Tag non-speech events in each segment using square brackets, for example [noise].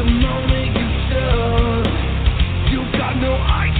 The moment you stop. You got no idea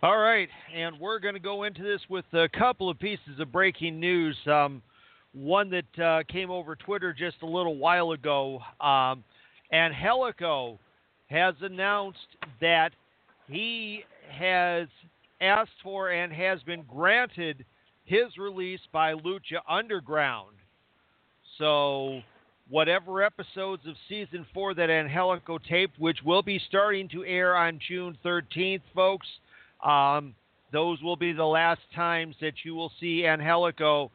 All right, and we're going to go into this with a couple of pieces of breaking news. Um, one that uh, came over Twitter just a little while ago. Um, Angelico has announced that he has asked for and has been granted his release by Lucha Underground. So whatever episodes of season four that Angelico taped, which will be starting to air on June 13th, folks. Um, those will be the last times that you will see Angelico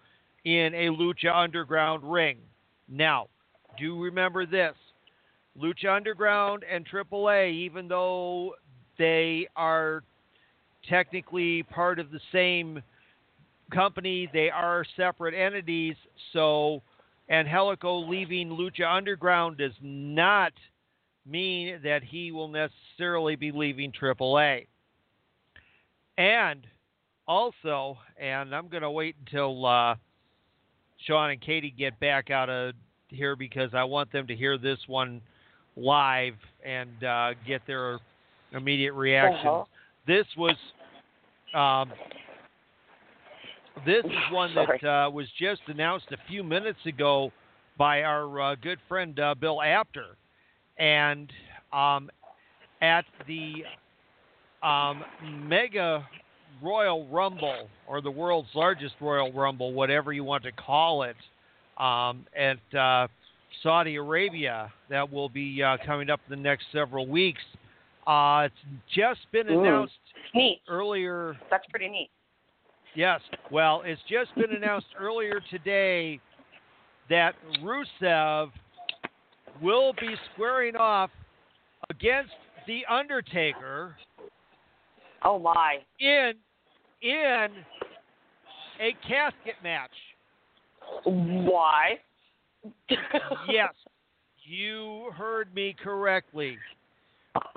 in a Lucha Underground ring. Now, do remember this Lucha Underground and AAA, even though they are technically part of the same company, they are separate entities. So, Angelico leaving Lucha Underground does not mean that he will necessarily be leaving AAA. And also, and I'm going to wait until uh, Sean and Katie get back out of here because I want them to hear this one live and uh, get their immediate reactions. Uh-huh. This was um, this is one that uh, was just announced a few minutes ago by our uh, good friend uh, Bill Apter, and um, at the um, Mega Royal Rumble or the world's largest Royal Rumble, whatever you want to call it, um, at uh, Saudi Arabia that will be uh, coming up in the next several weeks. Uh, it's just been Ooh. announced Neat. earlier. That's pretty neat. Yes. Well, it's just been announced [laughs] earlier today that Rusev will be squaring off against The Undertaker Oh my. in in a casket match. Why? [laughs] Yes, you heard me correctly.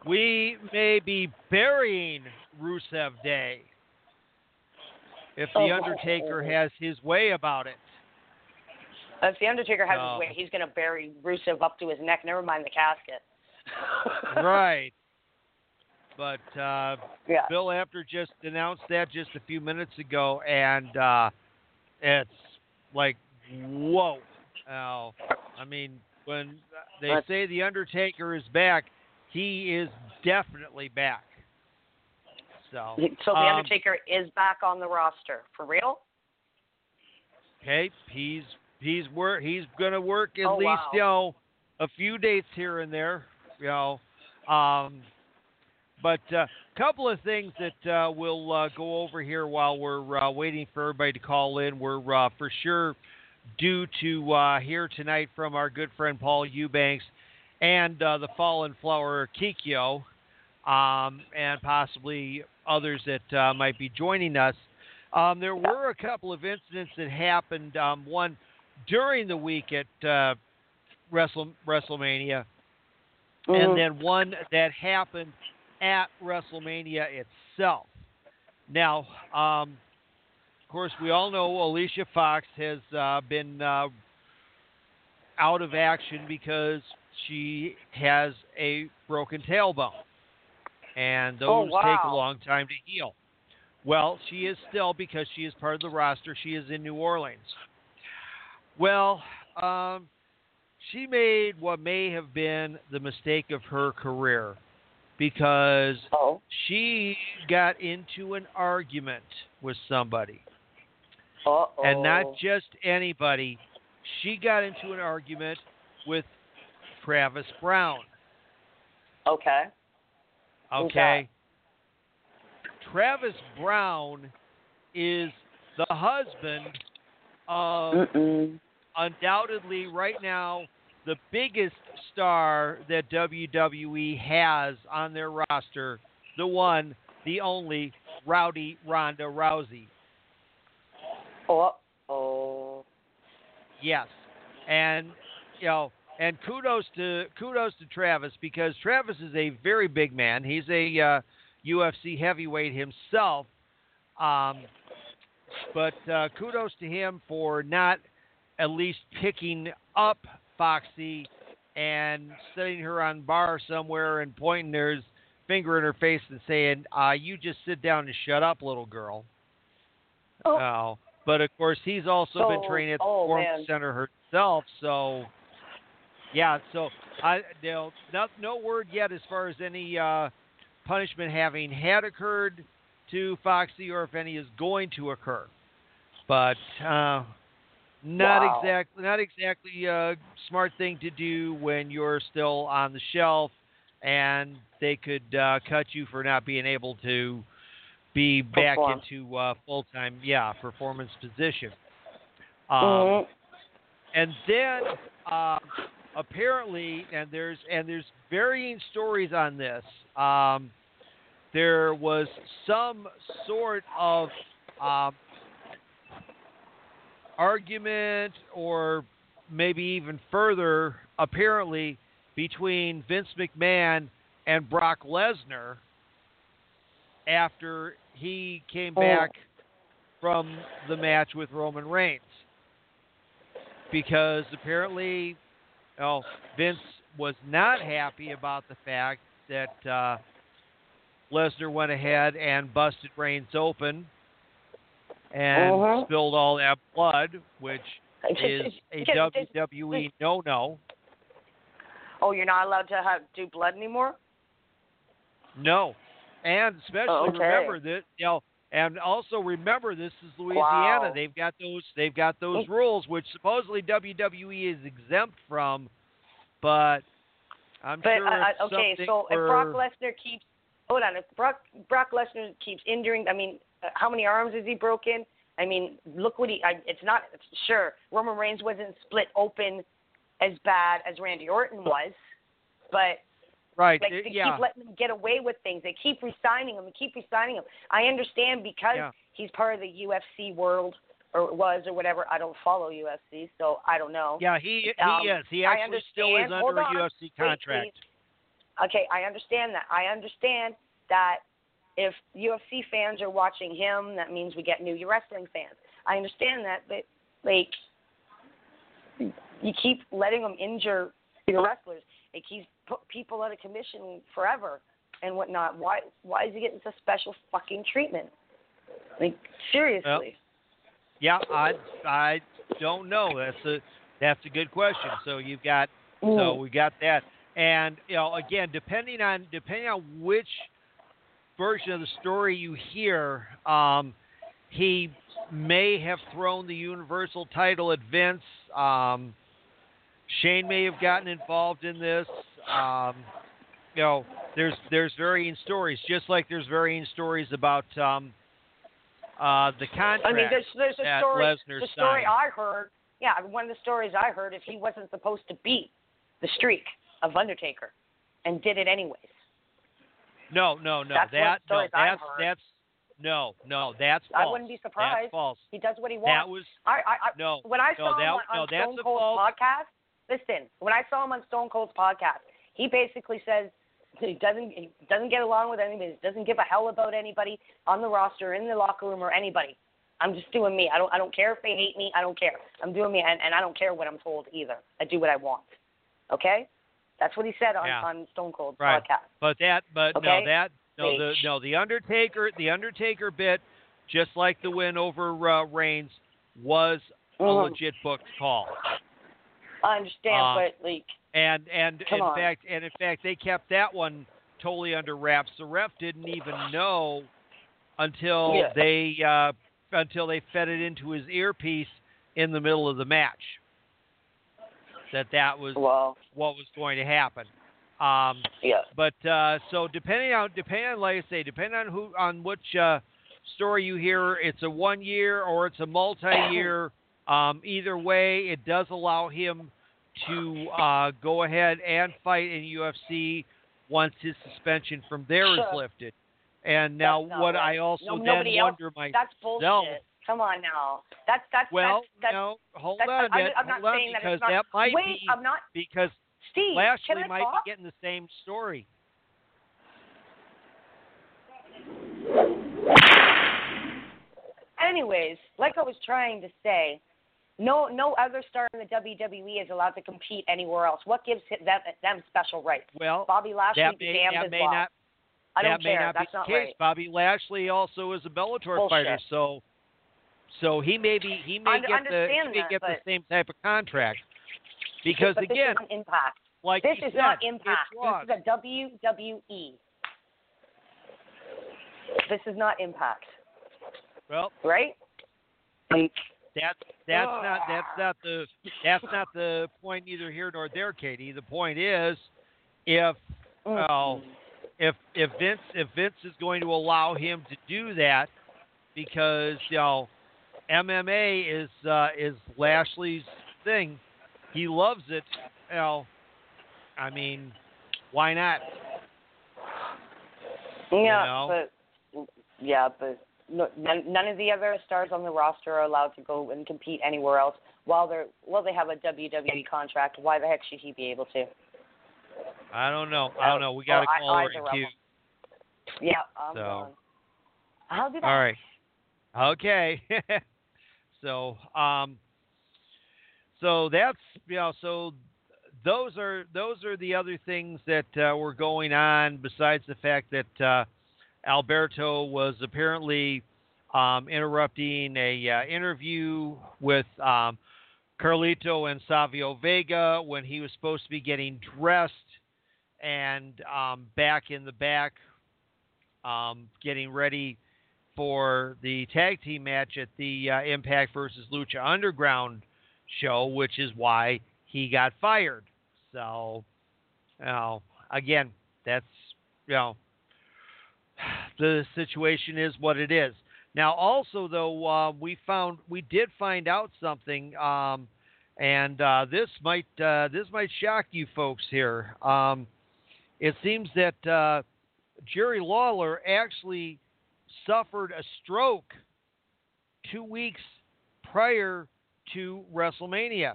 We may be burying Rusev Day if The Oh. Undertaker has his way about it. If the Undertaker has No. his way, he's gonna bury Rusev up to his neck. Never mind the casket. [laughs] right. But uh, Yeah. Bill Apter just announced that just a few minutes ago, and uh, it's like, whoa. Now, I mean, when they That's- say The Undertaker is back, he is definitely back. So, So the um, Undertaker is back on the roster for real. Okay, he's he's work he's gonna work at Oh, least wow. you know a few dates here and there, you know. Um, but a uh, couple of things that uh, we'll uh, go over here while we're uh, waiting for everybody to call in. We're uh, for sure due to uh, hear tonight from our good friend Paul Eubanks and uh, the Fallen Flower Kikyo, um, and possibly others that uh, might be joining us. Um, there were a couple of incidents that happened. Um, one during the week at uh, Wrestle, WrestleMania, Mhm. and then one that happened at WrestleMania itself. Now, um, of course, we all know Alicia Fox has uh, been uh, out of action because she has a broken tailbone, and those Oh, take a long time to heal. Well, she is still because she is part of the roster. She is in New Orleans. Well, um, she made what may have been the mistake of her career because Oh. she got into an argument with somebody, Uh oh. and not just anybody. She got into an argument with Travis Browne. Okay. Okay. Okay. Travis Browne is the husband of Mm-mm. undoubtedly right now the biggest star that WWE has on their roster, the one, the only Rowdy Ronda Rousey. Uh oh. Yes. And you know, and kudos to kudos to Travis because Travis is a very big man. He's a uh, UFC heavyweight himself. Um, but uh, kudos to him for not at least picking up Foxy and setting her on bar somewhere and pointing his finger in her face and saying, uh, "You just sit down and shut up, little girl." Oh. Oh. But of course, he's also been Oh, training at the oh, Performance man. Center herself. So, yeah. So I, you know, not, no word yet as far as any uh, punishment having had occurred to Foxy, or if any is going to occur. But uh, not Wow. exactly not exactly a smart thing to do when you're still on the shelf and they could uh, cut you for not being able to be back Perform. into uh, full time yeah performance position. Um, Mhm. and then um, apparently, and there's and there's varying stories on this. Um, there was some sort of um, argument, or maybe even further, apparently between Vince McMahon and Brock Lesnar after he came Oh. back from the match with Roman Reigns because apparently, oh, Vince was not happy about the fact that uh, Lesnar went ahead and busted Reigns open and Mhm. spilled all that blood, which [laughs] is a WWE no-no. Oh, you're not allowed to have do blood anymore. No, and especially Oh, okay. remember that you know, and also remember this is Louisiana. Wow. They've got those they've got those [laughs] rules which supposedly WWE is exempt from, but I'm But sure uh, uh, okay, so if Brock Lesnar keeps hold on, if Brock Brock Lesnar keeps injuring, I mean, uh, how many arms has he broken? I mean, look what he. I, it's not sure. Roman Reigns wasn't split open as bad as Randy Orton was, but right, like they yeah, keep letting him get away with things. They keep resigning him and keep resigning him. I understand because Yeah. he's part of the UFC world or was or whatever. I don't follow UFC, so I don't know. yeah, he he um, is. He actually still is under a. UFC contract. please. Okay, I understand that. I understand that if UFC fans are watching him, that means we get new wrestling fans. I understand that, but like you keep letting them injure your wrestlers. It keeps put people out of commission forever and whatnot. Why? Why is he getting such special fucking treatment? Like seriously. Yeah, I I don't know. That's a that's a good question. So you've got so Mm. we got that, and you know again depending on depending on which version of the story you hear, um, he may have thrown the Universal title at Vince. Um, Shane may have gotten involved in this. Um, you know, there's there's varying stories, just like there's varying stories about um, uh, the contract. I mean, there's there's a story. Lesnar the story. I heard. Yeah, one of the stories I heard is he wasn't supposed to beat the streak of Undertaker, and did it anyways. No, no, no. That's that no, that's that's no, no. That's I wouldn't be surprised. That's false. He does what he wants. That was I, I, I no. when I no, saw that, him on, on that's Stone Cold's false. podcast, listen, when I saw him on Stone Cold's podcast, he basically says he doesn't he doesn't get along with anybody, He doesn't give a hell about anybody on the roster, in the locker room, or anybody. I'm just doing me. I don't I don't care if they hate me. I don't care. I'm doing me, and, and I don't care what I'm told either. I do what I want. Okay, that's what he said on Yeah. on Stone Cold's Right. podcast. But that, but no, that, no, the no, the Undertaker, the Undertaker bit, just like the win over uh, Reigns, was a Mhm. legit booked call. I understand, Uh, but like And and in on. fact, and in fact, they kept that one totally under wraps. The ref didn't even know until Yeah. they uh, until they fed it into his earpiece in the middle of the match. That that was well, what was going to happen. Um, yeah. but uh, so depending on depending on like I say, depending on who on which uh, story you hear, it's a one year or it's a multi year. [coughs] Um, either way, it does allow him to uh, go ahead and fight in UFC once his suspension from there is Sure. lifted. And now, what right. I also No, then nobody else- myself. That's bullshit. Come on now. That's that's well, that's, that's no, hold that's, on a I'm, bit, I'm not hold saying that because it's not. that might wait, be I'm not. because Steve, Lashley might talk? be getting the same story. Anyways, like I was trying to say, no no other star in the WWE is allowed to compete anywhere else. What gives them them special rights? Well, Bobby Lashley that may, damned that may well. not I don't that may not That's be not the case. right. Bobby Lashley also is a Bellator Bullshit. fighter, so so he may be he may Under- get the he understand may that, the same type of contract because but again, this is not Impact. like This is said, not Impact. This is a WWE. This is not Impact, well, right? Like that's that's ah. not that's not the that's not the point either here nor there, Katie. The point is, if mm. well, if if Vince if Vince is going to allow him to do that, because you know, MMA is uh, is Lashley's thing. He loves it. You know, I mean, why not? Yeah, know? but yeah, but no, none, none of the other stars on the roster are allowed to go and compete anywhere else while they're while they have a WWE contract. Why the heck should he be able to? I don't know. I don't know. We got to Oh, call I- her the in queue. Yeah, I'm So. going. I'll do that. All right. Okay. [laughs] so, um, so that's you know, so those are those are the other things that uh, were going on besides the fact that uh, Alberto was apparently um, interrupting a uh, interview with um, Carlito and Savio Vega when he was supposed to be getting dressed and um, back in the back, um, getting ready for the tag team match at the uh, Impact versus Lucha Underground show, which is why he got fired. So, you know, again, that's you know, [sighs] the situation is what it is. Now, also though, uh, we found we did find out something, um, and uh, this might uh, this might shock you folks here. Um, it seems that uh, Jerry Lawler actually suffered a stroke two weeks prior to WrestleMania.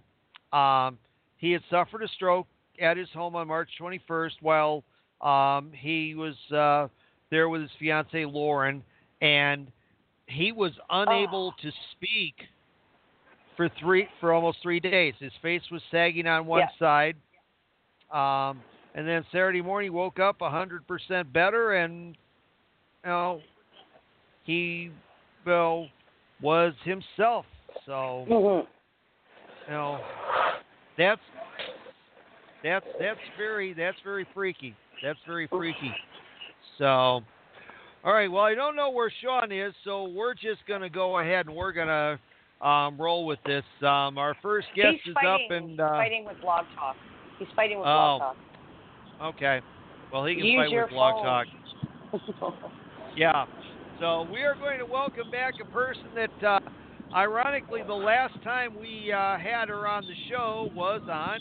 Um, he had suffered a stroke at his home on March 21st while um, he was uh, there with his fiancee Lauren, and he was unable to speak for three for almost three days. His face was sagging on one side. Um, and then Saturday morning, he woke up 100% better, and you know, he well was himself. So Mhm. you know, that's that's that's very that's very freaky. That's very freaky. So, all right. Well, I don't know where Sean is, so we're just gonna go ahead and we're gonna um, roll with this. Um, our first guest He's is fighting, up, and uh, fighting with Blog Talk. He's fighting with Oh. Blog okay. Well, he can Use fight with Blog phone. Talk. Talk. [laughs] Yeah. So we are going to welcome back a person that, uh, ironically, the last time we uh, had her on the show was on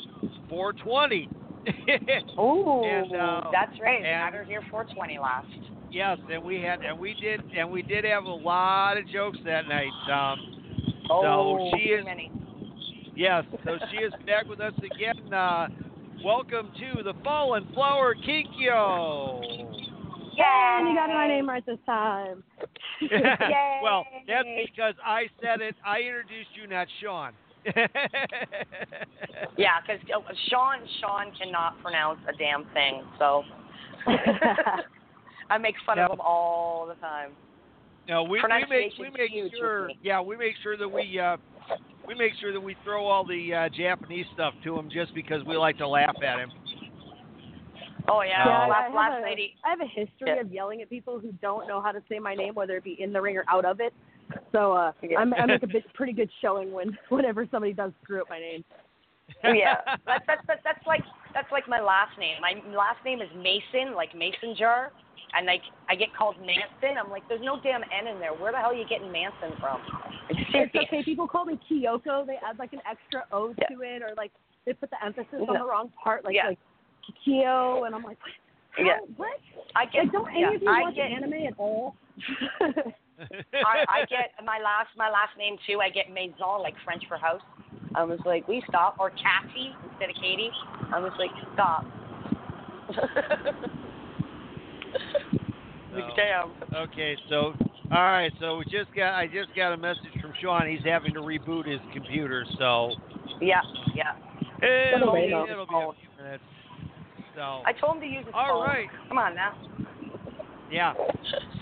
420. [laughs] Ooh, And, uh, that's right. and- Had her here 420 last. yes, and we had, and we did, and we did have a lot of jokes that night. Um, Oh, she too is- many. yes, so she is back with us again. Uh, welcome to the Fallen Flower Kikyo. Yeah, you got my name right this time. [laughs] well, that's because I said it. I introduced you, not Sean. [laughs] Yeah, because Sean Sean cannot pronounce a damn thing, so [laughs] I make fun of him all the time. No, we, we make we make sure. Yeah, we make sure that we uh, we make sure that we throw all the uh, Japanese stuff to him just because we like to laugh at him. Oh yeah, Yeah, last last a- night he, I have a history Yeah. of yelling at people who don't know how to say my name, whether it be in the ring or out of it. So uh, Yeah. I'm, I make a [laughs] bit, pretty good showing when [laughs] whenever somebody does screw up my name. Oh yeah, [laughs] that's, that's that's that's like that's like my last name. My last name is Mason, like Mason jar, and like I get called Manson. I'm like, there's no damn N in there. Where the hell are you getting Manson from? It's okay. People call me Kyoko. They add like an extra O Yeah. to it, or like they put the emphasis on the wrong part, like Yeah. like Kyo, and I'm like, what? Yeah. What? I get Like, don't any yeah, of you I watch get anime at all? [laughs] I, I get my last my last name too. I get Maison, like French for house. I was like, we stop, or Cassie instead of Katie. I was like, stop. like, [laughs] [laughs] damn. Okay, so all right, so we just got I just got a message from Sean. He's having to reboot his computer, so Yeah, yeah. it'll be, wait on it'll be a phone. few minutes. So I told him to use his All phone. right. Come on now. yeah,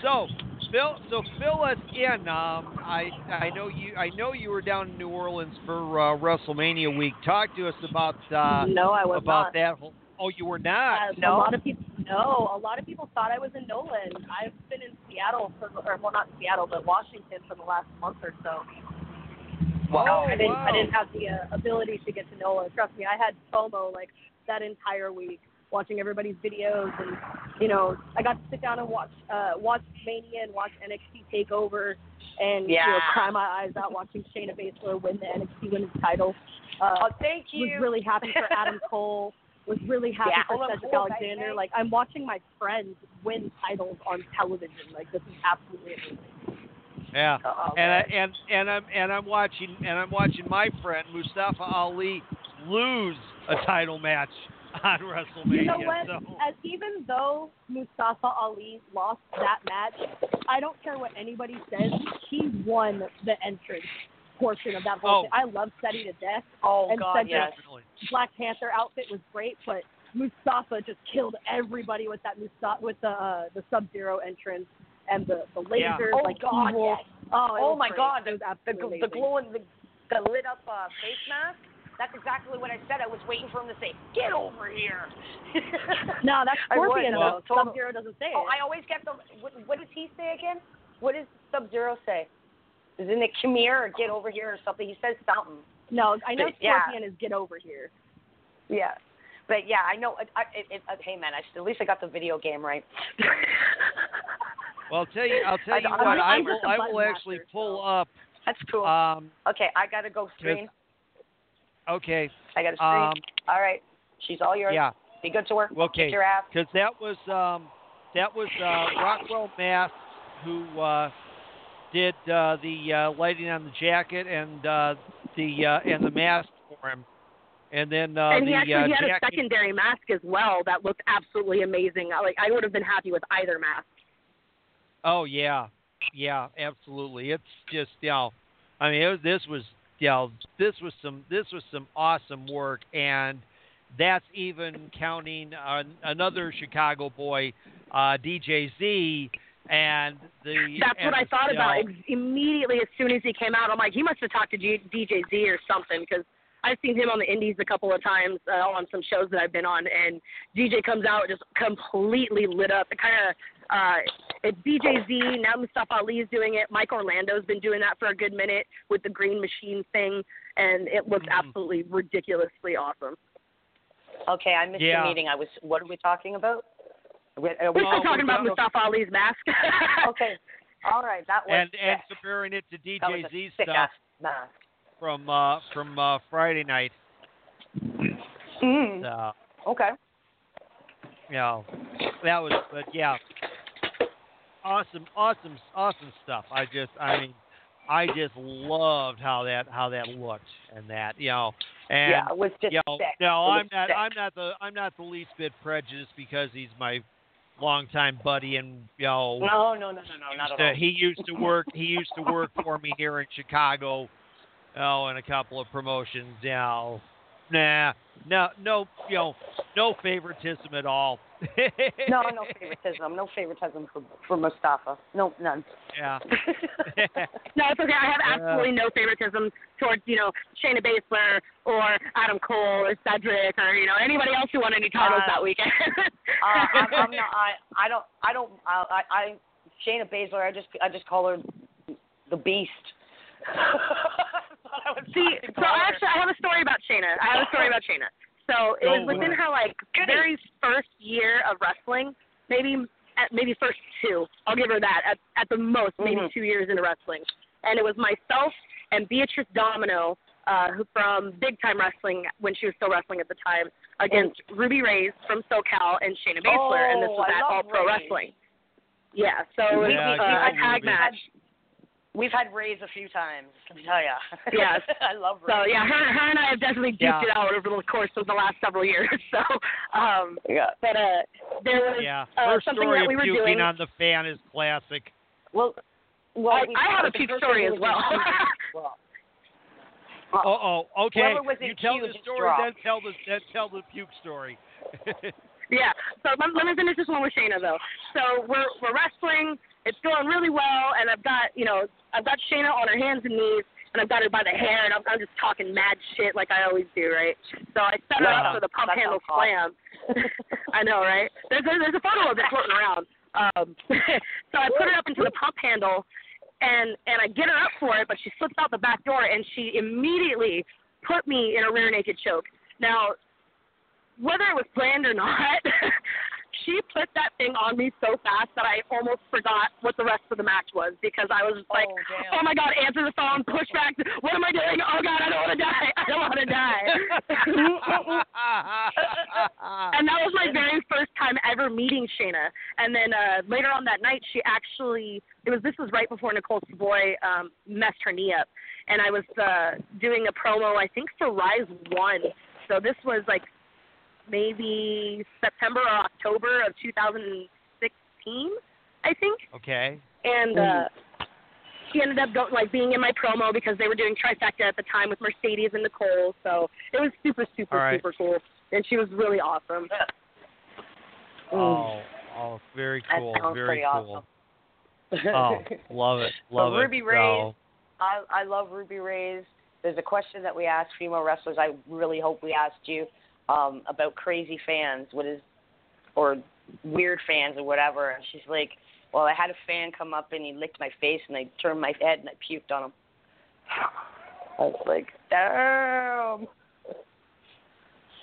so Phil, so fill us in. Um, I I know you I know you were down in New Orleans for uh, WrestleMania week. Talk to us about uh, no, I was about not. that. Whole, oh, you were not. Uh, No? A lot of people. No, a lot of people thought I was in NOLA. I've been in Seattle for, or well, not Seattle, but Washington for the last month or so. Wow. I didn't. wow. I didn't have the uh, ability to get to NOLA. Trust me, I had FOMO like that entire week, watching everybody's videos, and you know, I got to sit down and watch uh, watch Mania and watch NXT Takeover, and you know, Yeah. cry my eyes out watching Shayna Baszler win the NXT Women's title. Uh, Oh, thank you. was really happy for Adam [laughs] Cole. Was really happy Yeah, for Adam Cedric Cole, Alexander. Like I'm watching my friends win titles on television. Like this is absolutely amazing. Yeah. And I, man. and and I'm and I'm watching and I'm watching my friend Mustafa Ali lose a title match [laughs] on WrestleMania. You know what? So, As even though Mustafa Ali lost that match, I don't care what anybody says. He won the entrance portion of that whole Oh. thing. I love Seti to death. oh and God, Cedric- yes. Black Panther outfit was great, but Mustafa just killed everybody with that Mustafa with the uh, the Sub Zero entrance and the the Yeah. Oh, like God, evil. yes. Oh, Oh my great. God, it was The, absolutely the amazing. glowing, the, the lit up uh, face mask. That's exactly what I said. I was waiting for him to say, "Get over here." [laughs] No, that's I would, Scorpion though. Sub Zero doesn't say Oh, it. Oh, I always get the. What, what does he say again? What does Sub Zero say? Isn't it come here or get over here or something? He says something. no, I know but, yeah. Scorpion is get over here. Yeah. But yeah, I know. I, it, it, uh, hey man, I, at least I got the video game right. Well, I'll tell you. I'll tell I- you I'm- what. I I'm will. just a I button will actually master, pull so. up. That's cool. Um. okay, I gotta go stream. Okay. I gotta stream. Um. all right, she's all yours. Yeah. Be good to her. Okay. Kick your ass. Because that was um, that was uh, Rockwell Math who uh, did uh, the uh, lighting on the jacket and uh, the uh, and the mask for him, and then uh, and the he actually uh, he had a secondary mask as well that looked absolutely amazing. I- Like I would have been happy with either mask. Oh yeah, yeah, absolutely. It's just you know, I mean, it was, this was know, this was some this was some awesome work, and that's even counting uh, another Chicago boy, uh, DJ Z, and the. That's and what I thought about know, immediately as soon as he came out. I'm like, he must have talked to G- DJ Z or something because I've seen him on the Indies a couple of times uh, on some shows that I've been on, and DJ comes out just completely lit up. It kind of uh, it's DJ Z now. Mustafa Ali is doing it. Mike Orlando's been doing that for a good minute with the Green Machine thing, and it looks Mhm. absolutely ridiculously awesome. Okay, I missed Yeah. the meeting. I was. What are we talking about? Are we, are We're we- still talking about we're- Mustafa Ali's mask. [laughs] okay. All right, that was. and and sick. comparing it to that DJ a Z sick stuff mask. from uh, from uh, Friday night. Mm. Uh, Okay. Yeah, that was, but yeah, awesome, awesome, awesome stuff. I just, I mean, I just loved how that how that looked and that you know, and yeah, it was just you know, sick. no, I'm not, sick. I'm not the, I'm not the least bit prejudiced because he's my longtime buddy and you know. No, no, no, no, no, not used at all. he used to work. He used to work for me here in Chicago. Oh, and a couple of promotions. You know, nah, no, no, you know, no favoritism at all. [laughs] No, no [laughs] favoritism. No favoritism for for Mustafa. No, none. Yeah. [laughs] No, it's okay. I have Yeah. absolutely no favoritism towards, you know, Shayna Baszler or Adam Cole or Cedric or, you know, anybody else who won any titles Uh, that weekend. Uh, I'm, I'm not. I I don't. I don't. I I, I Shayna Baszler. I just I just call her the Beast. Thought I See, so call actually, I have a story about Shayna. I have a story about Shayna. So it was within ahead. her like very first year of wrestling, maybe at maybe first two. I'll give her that. At at the most, maybe Mhm. two years into wrestling. And it was myself and Beatrice Domino, uh, who from Big Time Wrestling when she was still wrestling at the time, against Ruby Raze from SoCal and Shayna Baszler, and this Oh, was I at All Pro Wrestling. Yeah, so it was Yeah, uh, a tag Ruby. match. We've had Raze a few times. Let me tell ya. [laughs] Yes. I love Raze. So yeah, her, her and I have definitely duked Yeah. it out over the course of the last several years. [laughs] So, um, Yeah. but uh, there was yeah. uh, Her something story that we of were puking doing. on the fan is classic. Well, well, I, we- I have a puke story as well. [laughs] well, uh, Oh, oh, okay. Whoever was you tell the story, dropped. then tell the then tell the puke story. yeah. So let, let me finish this one with Shayna though. So we're we're wrestling. It's going really well, and I've got you know I've got Shayna on her hands and knees, and I've got her by the hair, and I'm, I'm just talking mad shit like I always do, right? So I set her Yeah. up for the pump handle slam. [laughs] I know, right? There's a, there's a photo of it floating around. Um, [laughs] so I put her up into the pump handle, and and I get her up for it, but she slips out the back door, and she immediately put me in a rear naked choke. Now, whether it was planned or not, [laughs] she put that thing on me so fast that I almost forgot what the rest of the match was because I was just like, Oh, oh my god, answer the phone, push back. What am I doing? Oh god, I don't want to die. [laughs] I don't want to die. [laughs] and that was my very first time ever meeting Shayna. And then uh later on that night, she actually it was this was right before Nicole Savoy um messed her knee up, and I was uh doing a promo I think for Rise One. So this was like maybe September or October of 2016, I think okay. and uh she ended up go, like being in my promo because they were doing trifecta at the time with Mercedes and Nicole, so it was super, super, All right. super cool, and she was really awesome. Oh, oh, very That cool. sounds very pretty cool. awesome. Oh, [laughs] love it. Love Ruby it. Ray's- So, I, I love Ruby Raze. There's a question that we ask female wrestlers. I really hope we asked you um, about crazy fans. What is, or weird fans or whatever. And she's like, well, I had a fan come up and he licked my face and I turned my head and I puked on him. I was like, damn.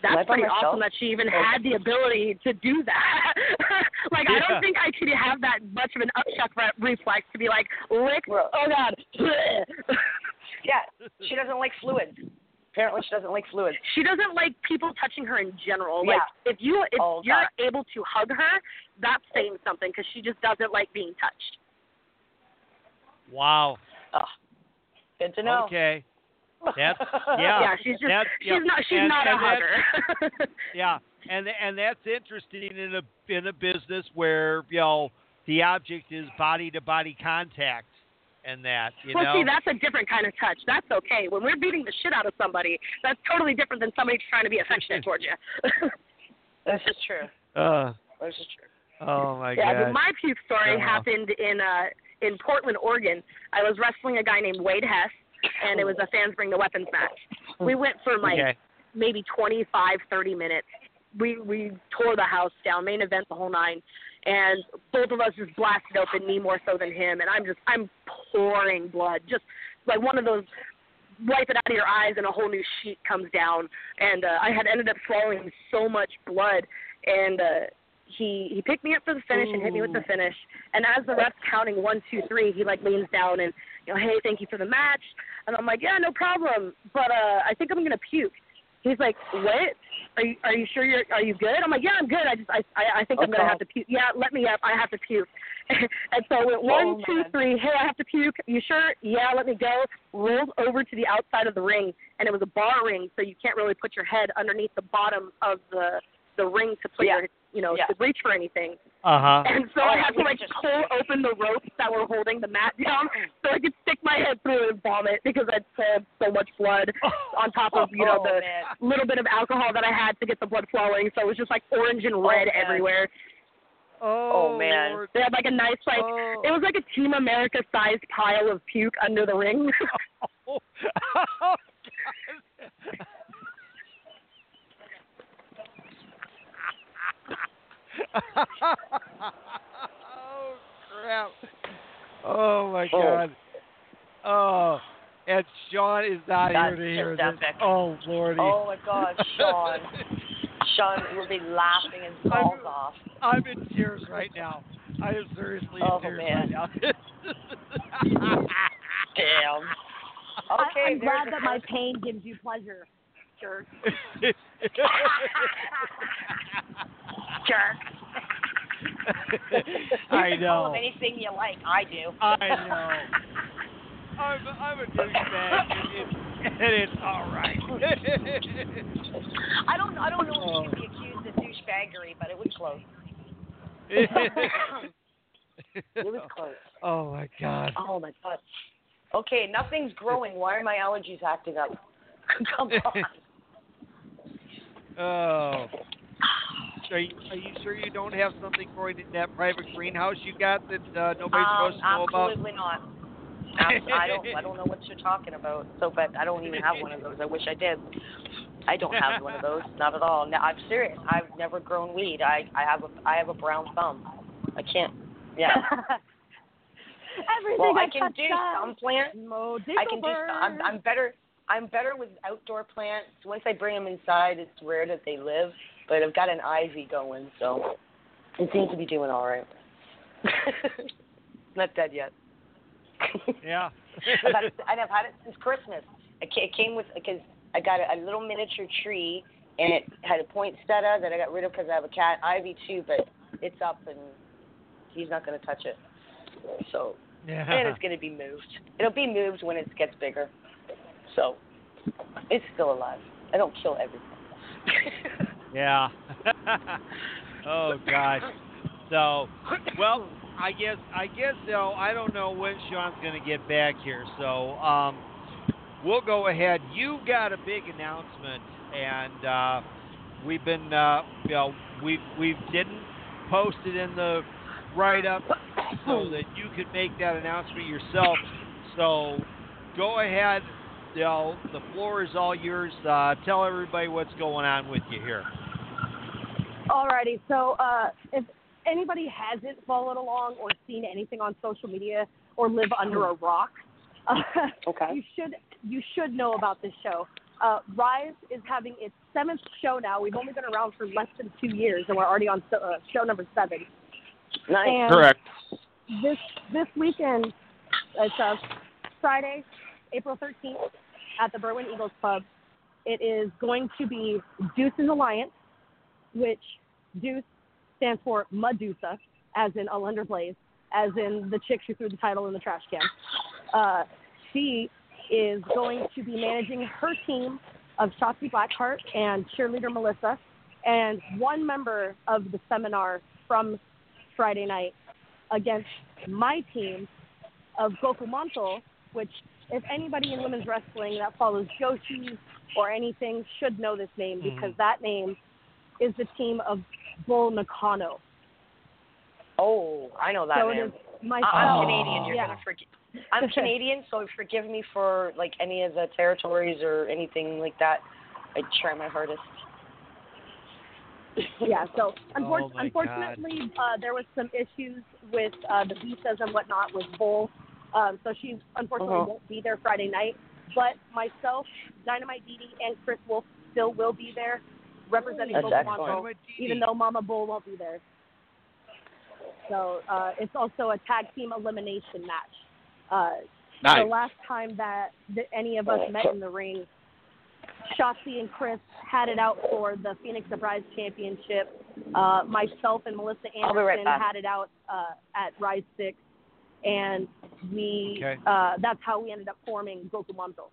That's pretty awesome that she even had the ability to do that. [laughs] like I don't think I could have that much of an upchuck re- reflex to be like lick. Bro. Oh God. [laughs] Yeah, she doesn't like fluids. Apparently, she doesn't like fluids. she doesn't like people touching her in general. Like Yeah. if you if Oh, you're God. able to hug her, that's saying something because she just doesn't like being touched. wow. Oh, good to know. Okay. That's [laughs] yeah. yeah, she's just That's- she's yeah. not she's And- not and a that's- hugger. [laughs] Yeah, and and that's interesting in a in a business where you know the object is body to body contact, and that you well, know. see, that's a different kind of touch. That's okay. When we're beating the shit out of somebody, that's totally different than somebody trying to be affectionate towards you. [laughs] [laughs] This is true. uh, This is true. oh my yeah, god. but my puke story Uh-huh. happened in uh in Portland, Oregon. I was wrestling a guy named Wade Hess, and it was a fans bring the weapons match. We went for like okay. maybe 25, 30 minutes. We we tore the house down, main event the whole nine, and both of us just blasted open, me more so than him, and I'm just I'm pouring blood, just like one of those wipe it out of your eyes and a whole new sheet comes down, and uh, I had ended up swallowing so much blood, and uh, he he picked me up for the finish and hit me with the finish, and as the ref's counting one two three, he like leans down and you know hey thank you for the match, and I'm like yeah no problem, but uh I think I'm gonna puke. He's like, "What? Are you are you sure you're are you good?" I'm like, "Yeah, I'm good. I just I I, I think I'm gonna have to puke. Yeah, let me up. I have to puke." [laughs] and so I went oh, one, Oh, two, three. Hey, I have to puke. You sure? Yeah, let me go. Rolled over to the outside of the ring, and it was a bar ring, so you can't really put your head underneath the bottom of the the ring to put Yeah. your you know Yeah. to reach for anything. Uh huh. And so Oh, I had to like just- pull open the ropes that were holding the mat down so I could stick my head through and vomit because I'd had so much blood [laughs] on top of you know Oh, the man. little bit of alcohol that I had to get the blood flowing. So it was just like orange and red man. everywhere. Oh, man. Lord. They had like a nice like Oh. it was like a Team America sized pile of puke under the ring. Oh, [laughs] [laughs] God. Oh crap! Oh my Oh. god! Oh, and Sean is not That's here to hear just this. epic. Oh lordy! Oh my God, Sean. [laughs] Sean will be laughing his balls off. I'm in tears right now. I am seriously Oh, in tears man. right now. Damn. [laughs] Okay, I'm glad that my pain gives you pleasure. Jerk. [laughs] jerk. [laughs] I You can call him anything you like. I do. I know. I'm I'm a douchebag, and, and, and it's all right. I don't. I don't know Oh. if you can be oh. accused of douchebaggery, but it was close. [laughs] It was close. oh my god. Oh my god. Okay, nothing's growing. Why are my allergies acting up? Come on. Oh. Are you, are you sure you don't have something growing in that private greenhouse you got that uh, nobody's Um, supposed to know about? absolutely not. I don't. I don't know what you're talking about. So, but I don't even have one of those. I wish I did. I don't have one of those. Not at all. No, I'm serious. I've never grown weed. I I have a I have a brown thumb. I can't. Yeah. [laughs] Everything well, I I can do dies. some plants. Mo I can do some. I'm, I'm better. I'm better with outdoor plants. Once I bring them inside, it's rare that they live. But I've got an ivy going, so it seems to be doing all right. [laughs] Not dead yet. Yeah. [laughs] I've had it, and I've had it since Christmas. It it came with because I got a, a little miniature tree, and it had a poinsettia that I got rid of because I have a cat ivy too, but it's up and he's not going to touch it. So yeah. and it's going to be moved. It'll be moved when it gets bigger. So it's still alive. I don't kill everything. [laughs] Yeah. [laughs] oh gosh. So, well, I guess I guess though I don't know when Sean's going to get back here. So, um, we'll go ahead. You got a big announcement, and uh, we've been, uh, you know, we we didn't post it in the write up so that you could make that announcement yourself. So, go ahead. You know, the floor is all yours. Uh, tell everybody what's going on with you here. Alrighty, so uh, if anybody hasn't followed along or seen anything on social media or live under a rock, uh, [laughs] Okay. you should you should know about this show. Uh, Rise is having its seventh show now. We've only been around for less than two years, and we're already on so, uh, show number seven. Nice. And Correct. This this weekend, it's uh, Friday, April 13th, at the Berwyn Eagles Club. It is going to be Deuce and Alliance, which Deuce stands for Medusa, as in Alundra Blaze, as in the chick who threw the title in the trash can. Uh, she is going to be managing her team of Shotzi Blackheart and cheerleader Melissa, and one member of the seminar from Friday night against my team of Goku Manto, which if anybody in women's wrestling that follows Joshi or anything should know this name because that name is the team of Bull Nakano. Oh, I know that so it man. myself. I- I'm Canadian. You're yeah. gonna forgive. I'm [laughs] Canadian, so forgive me for like any of the territories or anything like that. I try my hardest. [laughs] yeah, so [laughs] unfor- Oh unfortunately, uh, there was some issues with uh, the visas and whatnot with Bull. Um, so she unfortunately Uh-huh. won't be there Friday night. But myself, Dynamite Didi, and Kris Wolf still will be there representing That's Pokemon excellent. Go, Dynamite even though Mama Bull won't be there. So uh, it's also a tag team elimination match. Uh, Nice. The last time that, that any of us met in the ring, Shotzi and Chris had it out for the Phoenix of Rise Championship. Uh, myself and Melissa I'll right Anderson had it out uh, at Rise Six, and we Okay. uh, that's how we ended up forming Goku Manto.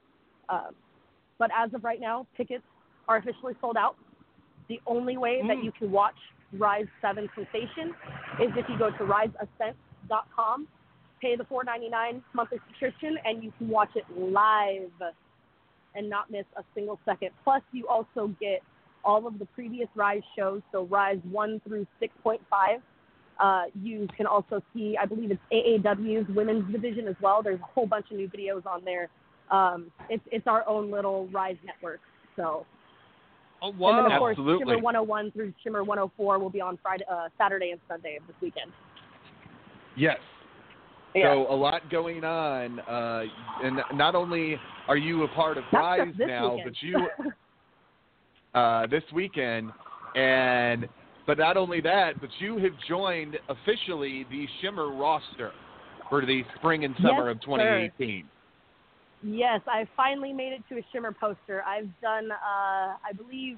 Uh, but as of right now, tickets are officially sold out. The only way that Mm. you can watch Rise Seven Sensation is if you go to riseascent.com, pay the $4.99 monthly subscription, and you can watch it live and not miss a single second. Plus, you also get all of the previous Rise shows, so Rise 1 through 6.5. Uh, you can also see, I believe it's AAW's women's division as well. There's a whole bunch of new videos on there. Um, it's it's our own little Rise network. So, Oh and wow! then of course Absolutely. Shimmer 101 through Shimmer 104 will be on Friday, uh, Saturday, and Sunday of this weekend. Yes. Yeah. So a lot going on, uh, and not only are you a part of Rise now, weekend. but you uh, this weekend, and but not only that, but you have joined officially the Shimmer roster for the spring and summer Yes, of 2018. Yes, I finally made it to a Shimmer poster. I've done, uh, I believe,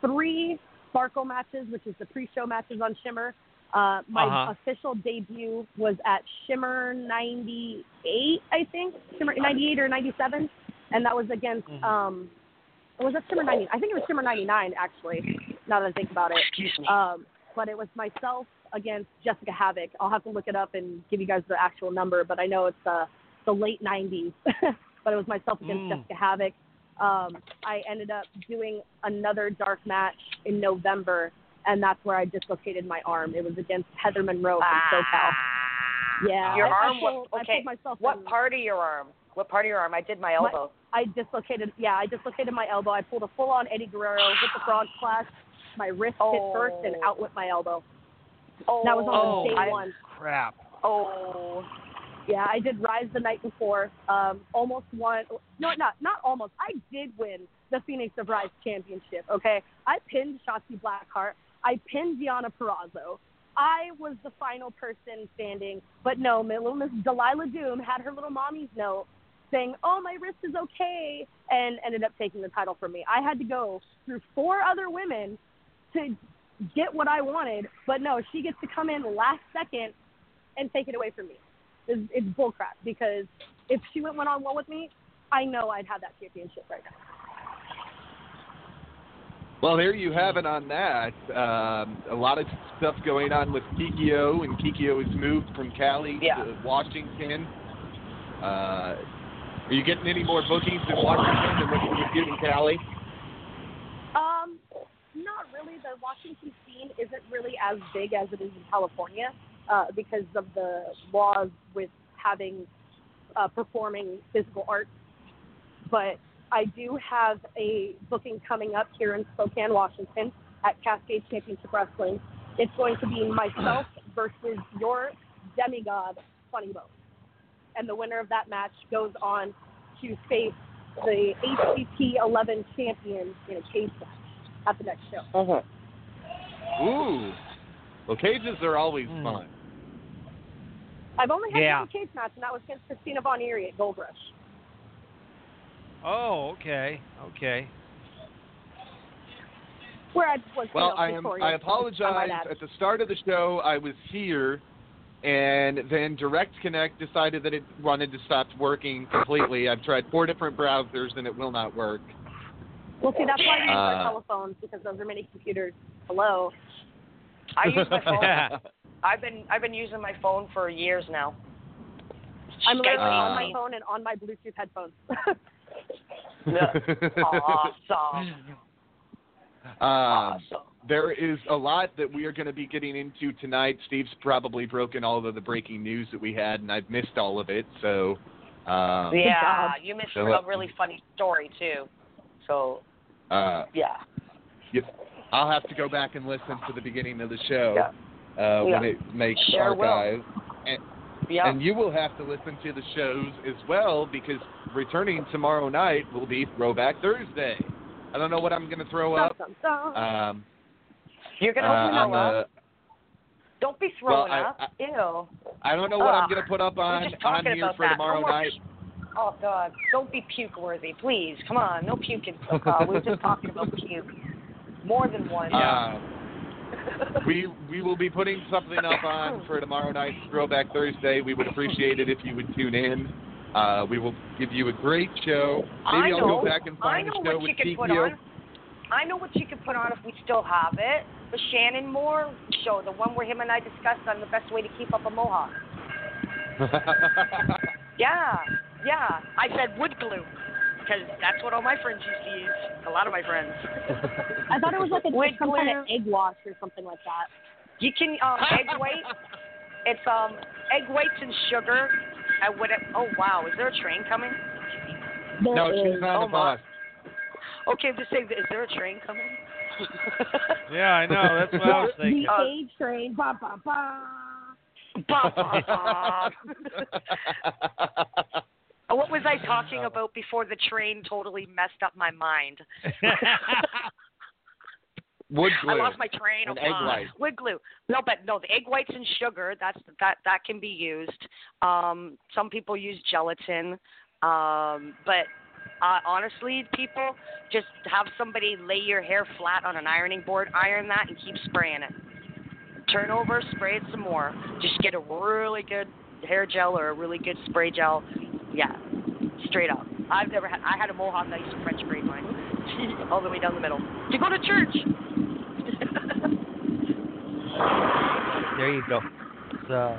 three Sparkle matches, which is the pre-show matches on Shimmer. Uh, my Uh-huh. official debut was at Shimmer 98, I think, Shimmer 98 or 97, and that was against. Mhm. Um, was that Shimmer 90? I think it was Shimmer 99, actually. Now that I think about it. Excuse me. Um, but it was myself against Jessica Havoc. I'll have to look it up and give you guys the actual number, but I know it's uh, the late 90s. [laughs] but it was myself against Mm. Jessica Havoc. Um, I ended up doing another dark match in November, and that's where I dislocated my arm. It was against Heather Monroe from SoCal. Yeah, Your I, I arm. pulled, I okay. myself what in- part of your arm? What part of your arm? I did my elbow. I dislocated. Yeah, I dislocated my elbow. I pulled a full-on Eddie Guerrero with the frog splash. My wrist hit first and Oh. out with my elbow. oh, That was on Oh, day I- one. Crap! Oh, Yeah, I did Rise the night before. Um, almost won. No, not not almost. I did win the Phoenix of Rise championship. Okay, I pinned Shotzi Blackheart. I pinned Gianna Perrazzo. I was the final person standing, but no, my little Miss Delilah Doom had her little mommy's note saying, "Oh, my wrist is okay," and ended up taking the title from me. I had to go through four other women to get what I wanted, but no, she gets to come in last second and take it away from me. It's, it's bullcrap because if she went one on one with me, I know I'd have that championship right now. Well, there you have it on that. Um, a lot of stuff going on with Kikyo, and Kikyo has moved from Cali Yeah. to Washington. Uh, are you getting any more bookings in Washington than what you get in Cali? Not really. The Washington scene isn't really as big as it is in California uh, because of the laws with having uh, performing physical arts. But I do have a booking coming up here in Spokane, Washington, at Cascade Championship Wrestling. It's going to be myself versus your demigod, Funny Bone, and the winner of that match goes on to face the HCP 11 champion in a cage match at the next show. Ooh. Well, cages are always Hmm. fun. I've only had Yeah. one cage match, and that was against Christina Von Eerie at Gold Rush. Oh, okay, okay. Where I was, Well, I am. I apologize. At the start of the show, I was here, and then Direct Connect decided that it wanted to stop working completely. I've tried four different browsers, and it will not work. Well, see, that's why we use our Uh, telephones because those are mini computers. Hello. I use my [laughs] phone. Yeah. I've been I've been using my phone for years now. I'm literally Skype on my phone and on my Bluetooth headphones. [laughs] Awesome. [laughs] Um, Awesome. there is a lot that we are going to be getting into tonight. Steve's probably broken all of the breaking news that we had, and I've missed all of it. So, um, Yeah, you missed So, a really funny story too. So uh, yeah. you- I'll have to go back and listen to the beginning of the show Yeah. uh, when it makes Sure archive. And, Yeah. and you will have to listen to the shows as well because returning tomorrow night will be Throwback Thursday. I don't know what I'm going to throw up. Um, You're uh, gonna open I'm, up. uh, Don't be well, throwing I- up. Ew. I don't know what I'm going to put up on on here for that. tomorrow night. Oh God! Don't be puke worthy, please. Come on, no puking. Uh, we were just talking about [laughs] puke. More than one. Uh, [laughs] we we will be putting something up on for tomorrow night's Throwback Thursday. We would appreciate it if you would tune in. Uh, we will give you a great show. Maybe I know. go back and find I know a show what with you can put on. I know what you can put on if we still have it. The Shannon Moore show, the one where him and I discussed on the best way to keep up a mohawk. [laughs] Yeah, yeah. I said wood glue because that's what all my friends used to use. A lot of my friends. I thought it was like a, Wood some kind of egg wash or something like that. You can um, egg white. It's um egg whites and sugar. I would. Oh wow, is there a train coming? There no, is- she's on Oh, the my. bus. Okay, I'm just saying. Is there a train coming? [laughs] Yeah, I know. That's what I was thinking. The cage train. Ba, ba, ba. Bah, bah, [laughs] bah. what was I talking about before the train totally messed up my mind? [laughs] Wood glue. I lost my train of egg thought. white. Wood glue. No, but no, the egg whites and sugar. That's that that can be used. Um, some people use gelatin, um, but uh, honestly, people just have somebody lay your hair flat on an ironing board, iron that, and keep spraying it. Turn over, spray it some more. Just get a really good hair gel or a really good spray gel. Yeah, straight up. I've never had. I had a mohawk. I used to French braid mine [laughs] all the way down the middle to go to church. [laughs] There you go. So,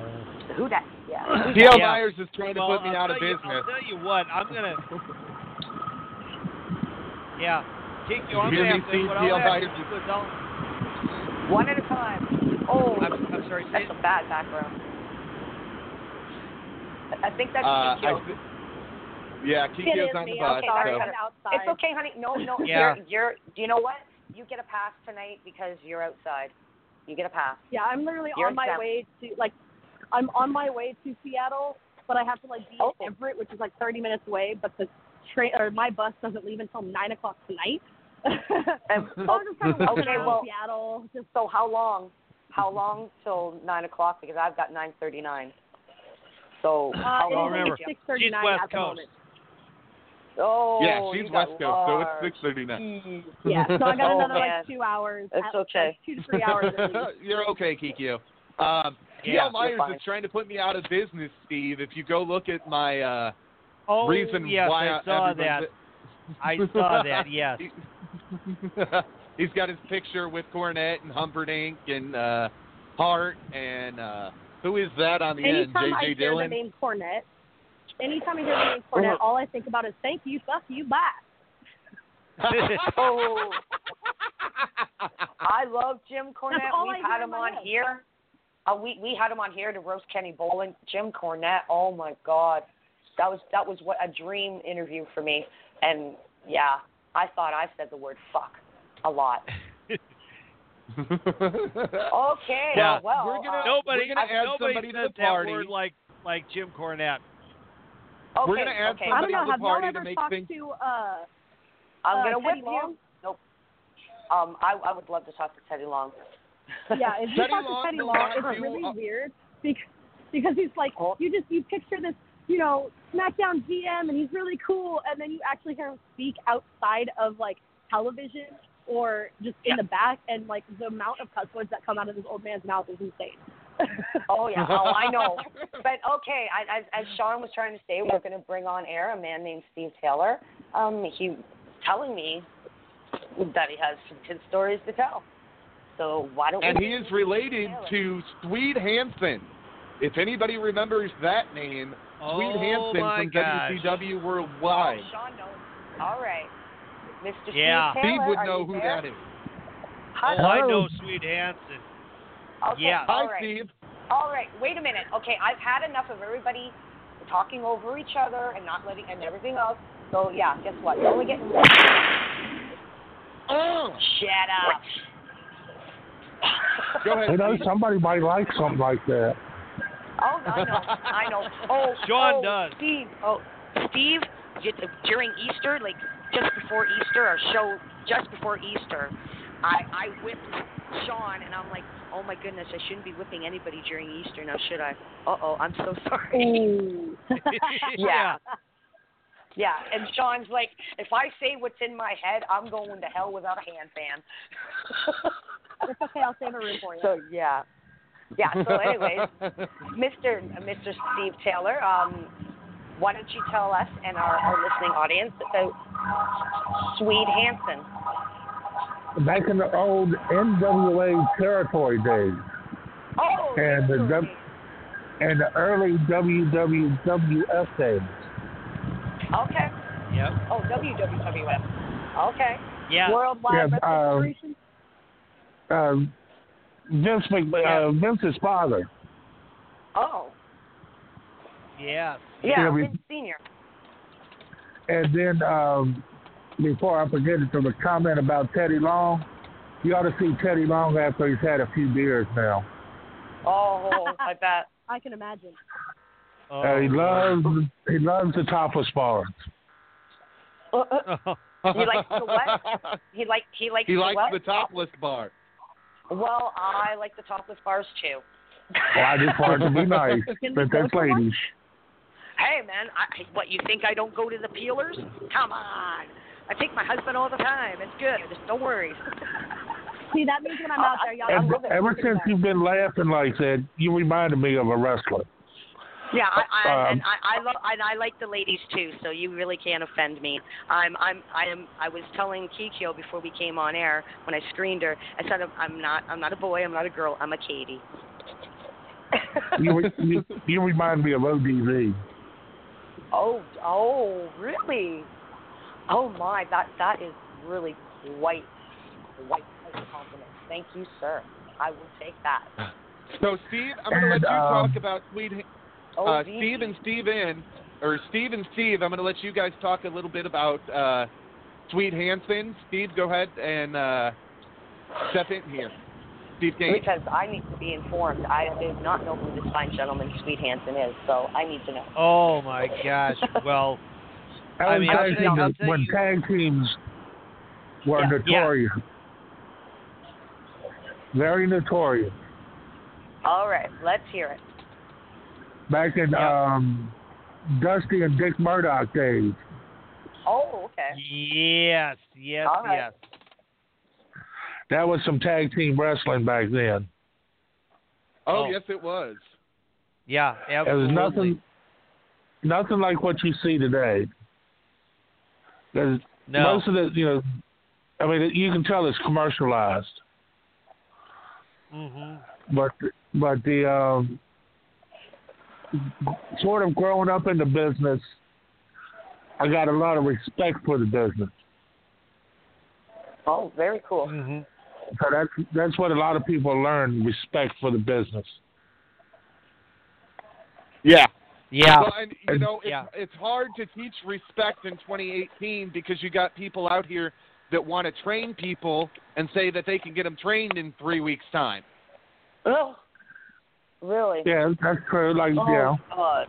Who that? Yeah. [coughs] who's T.L. Yeah. Myers is trying to put me I'll out of you- business. I'll tell you what. I'm gonna. [laughs] Yeah, Kikyo, I'm You hear gonna me, have to. Steve? What T.L. I'll have Myers to is- do One at a time. Oh, I'm, I'm sorry. Say, that's a bad background. I think that's Uh, Kikyo. I yeah, It Kikyo's is on the me. bus. Okay, sorry, so. I'm outside. It's okay, honey. No, no. [laughs] Yeah. You're, you're. Do you know what? You get a pass tonight because you're outside. You get a pass. Yeah, I'm literally You're on my in way to like, I'm on my way to Seattle but I have to like be Oh. in Everett, which is like 30 minutes away. But the train or my bus doesn't leave until nine o'clock tonight. And, [laughs] so I'm just kind of okay, well, Seattle. Just so how long? How long till nine o'clock? Because I've got nine thirty-nine. So uh, how it long? remember, like 6:39 she's West at the Coast. moment. Oh, yeah, she's West Coast, so it's large. six thirty nine. Yeah, so I got [laughs] Oh, another man. like two hours. It's at, okay. Like, two to three hours. At [laughs] least. You're okay, Kikyo. Um, Yeah, Myers fine. is trying to put me out of business, Steve. If you go look at my uh, Oh, reason yes, why I saw everyone's- that. I saw that. [laughs] Yes. He's got his picture with Cornette and Humperdink and uh, Hart and uh, who is that on the Anytime end? I J.J. hear the name Cornette, anytime I hear the name Cornette, all I think about is thank you, fuck you, bye. Oh, [laughs] I love Jim Cornette. We've had in him on head. here. Uh, we we had him on here to roast Kenny Bolin. Jim Cornette. Oh my God, that was that was what a dream interview for me. And yeah, I thought I said the word fuck a lot. [laughs] Okay, Yeah. well, We're gonna- uh, nobody, we're gonna add nobody somebody to the party. that word like like Jim Cornette. okay, We're gonna add okay. I don't somebody know. to the party to make things- to uh, I'm uh, gonna Teddy whip Long? you. Nope. Um, I I would love to talk to Teddy Long. Yeah, if you Teddy [laughs] talk Long to Teddy will Long, it's really uh, weird because because he's like Oh. you just you picture this you know SmackDown GM and he's really cool, and then you actually hear him speak outside of like television or just in the back, and like the amount of cuss words that come out of this old man's mouth is insane. [laughs] Oh yeah, oh I know. But okay, I, as as Sean was trying to say, we're going to bring on air a man named Steve Taylor. Um, he telling me that he has some good stories to tell. So why don't and we? And he is related to Swede Hansen. If anybody remembers that name, Swede Oh, Hansen from gosh. WCW Worldwide. Oh, Sean knows. All right, Mr. Yeah. Steve Steve would know who there? that is. Hi, Oh, I know Swede Hansen. Okay, Yeah. Hi, right. Steve. All right, wait a minute. Okay, I've had enough of everybody talking over each other and not letting and everything else. So yeah, guess what? You're only getting one. Oh, Shut up. go ahead. You know, Steve. somebody might like something like that. Oh, I know, I know. [laughs] Oh, Sean oh, does. Steve, oh, Steve, you- during Easter, like just before Easter, or show just before Easter, I I whipped Sean, and I'm like, oh my goodness, I shouldn't be whipping anybody during Easter now, should I? Uh oh, I'm so [laughs] sorry. [laughs] Yeah. Yeah, and Sean's like, if I say what's in my head, I'm going to hell without a hand fan. [laughs] it's okay. I'll save a room for you. so yeah, yeah. So anyways, Mr. Mr. Steve Taylor, um, why don't you tell us and our, our listening audience about Swede Hansen? Back in the old NWA territory days Oh, and the? W- and the early WWF days. okay. Yep. Oh, WWF. Okay. Yeah. Worldwide Yeah, Wrestling um, Uh, Vince Mc, uh, Vince's father. Oh, Yeah. Yeah, Yeah, we- Senior. And then um, before I forget it, from a comment about Teddy Long, you ought to see Teddy Long after he's had a few beers now. Oh, I [laughs] bet. I can imagine. Oh, Uh, he loves he loves the topless bars. Oh. He likes the what? He like he likes he the likes what? the topless bar. Well, I like the topless bars too. Well, I just wanted to be [laughs] nice, but we go that's for one? Ladies. Hey man, I, what you think I don't go to the peelers? Come on. I take my husband all the time. It's good. Just don't worry. [laughs] See, that means when I'm out there, y'all. And love it. ever since that. you've been laughing like that, you reminded me of a wrestler. Yeah, I, I and Um, I, I love and I like the ladies too. So you really can't offend me. I'm I'm I am I was telling Kikyo before we came on air when I screened her. I said I'm, I'm not I'm not a boy. I'm not a girl. I'm a Katie. You [laughs] you, you remind me of ODZ. Oh, oh, really? Oh my, that that is really quite quite a compliment. Thank you, sir. I will take that. [laughs] So, Steve, I'm going to let you um, talk about Swede. Oh, uh, gee. Steve and Steve in, or Steve and Steve. I'm going to let you guys talk a little bit about uh, Swede Hansen. Steve, go ahead and uh, step in here. Steve Gaines. Because I need to be informed. I do not know who this fine gentleman, Swede Hansen, is, so I need to know. Oh my gosh. Well, [laughs] That I was mean, I'll tell you- I'll tell when you- tag teams were Yeah. notorious. Very notorious. All right, let's hear it. Back in um, Dusty and Dick Murdoch days. Oh, okay. yes, yes, All right. yes. That was some tag team wrestling back then. Oh, Oh. yes, it was. Yeah, absolutely. It was nothing, nothing like what you see today. There's No. most of the, you know, I mean, you can tell it's commercialized, Mm-hmm. but but the um, sort of growing up in the business, I got a lot of respect for the business. Oh, very cool. hmm So that's that's what a lot of people learn respect for the business. Yeah. Yeah. Well, and you know, it's, Yeah. it's hard to teach respect in 2018 because you got people out here that want to train people and say that they can get them trained in three weeks' time. Oh, really? Yeah, that's true. Like Oh, yeah, God.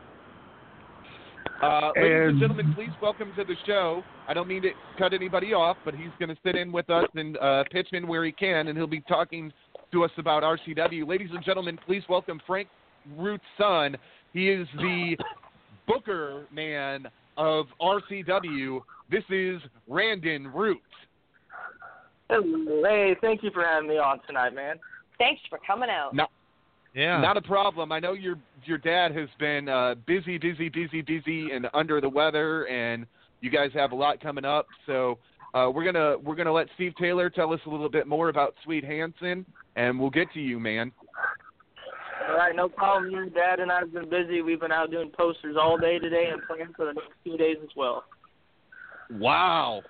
Uh, ladies and And- gentlemen, please welcome to the show. I don't mean to cut anybody off, but he's going to sit in with us and uh, pitch in where he can, and he'll be talking to us about RCW. Ladies and gentlemen, please welcome Frank Root's son. He is the booker man of RCW. This is Brandon Root. Hey, thank you for having me on tonight, man. Thanks for coming out. Not, Yeah. not a problem. I know your your dad has been uh, busy, busy, busy, busy, and under the weather, and you guys have a lot coming up. So uh, we're gonna we're gonna let Steve Taylor tell us a little bit more about Swede Hansen, and we'll get to you, man. All right, no problem. Your dad and I have been busy. We've been out doing posters all day today and planning for the next few days as well. Wow.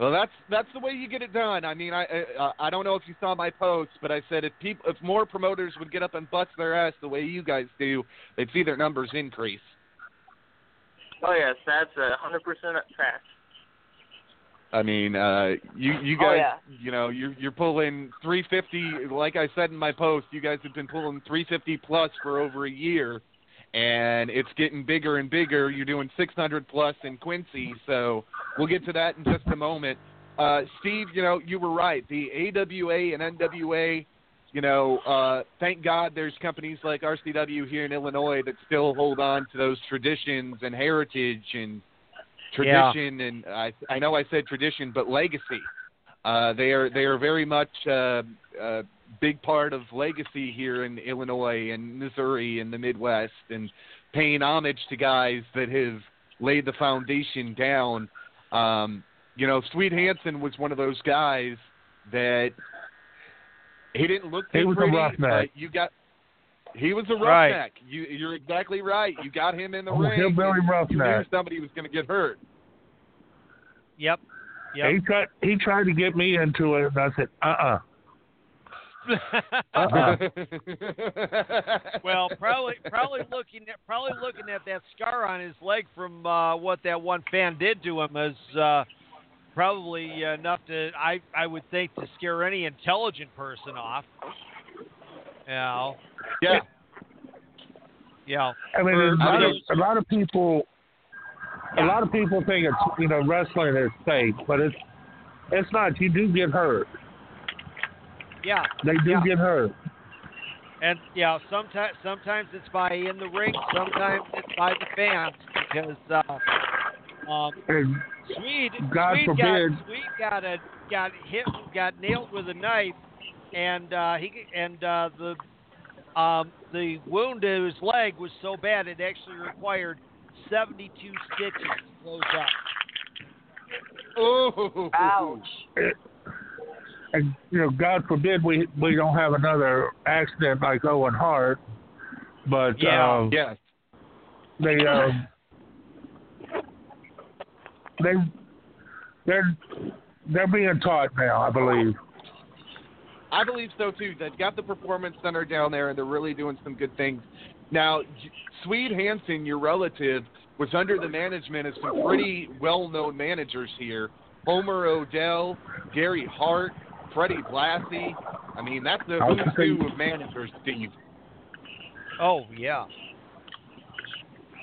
Well, that's that's the way you get it done. I mean, I I, I don't know if you saw my post, but I said if people if more promoters would get up and bust their ass the way you guys do, they'd see their numbers increase. Oh yes, that's a hundred percent fact. I mean, uh, you you Oh, guys, yeah. you know, you're you're pulling 350. Like I said in my post, you guys have been pulling 350 plus for over a year, and it's getting bigger and bigger. You're doing 600 plus in Quincy, so we'll get to that in just a moment. Uh, Steve, you know, you were right. The AWA and NWA, you know, uh, thank God there's companies like RCW here in Illinois that still hold on to those traditions and heritage and Yeah. tradition and I I know I said tradition, but legacy. Uh, they are they are very much uh, a big part of legacy here in Illinois and Missouri and the Midwest, and paying homage to guys that have laid the foundation down. Um, you know, Swede Hansen was one of those guys that he didn't look too He was a pretty, roughneck. you got. He was a Right. roughneck. You, you're exactly right. You got him in the Oh, ring. hillbilly and You knew somebody was going to get hurt. Yep. Yep. He tried he tried to get me into it, and I said, uh uh Uh-uh. [laughs] well, probably probably looking at probably looking at that scar on his leg from uh, what that one fan did to him is uh, probably enough to I I would think to scare any intelligent person off. You know. Yeah. Yeah. I mean, For- a I lot, of, mean, a lot of people, a lot of people think it's you know wrestling is fake, but it's it's not. You do get hurt. Yeah. They do Yeah. get hurt. And yeah, sometimes sometimes it's by in the ring, sometimes it's by the fans because uh, um, And Swede, God Swede forbid- got Swede got a got hit got nailed with a knife, and uh, he and uh, the um, the wound to his leg was so bad it actually required 72 stitches to close up. Oh. Ouch. And you know, God forbid we we don't have another accident like Owen Hart, but Yeah. um, Yes. they um, they they're they're being taught now, I believe. I believe so too. They've got the performance center down there, and they're really doing some good things. Now, Swede Hansen, your relative, was under the management of some pretty well-known managers here: Homer O'Dell, Gary Hart, Freddie Blassie. I mean, that's the I was who's who of managers, Steve. Oh yeah.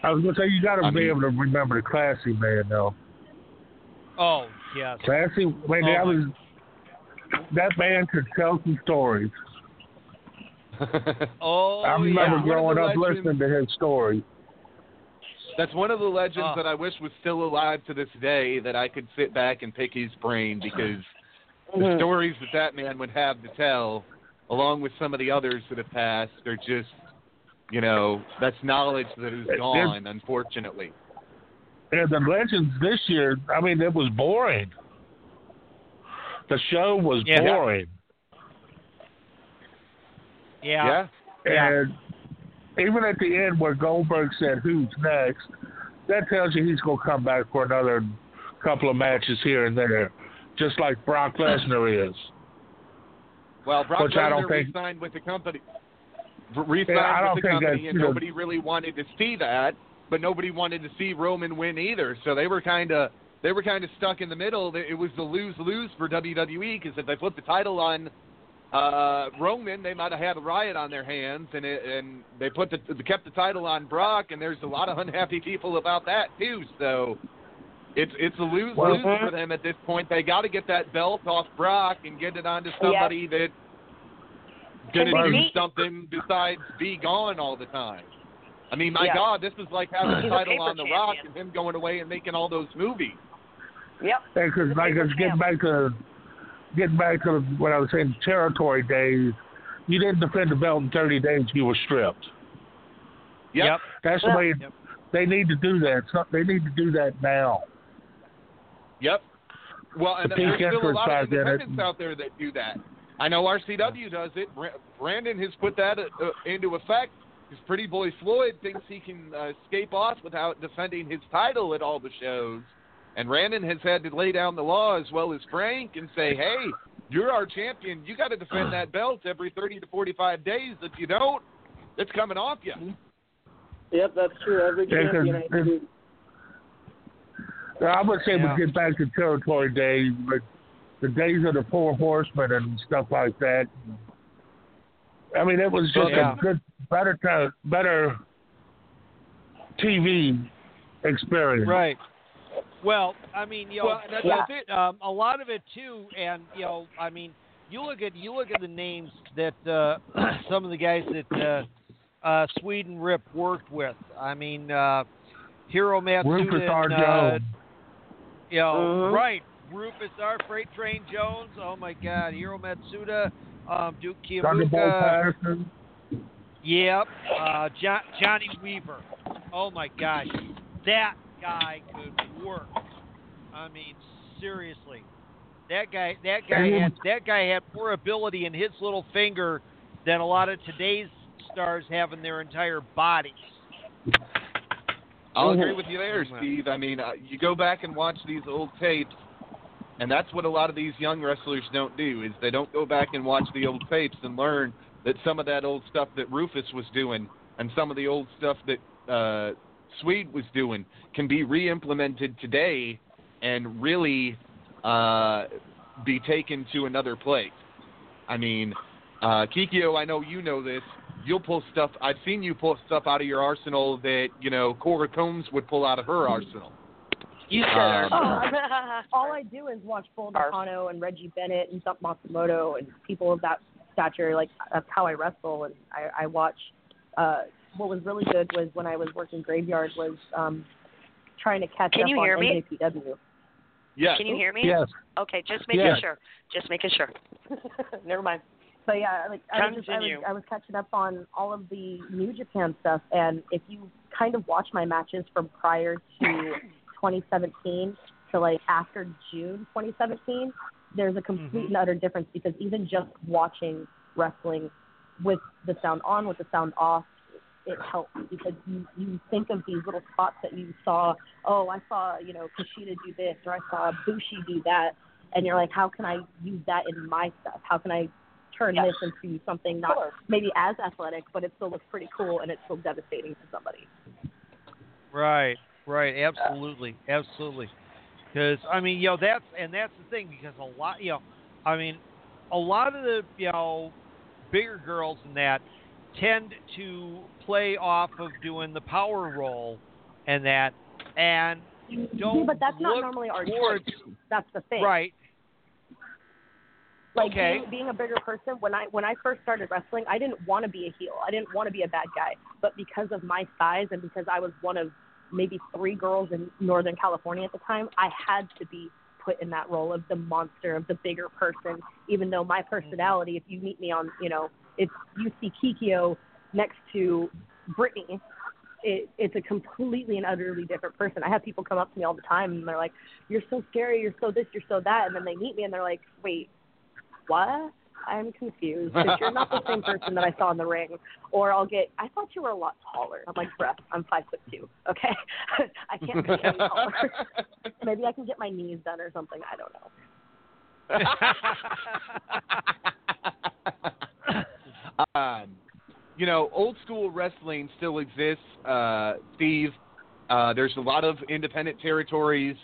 I was gonna say you got to I be mean- able to remember the classy man though. Oh yes. Classy, man, Oh, that was that man could tell some stories. [laughs] Oh I remember yeah. growing up legends- listening to his story. That's one of the legends Oh. that I wish was still alive to this day that I could sit back and pick his brain because the Mhm. stories that that man would have to tell, along with some of the others that have passed, are just, you know, that's knowledge that is It- gone, unfortunately. And the legends this year, I mean, it was boring. The show was Yeah. boring. Yeah. Yeah. And even at the end where Goldberg said, "Who's next?" that tells you he's going to come back for another couple of matches here and there, just like Brock Lesnar is. Well, Brock Which I don't Lesnar think- re-signed with the company. Re-signed Yeah, with the company, that, and know- nobody really wanted to see that. But nobody wanted to see Roman win either. So they were kind of they were kind of stuck in the middle. It was the lose lose for WWE because if they put the title on uh, Roman, they might have had a riot on their hands, and it, and they put the they kept the title on Brock, and there's a lot of unhappy people about that too. So it's it's a lose lose for them at this point. They got to get that belt off Brock and get it onto somebody that going Can to do beat- something besides be gone all the time. I mean, my Yeah. God, this is like having the a title paper on the Rock and him going away and making all those movies. Yep. Because The like paper it's getting back to getting back to what I was saying, territory days. You didn't defend the belt in 30 days. You were stripped. Yep. That's the Yeah. way Yep. they need to do that. So they need to do that now. Yep. Well, and The there's still a lot of entrance side did it. independents out there that do that. I know RCW does it. Bra- Brandon has put that uh, uh, into effect. His pretty boy Floyd thinks he can uh, escape off without defending his title at all the shows. And Brandon has had to lay down the law as well as Frank and say, hey, you're our champion. You got to defend that belt every 30 to 45 days. If you don't, it's coming off you. Yep, that's true. Every champion has to do I would say Yeah. we get back to territory days, but the days of the four horsemen and stuff like that. I mean, it was just Yeah. a good, better, time, better TV experience. Right. Well, I mean, you know, Well, that's- with that's it, um, a lot of it too, and you know, I mean, you look at you look at the names that uh, [clears throat] some of the guys that uh, uh, Sweden Rip worked with. I mean, uh, Hiro Matsuda, Rufus R. you know, Mhm. right? Rufus R. Freight Train Jones. Oh my God, Hiro Matsuda, um, Duke Keomuka. Patterson. Yep. Uh, jo- Johnny Weaver. Oh my gosh, that guy could work. I mean, seriously, that guy. That guy had that guy had more ability in his little finger than a lot of today's stars have in their entire bodies. I'll agree with you there, Steve. I mean, uh, you go back and watch these old tapes, and that's what a lot of these young wrestlers don't do is they don't go back and watch the old tapes and learn that some of that old stuff that Rufus was doing and some of the old stuff that uh, Swede was doing can be re-implemented today and really uh, be taken to another place. I mean, uh, Kikyo, I know you know this. You'll pull stuff. I've seen you pull stuff out of your arsenal that you know Cora Combs would pull out of her arsenal. You said Um, our- [laughs] All I do is watch Bull Nakano and Reggie Bennett and Dump Matsumoto and people of that stature. Like that's how I wrestle, and I, I watch. Uh, what was really good was when I was working graveyard was um, trying to catch Can up you on hear me? NJPW. Yeah. Can you hear me? Yes. Okay, just making Yes. sure. Just making sure. [laughs] Never mind. But yeah, like I was, just, I was I was catching up on all of the New Japan stuff, and if you kind of watch my matches from prior to [laughs] 2017 to like after June 2017, there's a complete mm-hmm. and utter difference because even just watching wrestling with the sound on, with the sound off, it helps because you you think of these little spots that you saw. Oh, I saw you know Kushida do this, or I saw Bushi do that, and you're like, how can I use that in my stuff? How can I turn Yes. this into something not maybe as athletic, but it still looks pretty cool and it's still devastating to somebody. Right, right, absolutely, absolutely. Because I mean, you know, that's and that's the thing because a lot, you know, I mean, a lot of the you know bigger girls in that tend to play off of doing the power role and that and don't See, but that's not normally our towards choice. That's the thing. right Like Okay. being, being a bigger person, when I when I first started wrestling, I didn't want to be a heel. I didn't want to be a bad guy. But because of my size and because I was one of maybe three girls in Northern California at the time, I had to be put in that role of the monster, of the bigger person. Even though my mm-hmm. personality, if you meet me on, you know, if you see Kikyo next to Brittany, it, it's a completely and utterly different person. I have people come up to me all the time and they're like, "You're so scary. You're so this. You're so that." And then they meet me and they're like, "Wait, what? I'm confused you're not the same person that I saw in the ring. Or I'll get, I thought you were a lot taller. I'm like, bruh, I'm five foot two. Okay, [laughs] I can't be any taller. [laughs] Maybe I can get my knees done or something. I don't know. [laughs] um, you know, old school wrestling still exists, uh, Steve. Uh, there's a lot of independent territories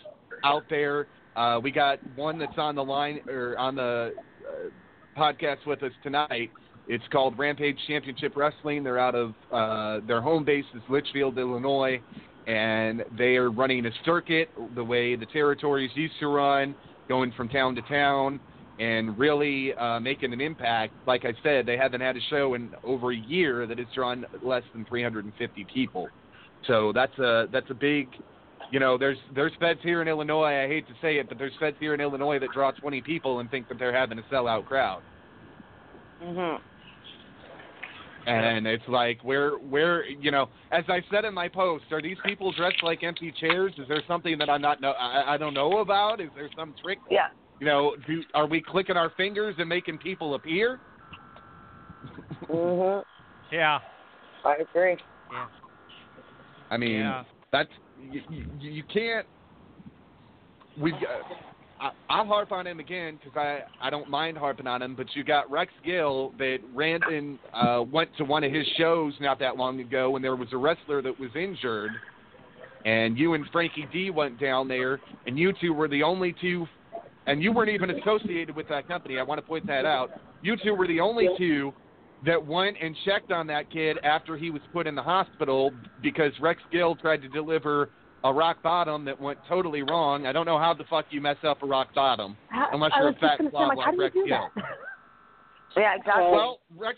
out there. Uh, we got one that's on the line or on the uh, podcast with us tonight. It's called Rampage Championship Wrestling. They're out of uh, their home base is Litchfield, Illinois, and they are running a circuit the way the territories used to run, going from town to town and really uh, making an impact. Like I said, they haven't had a show in over a year that has drawn less than 350 people. So that's a that's a big, you know, there's there's feds here in Illinois. I hate to say it, but there's feds here in Illinois that draw 20 people and think that they're having a sellout crowd. Mhm. And it's like, where, where, you know, as I said in my post, are these people dressed like empty chairs? Is there something that I'm not know, I, I don't know about? Is there some trick? Yeah. You know, do are we clicking our fingers and making people appear? Mhm. yeah I agree. yeah I mean, Yeah. that's you, you, can't. We, uh, I, I harp on him again because I I don't mind harping on him, but you got Rex Gill that ran and uh, went to one of his shows not that long ago when there was a wrestler that was injured, and you and Frankie D went down there, and you two were the only two, and you weren't even associated with that company. I want to point that out. You two were the only two that went and checked on that kid after he was put in the hospital because Rex Gill tried to deliver a rock bottom that went totally wrong. I don't know how the fuck you mess up a rock bottom How- unless you're a fat gonna slob like, how do you Rex Gill. [laughs] Yeah, exactly. Well, Rex,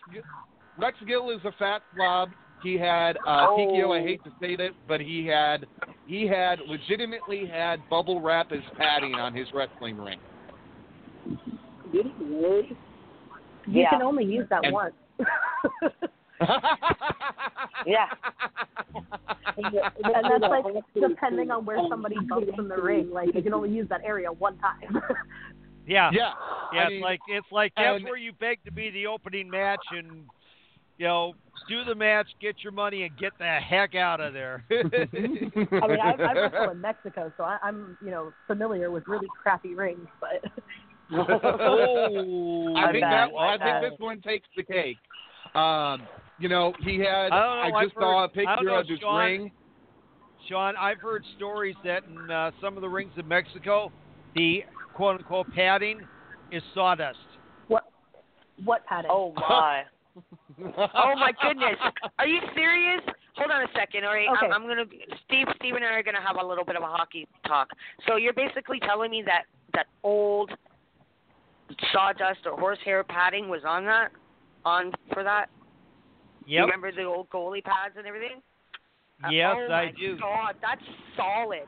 Rex Gill is a fat slob. He had uh, Oh. Kikyo. I hate to say that, but he had he had legitimately had bubble wrap as padding on his wrestling ring. You Yeah. can only use that And- once. [laughs] Yeah. and that's like depending on where somebody [laughs] bumps in the ring. Like you can only use that area one time. [laughs] yeah yeah, yeah I it's mean, like it's like that's where you beg to be the opening match and you know do the match get your money and get the heck out of there I mean, I, I wrestle in Mexico, so I, I'm you know familiar with really crappy rings, but. Oh [laughs] I think that I I think this one takes the cake. Um, you know, he had. I don't know, I've just saw a heard- I picture know, of his Sean. ring. Sean, I've heard stories that in uh, some of the rings in Mexico, the quote unquote padding is sawdust. What what padding? Oh my. [laughs] oh my goodness. Are you serious? Hold on a second. All right, Okay. I'm, I'm gonna. Steve, Steve and I are gonna have a little bit of a hockey talk. So you're basically telling me that that old sawdust or horsehair padding was on that, on for that. You Yep. remember the old goalie pads and everything? Uh, Yes, oh I my do. God, that's solid.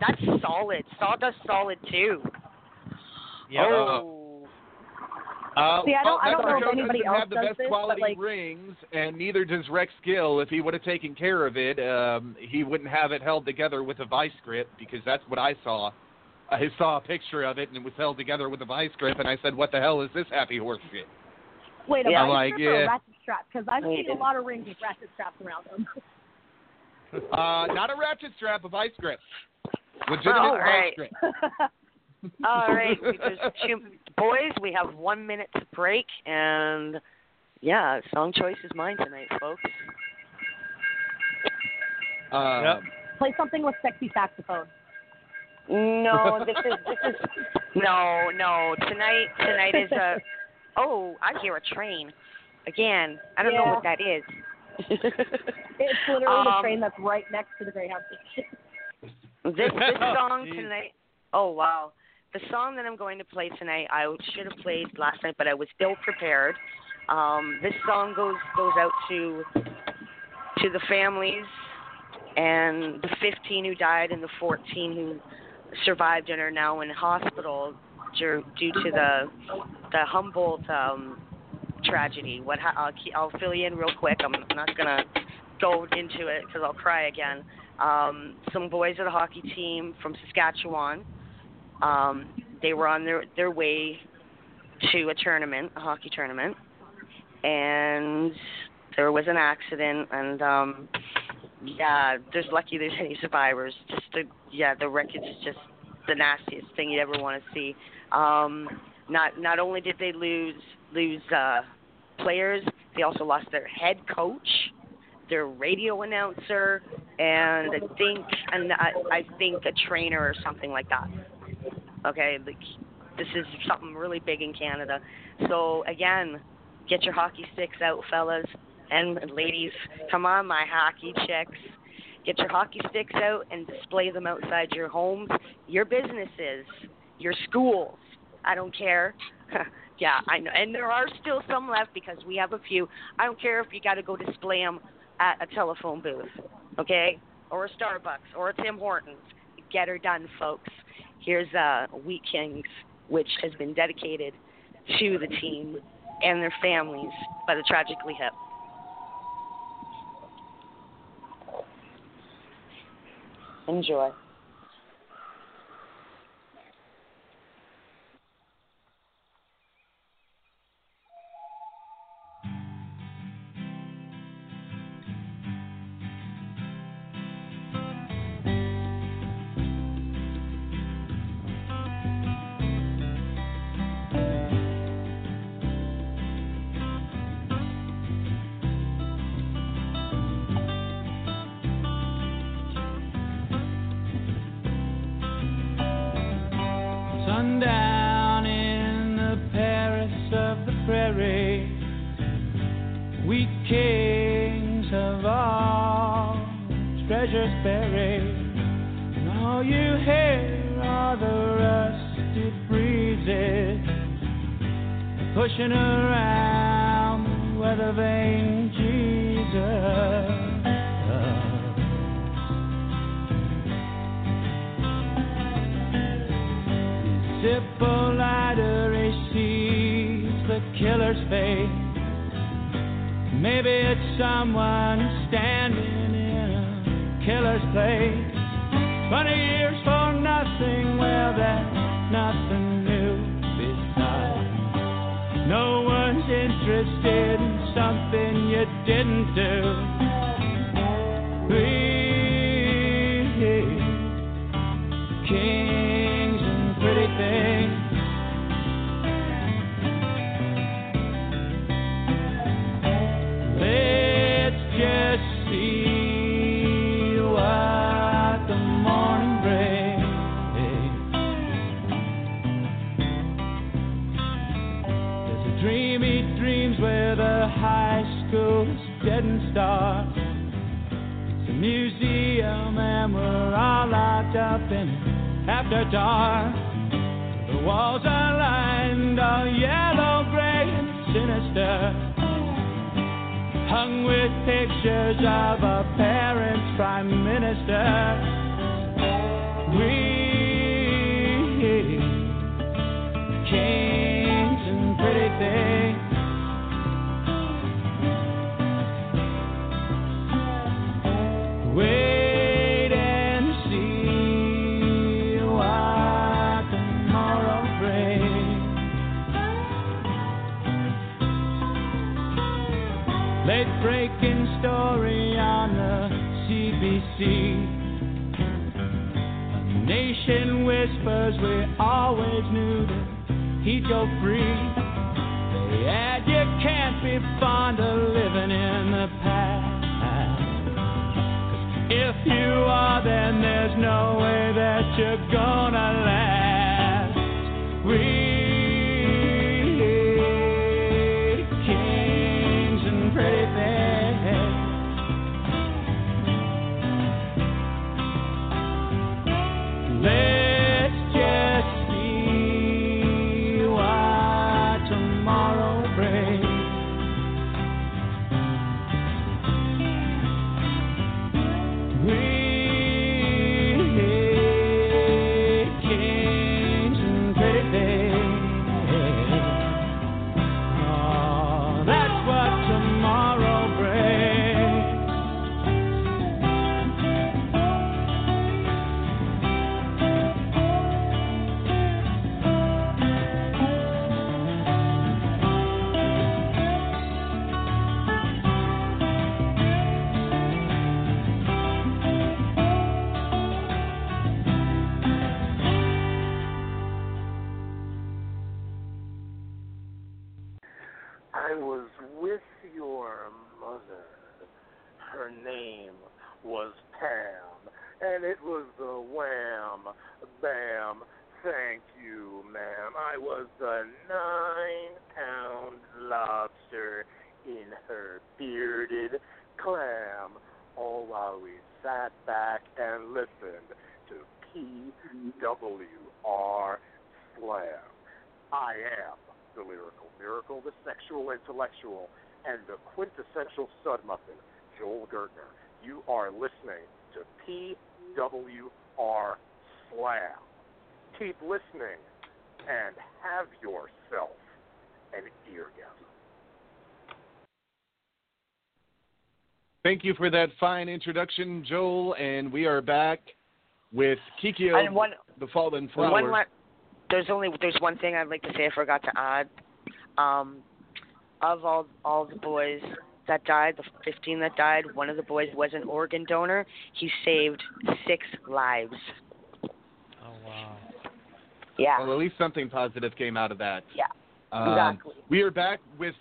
That's solid. Sawdust solid too. Yeah. Oh. Uh, See, I don't- well, I don't know if anybody doesn't else have the does best this, quality like- rings, and neither does Rex Gill. If he would have taken care of it, um, he wouldn't have it held together with a vice grip because that's what I saw. I saw a picture of it and it was held together with a vice grip, and I said, "What the hell is this happy horse shit?" Wait, a Yeah, vice like, grip or a yeah. ratchet strap? Because I've seen a lot of rings with ratchet straps around them. [laughs] Uh, not a ratchet strap, a vice grip. Legitimate All vice grip. [laughs] All right, there's [laughs] two, boys, we have one minute to break, and yeah, song choice is mine tonight, folks. Um, Yep. Play something with sexy saxophone. No, [laughs] this is this is no, no. Tonight, tonight is a Oh, I hear a train. Again, I don't know what that is. It's literally the Um, train that's right next to the Greyhound station. This this [laughs] song Jeez. tonight. Oh wow, the song that I'm going to play tonight, I should have played last night, but I was still prepared. Um, this song goes goes out to to the families and the 15 who died and the 14 who survived and are now in hospital due, due to the the Humboldt um, tragedy. What ha- I'll, I'll fill you in real quick. I'm not gonna go into it because I'll cry again. Um, some boys of the hockey team from Saskatchewan. Um, they were on their their way to a tournament, a hockey tournament, and there was an accident. And um, yeah, there's lucky there's any survivors. Just the yeah, the wreckage is just the nastiest thing you'd ever want to see. Um, not not only did they lose lose uh, players, they also lost their head coach, their radio announcer, and I think and I, I think a trainer or something like that. Okay, like this is something really big in Canada. So again, get your hockey sticks out, fellas and ladies. Come on, my hockey chicks. Get your hockey sticks out and display them outside your homes, your businesses, your schools. I don't care. [laughs] yeah, I know. And there are still some left because we have a few. I don't care if you got to go display them at a telephone booth, okay? Or a Starbucks or a Tim Hortons. Get her done, folks. Here's uh, Wheat Kings, which has been dedicated to the team and their families by the Tragically Hip. Enjoy. Treasures buried, and all you hear are the rusty breezes pushing around the weather vane Jesus. Sees the killer's face. Maybe it's someone standing killer's place. Twenty years for nothing, well, that's nothing new besides. No one's interested in something you didn't do. Wheat kings PWR Slam. Keep listening and have yourself an eargasm. Thank you for that fine introduction, Joel, and we are back with Kikyo, And one- the Fallen One Flower. la- there's only there's one thing I'd like to say I forgot to add. Um, of all all the boys that died, the 15 that died, one of the boys was an organ donor. He saved six lives. Oh wow. Yeah. Well, at least something positive came out of that. Yeah. Um, Exactly. We are back with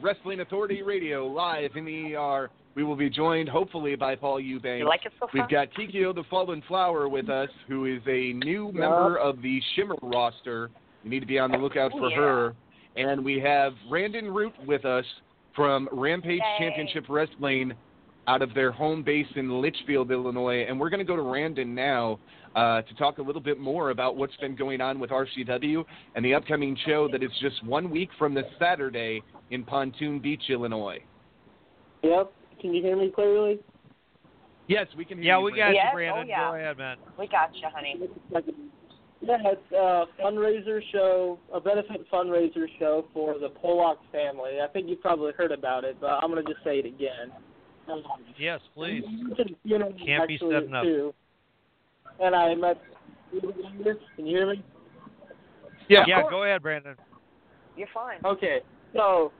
Wrestling Authority Radio live in the ER. We will be joined hopefully by Paul Eubanks. You like it so far? We've got Kikyo the Fallen Flower with us, who is a new member of the Shimmer roster. You need to be on the lookout for Yeah. her. And we have Brandon Root with us from Rampage Yay. Championship Wrestling out of their home base in Litchfield, Illinois. And we're going to go to Brandon now uh, to talk a little bit more about what's been going on with RCW and the upcoming show that is just one week from this Saturday in Pontoon Beach, Illinois. Yep. Can you hear me clearly? Yes, we can hear Yeah, you. we got Yes? you, Oh, Brandon. yeah. Go ahead, man. We got you, honey. Yeah, it's a fundraiser show, a benefit fundraiser show for the Pollock family. I think you've probably heard about it, but I'm going to just say it again. Um, Yes, please. you know, Can't be actually, setting up. Too. And I met. Can you hear me? Yeah. Yeah, go ahead, Brandon. You're fine. Okay, so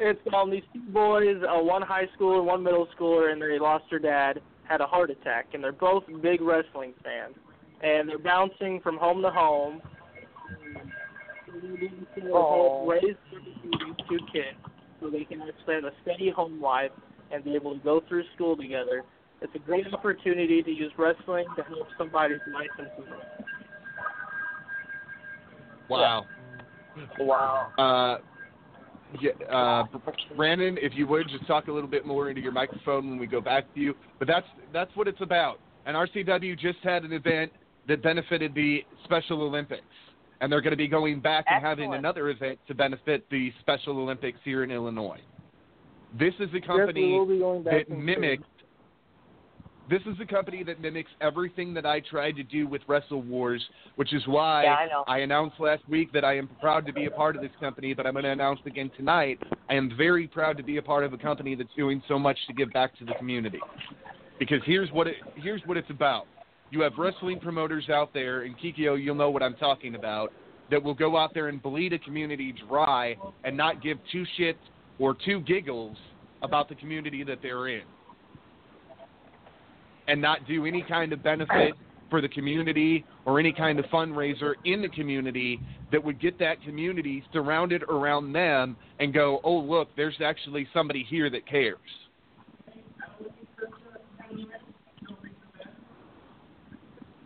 it's um these two boys, uh, one high schooler, one middle schooler, and they lost their dad, had a heart attack, and they're both big wrestling fans, and they're bouncing from home to home. Oh. Raise these two kids so they can actually have a steady home life and be able to go through school together. It's a great opportunity to use wrestling to help somebody's life improve. Wow. Wow. Uh, yeah, uh, Brandon, if you would just talk a little bit more into your microphone when we go back to you. But that's that's what it's about. And RCW just had an event that benefited the Special Olympics, and they're going to be going back and having another event to benefit the Special Olympics here in Illinois. This is a company will be going back that mimics. This is a company that mimics everything that I tried to do with Wrestle Wars, which is why Yeah, I know. announced last week that I am proud to be a part of this company, but I'm going to announce again tonight. I am very proud to be a part of a company that's doing so much to give back to the community. Because here's what it here's what it's about. You have wrestling promoters out there, and Kikyo, you'll know what I'm talking about, that will go out there and bleed a community dry and not give two shits or two giggles about the community that they're in. And not do any kind of benefit for the community or any kind of fundraiser in the community that would get that community surrounded around them and go, oh, look, there's actually somebody here that cares.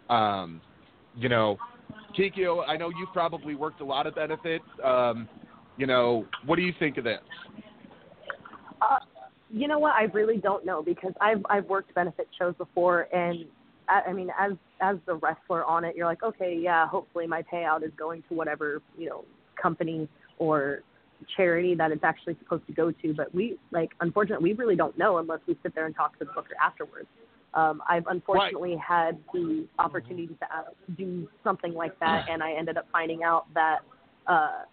Um, you know, Kikyo, I know you've probably worked a lot of benefits. Um, you know, what do you think of this? Uh, you know what? I really don't know because I've I've worked benefit shows before, and I, I mean, as as the wrestler on it, you're like, okay, yeah, hopefully my payout is going to whatever you know company or charity that it's actually supposed to go to. But we like, unfortunately, we really don't know unless we sit there and talk to the booker afterwards. Um, I've unfortunately had the opportunity to uh, do something like that, and I ended up finding out that. Uh,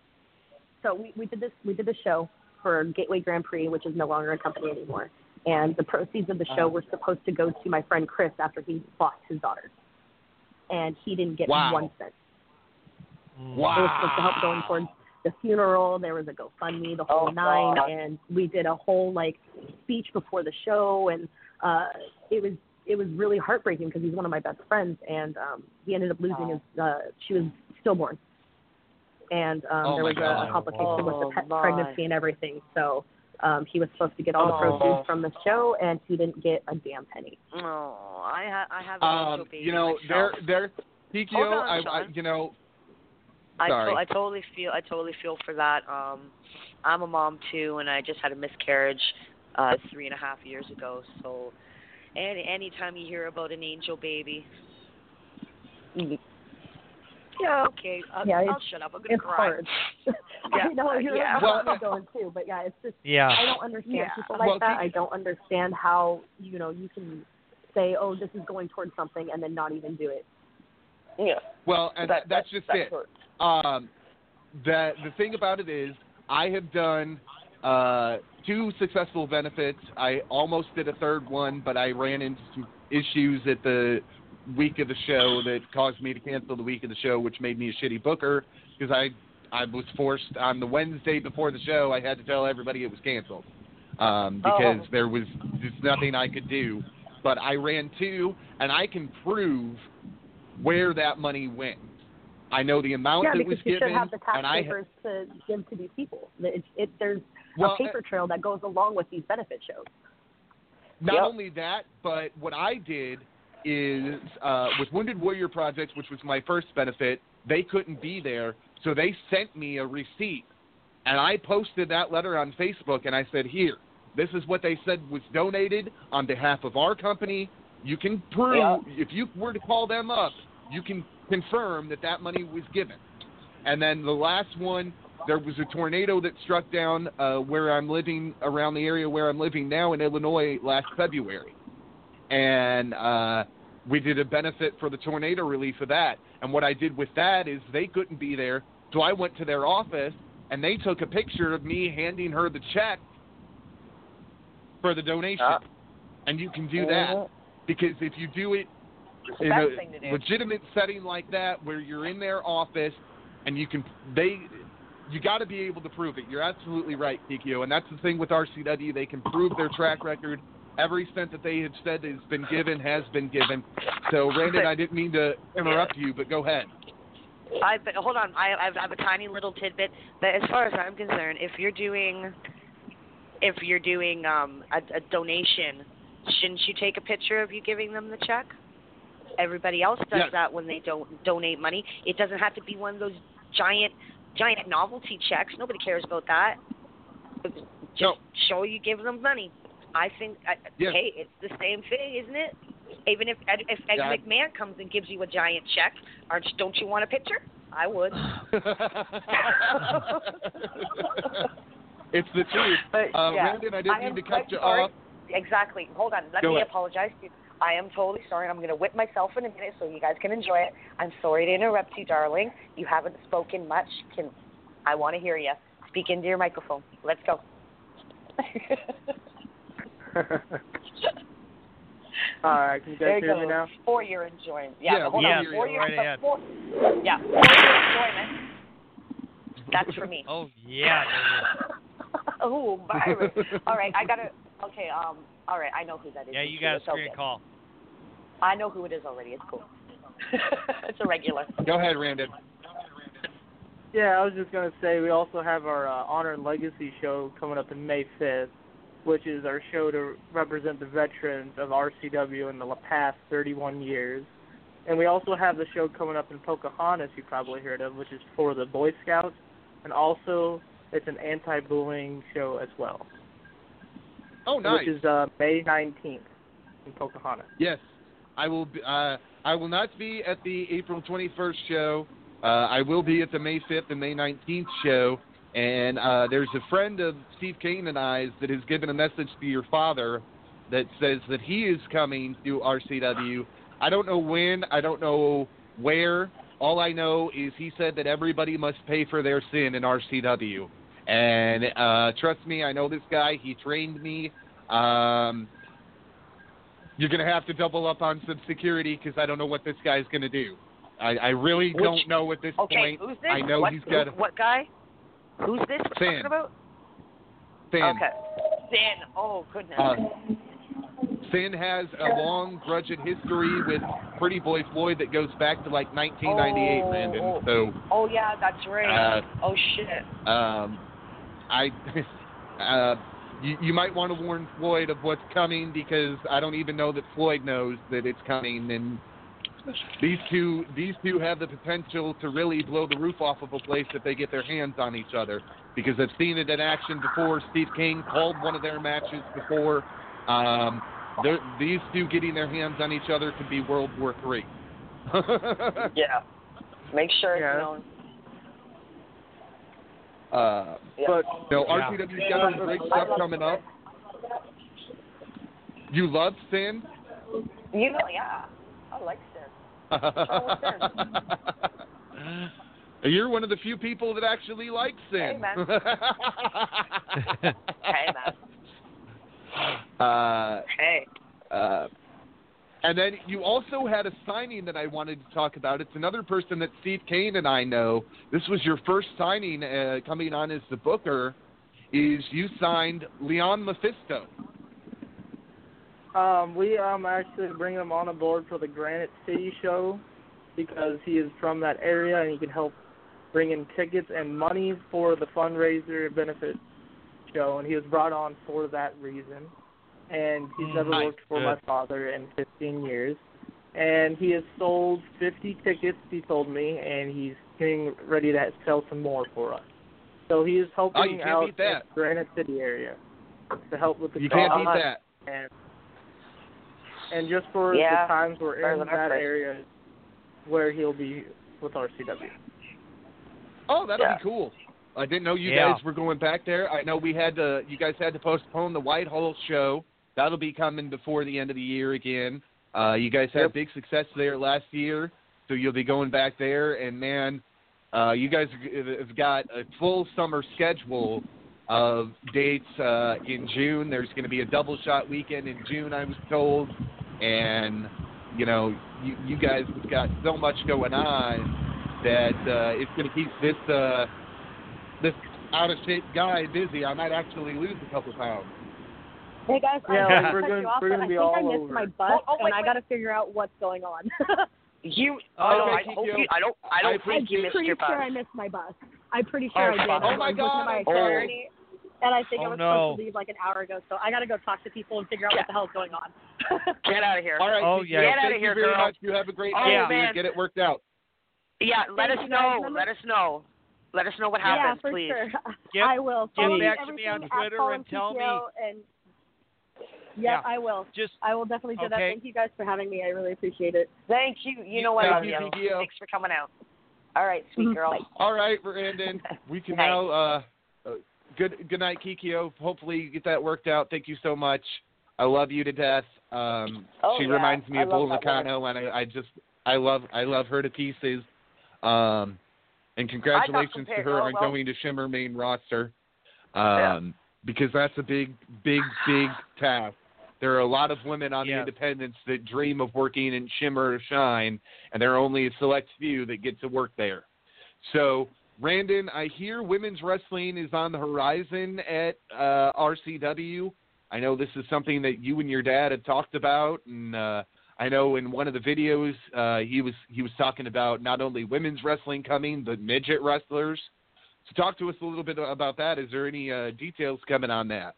so we, we did this we did this show for Gateway Grand Prix, which is no longer a company anymore. And the proceeds of the show were supposed to go to my friend Chris after he lost his daughter, and he didn't get Wow. one cent. Wow. It was supposed to help going towards the funeral. There was a GoFundMe, the whole Oh, nine, God. and we did a whole like speech before the show, and uh, it was it was really heartbreaking because he's one of my best friends, and um, he ended up losing his. Uh, she was stillborn, and um, Oh, there was a, a complication with the Oh, pet my. pregnancy and everything. So Um, he was supposed to get all the Oh. proceeds from the show, and he didn't get a damn penny. Oh, I ha- I have an Um, baby you know, they're myself. they're PKO. On, I, I you know, I, sorry. to- I totally feel I totally feel for that. Um, I'm a mom too, and I just had a miscarriage uh, three and a half years ago. So, any anytime you hear about an angel baby, yeah, okay, I'll, yeah, I'll shut up. I'm gonna cry. hard. [laughs] Yeah, I know you're yeah. well, Well, going too, but yeah, it's just Yeah. I don't understand Yeah. people like Well, that. I don't understand how you know you can say, oh, this is going towards something, and then not even do it. Yeah. Well, and That- that's that- just that it. hurts. Um, the the thing about it is, I have done uh, two successful benefits. I almost did a third one, but I ran into some issues at the week of the show that caused me to cancel the week of the show, which made me a shitty booker because I I was forced on the Wednesday before the show. I had to tell everybody it was canceled um, because Oh. there was just nothing I could do. But I ran two, and I can prove where that money went. I know the amount yeah, that was you given, should have the tax and I papers to give to these people. It, it, there's Well, a paper trail that goes along with these benefit shows. Not Yep. only that, but what I did is uh, with Wounded Warrior Projects, which was my first benefit, they couldn't be there, so they sent me a receipt, and I posted that letter on Facebook, and I said, "Here, this is what they said was donated on behalf of our company. You can prove Yeah. if you were to call them up, you can confirm that that money was given." And then the last one, there was a tornado that struck down uh, where I'm living, around the area where I'm living now in Illinois last February. And uh, we did a benefit for the tornado relief of that. And what I did with that is they couldn't be there, so I went to their office and they took a picture of me handing her the check for the donation. Ah. And you can do that Mhm. because if you do it in a thing to do. legitimate setting like that where you're in their office and you can they you got to be able to prove it. You're absolutely right, Kikyo, and that's the thing with RCW. They can prove their track record. Every cent that they have said has been given has been given. So, Brandon, I didn't mean to interrupt you, but go ahead. I but hold on. I I have a tiny little tidbit. But as far as I'm concerned, if you're doing if you're doing um a, a donation, shouldn't you take a picture of you giving them the check? Everybody else does Yes. that when they don't donate money. It doesn't have to be one of those giant giant novelty checks. Nobody cares about that. Just show you give them money. I think Yes. hey, it's the same thing, isn't it? Even if Ed, if Ed Yeah. McMahon comes and gives you a giant check, aren't don't you want a picture? I would. [laughs] it's the truth. But, uh, yeah, Brandon, I didn't I mean to cut you sorry. off. Exactly. Hold on. Let Go me ahead. apologize to you. I am totally sorry. I'm going to whip myself in a minute so you guys can enjoy it. I'm sorry to interrupt you, darling. You haven't spoken much. Can I want to hear you? Speak into your microphone. Let's go. [laughs] All right, can you guys you hear go. me now? For your enjoyment. Yeah, Yeah, hold we on. For your, Right ahead. for, yeah, for your enjoyment. That's for me. [laughs] Oh yeah. [laughs] oh, Byron. All right, I gotta. Okay, um. All right, I know who that is. Yeah, you got a screen okay. call. I know who it is already. It's cool. [laughs] it's a regular. Go ahead, Brandon. Yeah, I was just gonna say we also have our uh, Honor and Legacy show coming up in May 5th, which is our show to represent the veterans of RCW in the past 31 years. And we also have the show coming up in Pocahontas, you probably heard of, which is for the Boy Scouts, and also it's an anti-bullying show as well, Oh, nice. which is uh, May 19th in Pocahontas. Yes, I will. Be, uh, I will not be at the April 21st show. Uh, I will be at the May 5th and May 19th show. And uh, there's a friend of Steve Kane and I's that has given a message to your father that says that he is coming to RCW. I don't know when. I don't know where. All I know is he said that everybody must pay for their sin in RCW. And uh, trust me, I know this guy. He trained me. Um, you're going to have to double up on some security because I don't know what this guy's going to do. I, I really Which- don't know at this Okay, point. who's this? I know what, he's got who- a what guy? Who's this Syn. talking about? Syn. Okay. Syn. Oh goodness. Uh, Syn has a long grudged history with Pretty Boy Floyd that goes back to like 1998, Oh. Landon. So oh yeah, that's right. uh, oh shit. um, I [laughs] uh, you, you might want to warn Floyd of what's coming because I don't even know that Floyd knows that it's coming, and these two these two have the potential to really blow the roof off of a place if they get their hands on each other. Because I've seen it in action before. Steve King called one of their matches before. Um, they're- these two getting their hands on each other could be World War Three. [laughs] yeah. Make sure Yeah. it's known. Uh, But no, Yeah. RCW's got some great stuff coming up. You love Syn? You know, yeah. I like Syn. [laughs] You're one of the few people that actually like Syn. Hey, man. [laughs] hey, man. uh, Hey. uh, and then you also had a signing that I wanted to talk about. It's another person that Steve Kane and I know. This was your first signing uh, coming on as the booker. Is you signed Leon Mephisto? Um, we um actually bring him on board for the Granite City show because he is from that area and he can help bring in tickets and money for the fundraiser benefit show. And he was brought on for that reason. And he's mm. never Nice. worked for my father in 15 years. And he has sold 50 tickets, he told me, and he's getting ready to sell some more for us. So he is helping Oh, out in the Granite City area to help with the You can't beat that. And and just for Yeah, the times we're better in that our area where he'll be with RCW. Oh, that'll Yeah. be cool. I didn't know you Yeah. guys were going back there. I know we had to. You guys had to postpone the Whitehall show. That'll be coming before the end of the year again. Uh, you guys had Yep. big success there last year, so you'll be going back there. And man, uh, you guys have got a full summer schedule of dates uh, in June. There's going to be a double shot weekend in June, I was told, and you know, you, you guys have got so much going on that uh, it's going to keep this uh, this out of shape guy busy. I might actually lose a couple pounds. Hey guys, Yeah, I'm gonna we're gonna- you off, we're but gonna I be think all I missed over. my butt, Oh, oh, wait, and I got to figure out what's going on. [laughs] You. Oh, Oh, no, I hope Kikyo. you. I don't. I I don't appreciate think you I'm pretty sure I missed my bus. I'm pretty Oh, sure I did. Oh, my I was looking God. my Oh. itinerary, and I think Oh, I was no. supposed to leave like an hour ago, so I got to go talk to people and figure out what the hell's going on. [laughs] Get out of here. All right, Oh, yeah. Get thank outta here, you very girl. much. You have a great Oh, day. man. Get it worked out. Yeah, let us know. Let us know. Let us know what happens, yeah, happens, for please. sure. [laughs] Get- I will. get back to everything me on at Twitter and tell me- And yep, Yeah. I will. Just I will definitely do that. Thank you guys for having me. I really appreciate it. Thank you. You know what? Thank you, love you. Thanks for coming out. All right, sweet Mhm. girl. Bye. All right, Brandon. [laughs] We can now. Uh, uh, good good night, Kikyo. Hopefully you get that worked out. Thank you so much. I love you to death. Um, Oh, she yeah. reminds me I of love Bull. Nakano, and I, I just I love I love her to pieces. Um, and congratulations to her oh, on well. going to Shimmer main roster. Um, because that's a big big big task. There are a lot of women on the Yes. independents that dream of working in Shimmer or Shine, and there are only a select few that get to work there. So, Brandon, I hear women's wrestling is on the horizon at uh, RCW. I know this is something that you and your dad had talked about, and uh, I know in one of the videos uh, he was he was talking about not only women's wrestling coming, but midget wrestlers. So, talk to us a little bit about that. Is there any uh, details coming on that?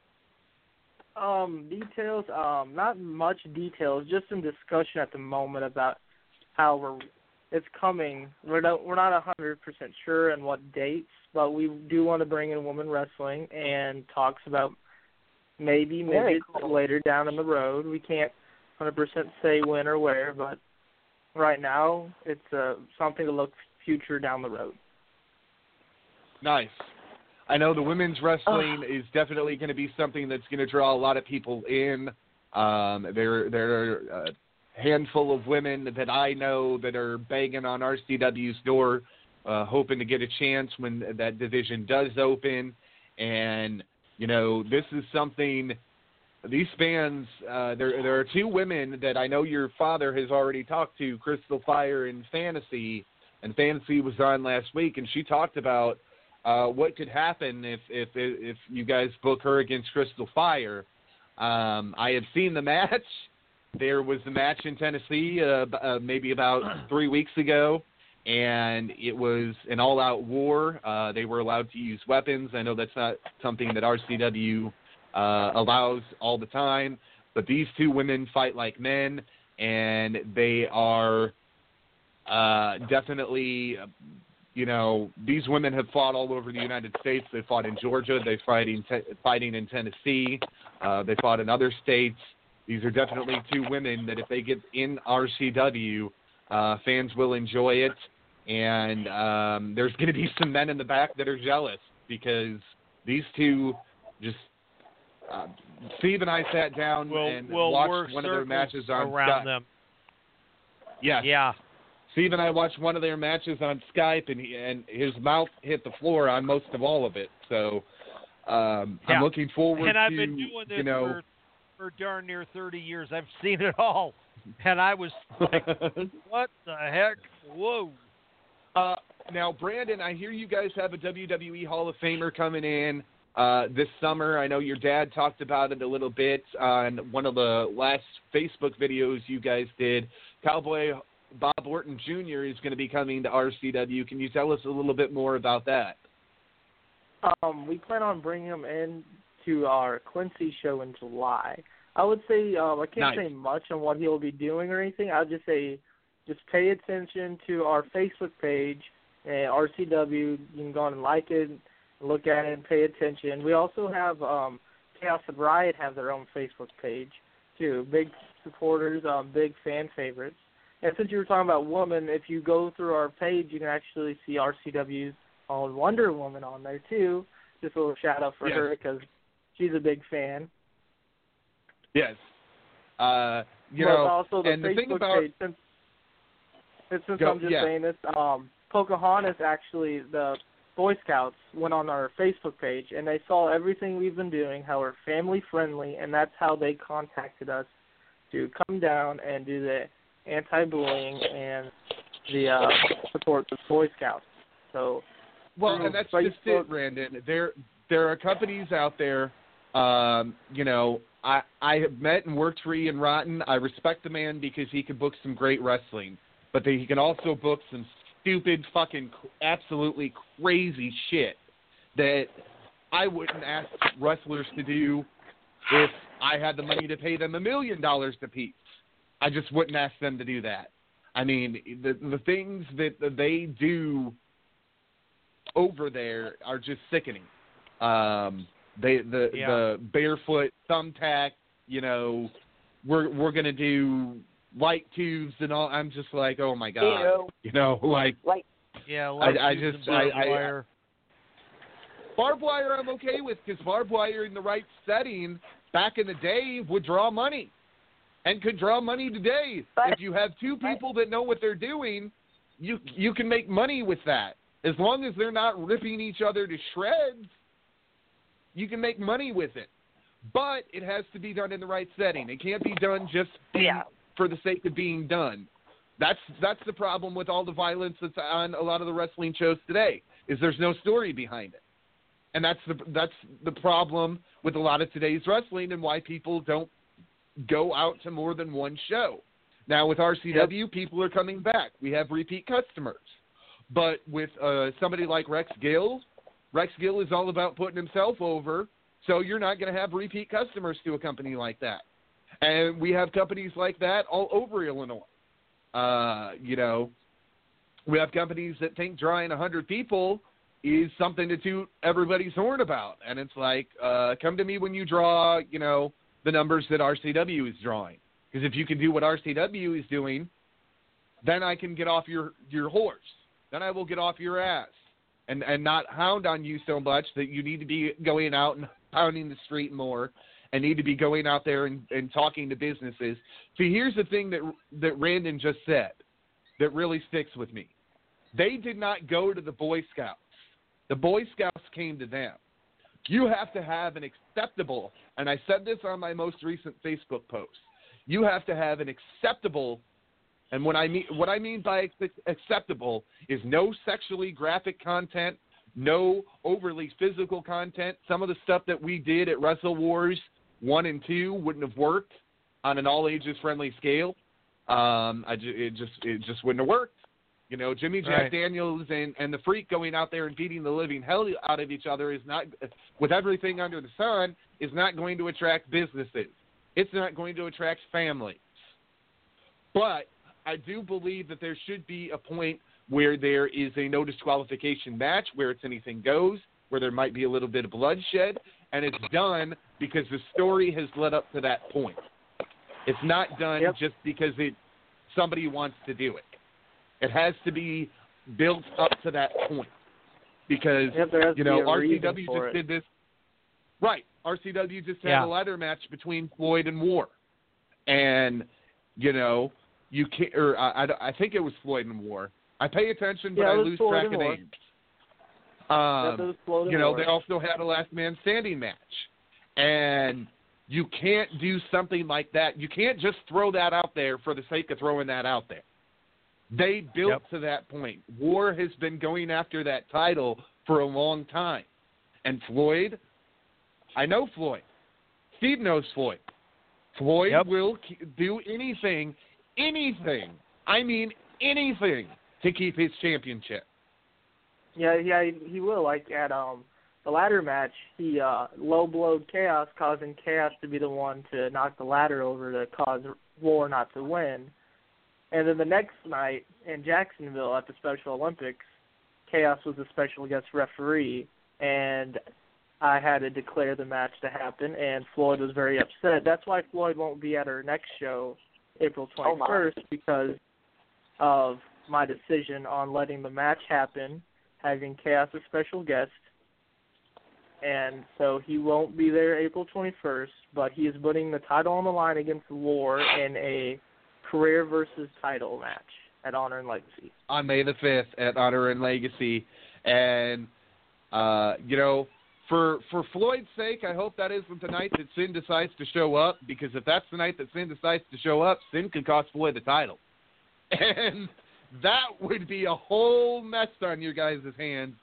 Um, details, um, not much details, just some discussion at the moment about how we're it's coming. We're not we're not a hundred percent sure on what dates, but we do want to bring in women wrestling and talks about maybe maybe cool. later down in the road. We can't hundred percent say when or where, but right now it's uh, something to look future down the road. Nice. I know the women's wrestling is definitely going to be something that's going to draw a lot of people in. Um, there, there are a handful of women that I know that are banging on RCW's door, uh, hoping to get a chance when that division does open. And you know, this is something. These fans, uh, there, there are two women that I know your father has already talked to, Crystal Fire and Fantasy, and Fantasy was on last week, and she talked about uh, what could happen if if if you guys book her against Crystal Fire. Um, I have seen the match. [laughs] There was a match in Tennessee uh, uh, maybe about [clears throat] three weeks ago, and it was an all-out war. Uh, they were allowed to use weapons. I know that's not something that RCW uh, allows all the time. But these two women fight like men, and they are uh, definitely, you know, these women have fought all over the United States. They fought in Georgia. They fighting te- fighting in Tennessee. Uh, they fought in other states. These are definitely two women that if they get in RCW, uh, fans will enjoy it. And um, there's going to be some men in the back that are jealous because these two just. Uh, Steve and I sat down We'll, and we'll watched one of their matches on around Skype. them. Yeah. Yeah. Steve and I watched one of their matches on Skype, and he, and his mouth hit the floor on most of all of it. So um, Yeah. I'm looking forward and I've to been doing this you know. for, for darn near 30 years. I've seen it all. And I was like, [laughs] what the heck? Whoa. Uh, now, Brandon, I hear you guys have a WWE Hall of Famer coming in uh, this summer. I know your dad talked about it a little bit on one of the last Facebook videos you guys did. Cowboy Bob Orton Jr. is going to be coming to RCW. Can you tell us a little bit more about that? Um, we plan on bringing him in to our Quincy show in July. I would say um, I can't Nice. say much on what he'll be doing or anything. I'll just say just pay attention to our Facebook page and RCW. You can go on and like it, look at it, and pay attention. We also have um, Chaos and Riot have their own Facebook page too. Big supporters, um, big fan favorites. And since you were talking about woman, if you go through our page, you can actually see RCW's own Wonder Woman on there too. Just a little shout out for Yes. her because she's a big fan. Yes. Uh, you but know, also the and the thing about page, since, since Go- I'm just yeah. saying this, um, Pocahontas actually the Boy Scouts went on our Facebook page and they saw everything we've been doing, how we're family friendly, and that's how they contacted us to come down and do the anti-bullying and the uh, support the Boy Scouts. So Well, and that's Facebook, just it, Brandon. There, there are companies out there. Um, you know, I I have met and worked for Ian Rotten. I respect the man because he can book some great wrestling, but they, he can also book some stupid, fucking, absolutely crazy shit that I wouldn't ask wrestlers to do if I had the money to pay them a million dollars a piece. I just wouldn't ask them to do that. I mean, the the things that they do over there are just sickening. Um, they the Yeah. the barefoot thumbtack, you know, we're we're gonna do light tubes and all. I'm just like, oh my god, Ew. you know, like Like Yeah, I, light I tubes just and I, barbed I wire. barbed wire I'm okay with because barbed wire in the right setting back in the day would draw money and could draw money today. But- if you have two people that know what they're doing, you you can make money with that. As long as they're not ripping each other to shreds, you can make money with it. But it has to be done in the right setting. It can't be done just Yeah. for the sake of being done. That's that's the problem with all the violence that's on a lot of the wrestling shows today. Is there's no story behind it, and that's the that's the problem with a lot of today's wrestling and why people don't go out to more than one show. Now with RCW, people are coming back. We have repeat customers, but with uh, somebody like Rex Gill, Rex Gill is all about putting himself over. So you're not going to have repeat customers to a company like that. And we have companies like that all over Illinois. Uh, you know, we have companies that think drawing a 100 people is something to toot everybody's horn about. And it's like, uh, come to me when you draw, you know, the numbers that RCW is drawing. Because if you can do what RCW is doing, then I can get off your, your horse. Then I will get off your ass and, and not hound on you so much that you need to be going out and pounding the street more and need to be going out there and, and talking to businesses. See, here's the thing that that Brandon just said that really sticks with me. They did not go to the Boy Scouts. The Boy Scouts came to them. You have to have an acceptable, and I said this on my most recent Facebook post. You have to have an acceptable, and what I mean what I mean by acceptable is no sexually graphic content, no overly physical content. Some of the stuff that we did at Wrestle Wars one and two wouldn't have worked on an all ages friendly scale. Um, I it just it just wouldn't have worked. You know, Jimmy Jack Right. Daniels and and the Freak going out there and beating the living hell out of each other is not, with everything under the sun, is not going to attract businesses. It's not going to attract families. But I do believe that there should be a point where there is a no disqualification match, where it's anything goes, where there might be a little bit of bloodshed, and it's done because the story has led up to that point. It's not done just because it somebody wants to do it. It has to be built up to that point because Yep, you know be a reason RCW just it. did this. Right, RCW just had Yeah. a ladder match between Floyd and War, and you know you can't. Or I, I, I think it was Floyd and War. I pay attention, but Yeah, I lose Floyd track of War. names. Um, Yep, it was Floyd and you know, War. they also had a last man standing match. And you can't do something like that. You can't just throw that out there for the sake of throwing that out there. They built Yep. to that point. War has been going after that title for a long time. And Floyd, I know Floyd. Steve knows Floyd. Floyd Yep. will do anything, anything, I mean anything, to keep his championship. Yeah, yeah, he, he will. Like at um the ladder match, he uh low blowed Chaos, causing Chaos to be the one to knock the ladder over to cause War not to win. And then the next night in Jacksonville at the Special Olympics, Chaos was a special guest referee, and I had to declare the match to happen, and Floyd was very upset. That's why Floyd won't be at our next show, April Oh, 21st, because of my decision on letting the match happen, having Chaos a special guest, and so he won't be there April 21st, but he is putting the title on the line against War in a career versus title match at Honor and Legacy. on May the 5th at Honor and Legacy. And, uh, you know, for for Floyd's sake, I hope that isn't the night that Syn decides to show up, because if that's the night that Syn decides to show up, Syn could cost Floyd the title. [laughs] And that would be a whole mess on your guys' hands.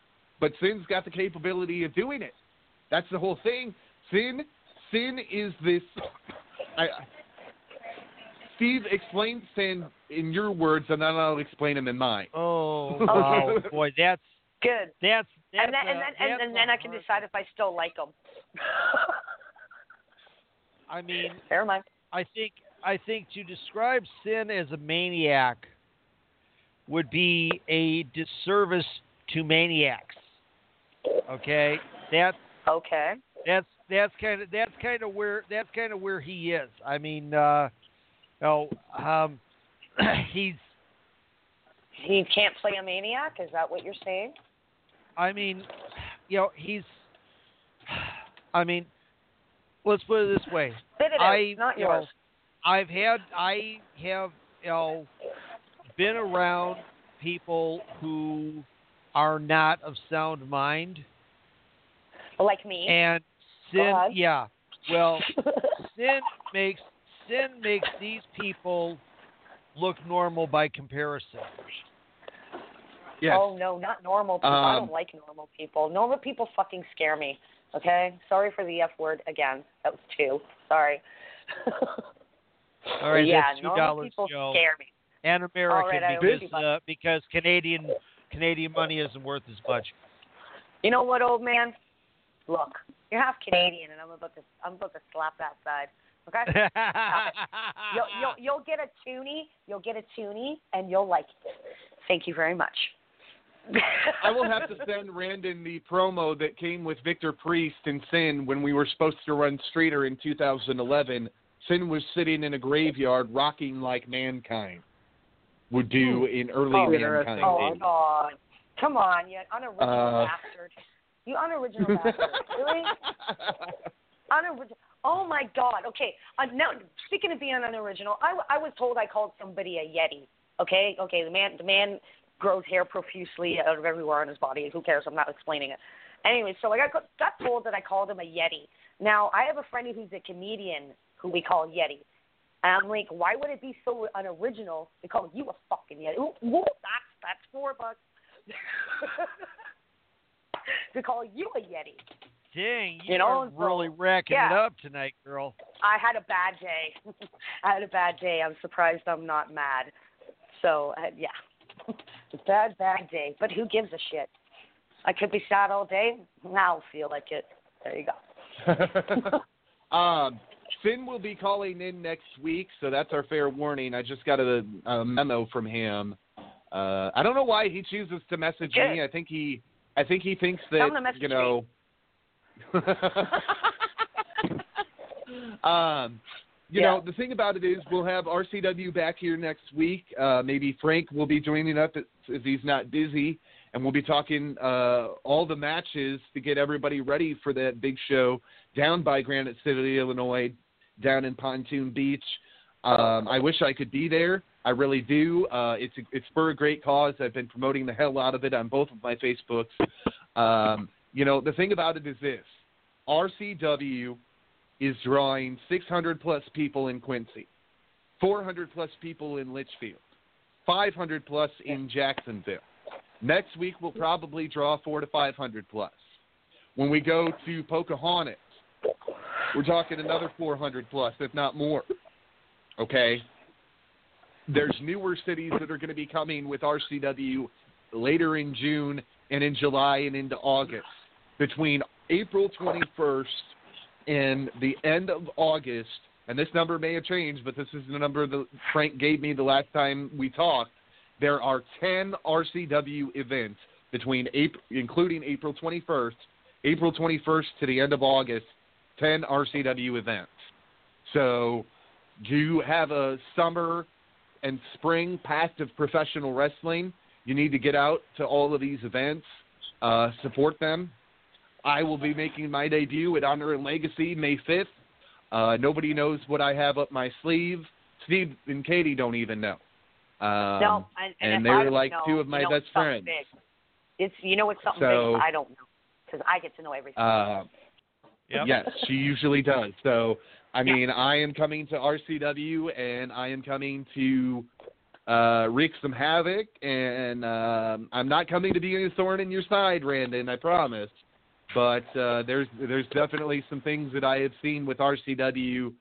But Syn's got the capability of doing it. That's the whole thing. Syn, Syn is this. I, Steve, explain Syn in your words, and then I'll explain him in mine. Oh, [laughs] wow, boy, that's Good. that's that's and then, and then, and, that's and then a I can hard- decide if I still like him. I mean, Never mind. I think I think to describe Syn as a maniac would be a disservice to maniacs. Okay, that's Okay. that's that's kind of that's kind of where that's kind of where he is. I mean, uh, no, um, [clears throat] he's. He can't play a maniac. Is that what you're saying? I mean, you know, he's. [sighs] I mean, let's put it this way. It. I, not you know, yours. I've had I have you know been around people who are not of sound mind like me. and Syn yeah well [laughs] Syn makes Syn makes these people look normal by comparison Yes. Oh no, not normal people. I Um, don't like normal people. Normal people fucking scare me. Okay. Sorry for the f word again. That was two. Sorry. all right [laughs] yeah, that's two normal dollars people Joe scare me. and American right, because uh, because Canadian Canadian money isn't worth as much You know what, old man? Look, you're half Canadian, and I'm about to I'm about to slap that side. Okay. [laughs] You'll, you'll you'll get a toonie. You'll get a toonie, and you'll like it. Thank you very much. I will have to send Brandon the promo that came with Victor Priest and Syn when we were supposed to run Streator in 2011. Syn was sitting in a graveyard rocking like Mankind would do in early Oh, Mankind Oh days. God! Come on, you unoriginal Uh, bastard! You unoriginal bastard! Really? [laughs] Unoriginal. Oh my God! Okay. Uh, now, speaking of being unoriginal, I, I was told I called somebody a yeti. Okay. Okay. The man the man grows hair profusely out of everywhere on his body. Who cares? I'm not explaining it. Anyway, so I got got told that I called him a yeti. Now I have a friend who's a comedian who we call Yeti. And I'm like, why would it be so unoriginal to call you a fucking Yeti? Ooh, ooh, that's that's four bucks. [laughs] to call you a Yeti. Dang you, You know, are so- really racking it up tonight girl I had a bad day. [laughs] I had a bad day. I'm surprised I'm not mad. So uh, yeah. [laughs] Bad, bad day. But who gives a shit? I could be sad all day. Now I'll feel like it. There you go. [laughs] um, Finn will be calling in next week, so that's our fair warning. I just got a, a memo from him. Uh, I don't know why he chooses to message me. I think he, I think he thinks that him to message you know. [laughs] um, you Yeah. know, the thing about it is, we'll have RCW back here next week. Uh, maybe Frank will be joining up if, if he's not busy, and we'll be talking uh, all the matches to get everybody ready for that big show down by Granite City, Illinois, down in Pontoon Beach. Um, I wish I could be there. I really do. Uh, it's it's for a great cause. I've been promoting the hell out of it on both of my Facebooks. Um, you know, the thing about it is this: RCW is drawing 600 plus people in Quincy, 400 plus people in Litchfield, 500 plus in Jacksonville. Next week we'll probably draw four to 500 plus. When we go to Pocahontas, we're talking another 400 plus, if not more. Okay. There's newer cities that are going to be coming with RCW later in June and in July and into August. Between April 21st and the end of August, and this number may have changed, but this is the number that Frank gave me the last time we talked. There are 10 RCW events between April, including April 21st, April 21st to the end of August, 10 RCW events. So, do you have a summer and spring pact of professional wrestling. You need to get out to all of these events, uh, support them. I will be making my debut at Honor and Legacy May 5th. Uh, nobody knows what I have up my sleeve. Steve and Katie don't even know. Um, no, and, and, if they I were don't like know, two of you my know best friends. Big. It's you know it's something So- big. I don't know because I get to know everything. Uh, Yes, she usually does. So, I mean, I am coming to RCW and I am coming to uh, wreak some havoc, and um, I'm not coming to be a thorn in your side, Brandon. I promise. But uh, there's there's definitely some things that I have seen with RCW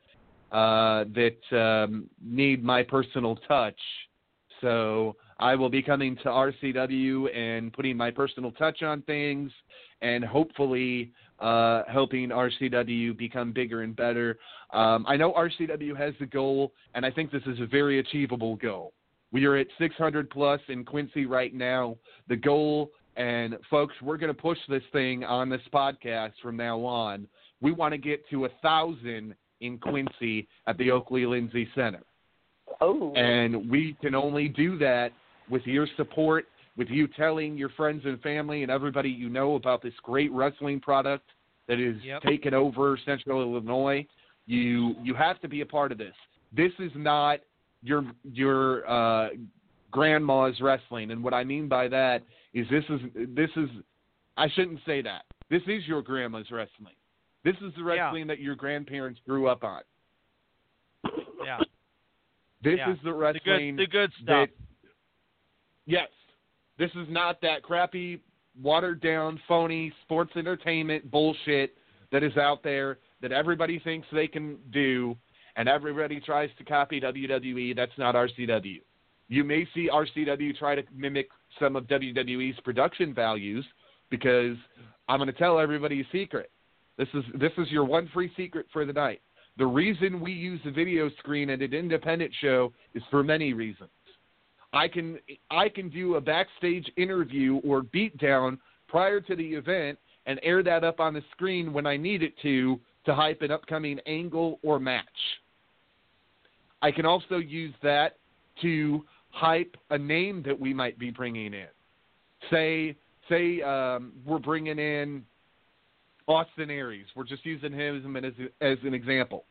uh, that um, need my personal touch. So I will be coming to RCW and putting my personal touch on things, and hopefully uh, helping RCW become bigger and better. Um, I know RCW has the goal, and I think this is a very achievable goal. We are at 600 plus in Quincy right now. The goal, and folks, we're going to push this thing on this podcast from now on. We want to get to a thousand in Quincy at the Oakley Lindsay Center. Oh. And we can only do that with your support, with you telling your friends and family and everybody you know about this great wrestling product that is Yep. taken over Central Illinois. You you have to be a part of this. This is not your your uh, grandma's wrestling, and what I mean by that is this is this is I shouldn't say that. This is your grandma's wrestling. This is the Yeah. wrestling that your grandparents grew up on. Yeah. This Yeah. is the The wrestling good, the good that stuff. yes, this is not that crappy, watered down, phony sports entertainment bullshit that is out there that everybody thinks they can do, and everybody tries to copy WWE. That's not RCW. You may see RCW try to mimic some of WWE's production values because I'm going to tell everybody a secret. This is this is your one free secret for the night. The reason we use the video screen at an independent show is for many reasons. I can I can do a backstage interview or beatdown prior to the event and air that up on the screen when I need it to to hype an upcoming angle or match. I can also use that to hype a name that we might be bringing in. Say say um, we're bringing in Austin Aries. We're just using him as as an example.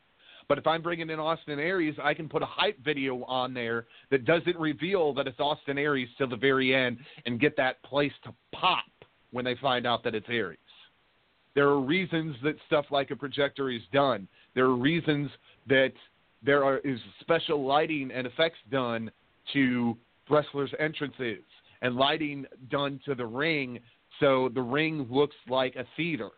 But if I'm bringing in Austin Aries, I can put a hype video on there that doesn't reveal that it's Austin Aries till the very end and get that place to pop when they find out that it's Aries. There are reasons that stuff like a projector is done. There are reasons that there are, is special lighting and effects done to wrestlers' entrances and lighting done to the ring so the ring looks like a theater.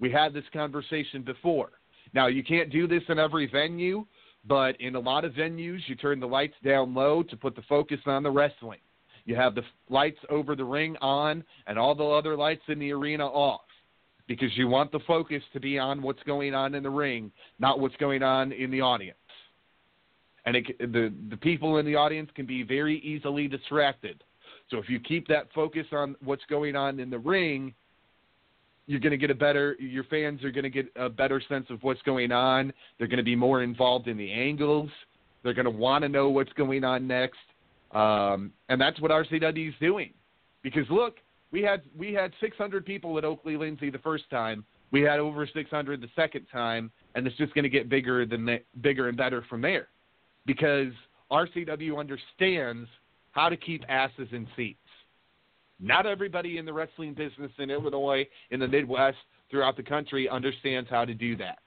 We had this conversation before. Now, you can't do this in every venue, but in a lot of venues, you turn the lights down low to put the focus on the wrestling. You have the lights over the ring on and all the other lights in the arena off because you want the focus to be on what's going on in the ring, not what's going on in the audience. And it, the the people in the audience can be very easily distracted. So if you keep that focus on what's going on in the ring, you're going to get a better your fans are going to get a better sense of what's going on. They're going to be more involved in the angles. They're going to want to know what's going on next. Um, and that's what RCW is doing. Because look, we had we had 600 people at Oakley Lindsay the first time. We had over 600 the second time, and it's just going to get bigger than that, bigger and better from there. Because RCW understands how to keep asses in seats. Not everybody in the wrestling business in Illinois, in the Midwest, throughout the country understands how to do that.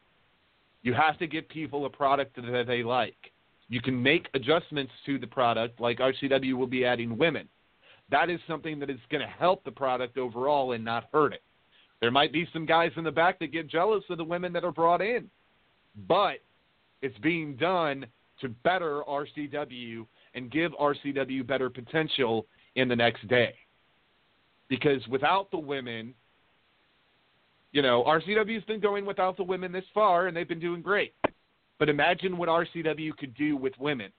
You have to give people a product that they like. You can make adjustments to the product, like RCW will be adding women. That is something that is going to help the product overall and not hurt it. There might be some guys in the back that get jealous of the women that are brought in, but it's being done to better RCW and give RCW better potential in the next day. Because without the women, you know, RCW's been going without the women this far, and they've been doing great. But imagine what RCW could do with women.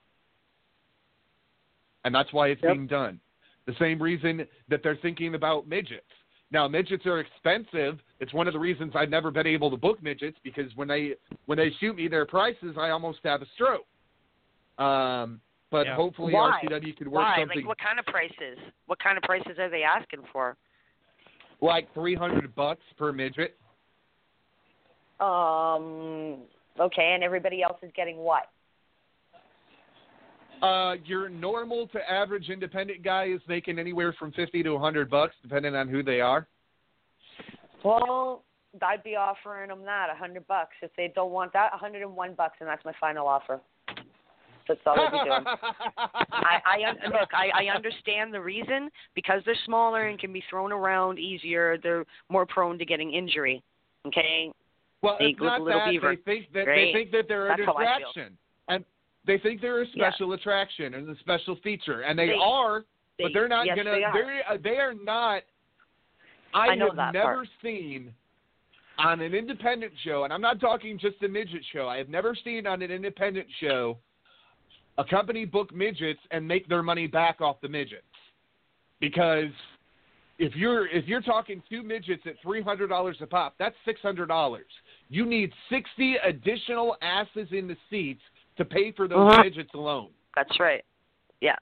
And that's why it's being done. The same reason that they're thinking about midgets. Now, midgets are expensive. It's one of the reasons I've never been able to book midgets because when they when they shoot me their prices, I almost have a stroke. Um, but Yeah. hopefully Why? RCW could work Why? something Like what kind of prices? What kind of prices are they asking for? like 300 bucks per midget. Um. Okay, and everybody else is getting what? Uh, your normal to average independent guy is making anywhere from 50 to a 100 bucks, depending on who they are. Well, I'd be offering them that a hundred bucks. If they don't want that, a hundred and one bucks, and that's my final offer. That's all I'd be doing. I, I [laughs] look. I, I understand the reason because they're smaller and can be thrown around easier. They're more prone to getting injury. Okay. Well, They it's not that. beaver. They think that Great. they think that they're That's a distraction, and they think they're a special attraction and a special feature, and they, They- are, but they- they're not yes, gonna. they are. Uh, they are not. I, I have never part. seen on an independent show, and I'm not talking just a midget show. I have never seen on an independent show a company book midgets and make their money back off the midgets because if you're if you're talking two midgets at three hundred dollars a pop, that's six hundred dollars. You need sixty additional asses in the seats to pay for those Uh-huh. midgets alone. That's right. Yeah.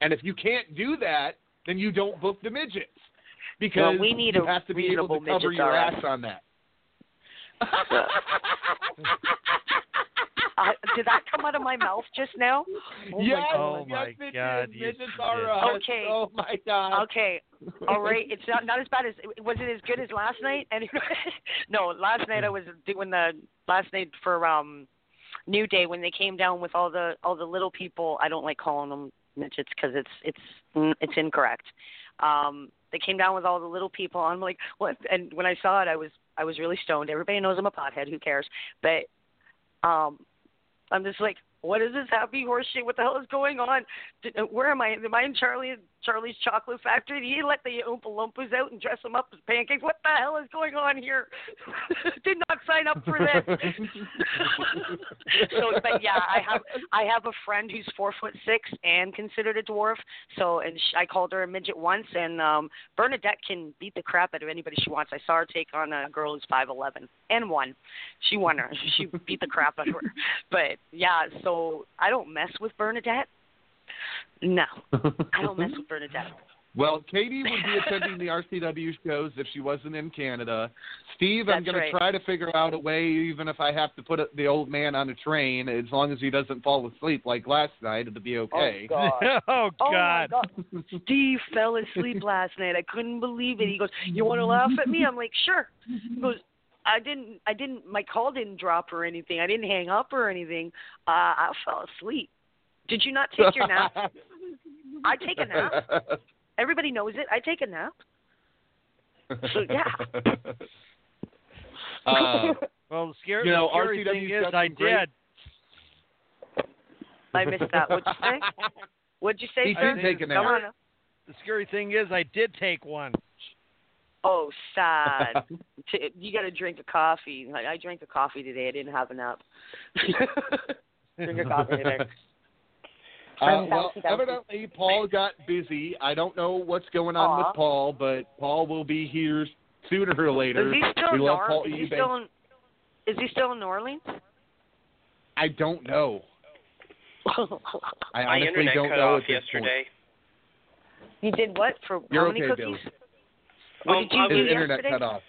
And if you can't do that, then you don't book the midgets because we need you have to be able to cover your ass on that. [laughs] Uh, did that come out of my mouth just now? [gasps] Oh yes, my Oh God. yes, my it God, is. you did. are us. Okay. Oh my god. Okay. All right. It's not not as bad as was it as good as last night? [laughs] And no, last night I was doing the last night for um New Day when they came down with all the all the little people. I don't like calling them midgets because it's it's mm, it's incorrect. Um they came down with all the little people. I'm like, what? And when I saw it, I was I was really stoned. Everybody knows I'm a pothead. Who cares? But um I'm just like, what is this happy horse shit? What the hell is going on? Uh, where am I? Am I in Charlie Charlie's Chocolate Factory? Did he let the Oompa Loompas out and dress them up as pancakes? What the hell is going on here? [laughs] Did not sign up for this. [laughs] so, but yeah, I have I have a friend who's four foot six and considered a dwarf. So, and sh I called her a midget once, and um Bernadette can beat the crap out of anybody she wants. I saw her take on a girl who's five eleven and won. She won her. She beat the crap out of her. But yeah, so I don't mess with Bernadette. No, I don't mess with Bernadette. [laughs] Well, Katie would be attending the RCW shows if she wasn't in Canada. Steve, I'm going right. to try to figure out a way, even if I have to put the old man on a train, as long as he doesn't fall asleep like last night, it'll be okay. Oh, God. [laughs] oh Oh my God. God. Steve fell asleep last night. I couldn't believe it. He goes, "You want to laugh at me?" I'm like, "Sure." He goes, "I didn't. I didn't. My call didn't drop or anything. I didn't hang up or anything. Uh, I fell asleep. Did you not take your nap? I take a nap. Everybody knows it. I take a nap. So yeah. [laughs] Uh, Well, the scary, You know, the scary RCW's thing is, I great- did. I missed that. What'd you say? [laughs] What'd you say, He sir? did take a Come nap. on. the scary thing is, I did take one. Oh, sad. [laughs] You got to drink a coffee. Like, I drank a coffee today. I didn't have enough. [laughs] drink a coffee today. Uh, well, evidently Paul got busy. I don't know what's going on Aw. with Paul, but Paul will be here sooner or later. Is he still we in love Nor- Paul is he still in Is he still in New Orleans? I don't know. [laughs] I My honestly internet don't cut know off at this yesterday. You did what for You're how many okay, cookies? Billy. What Um, did you do His internet yesterday? cut off.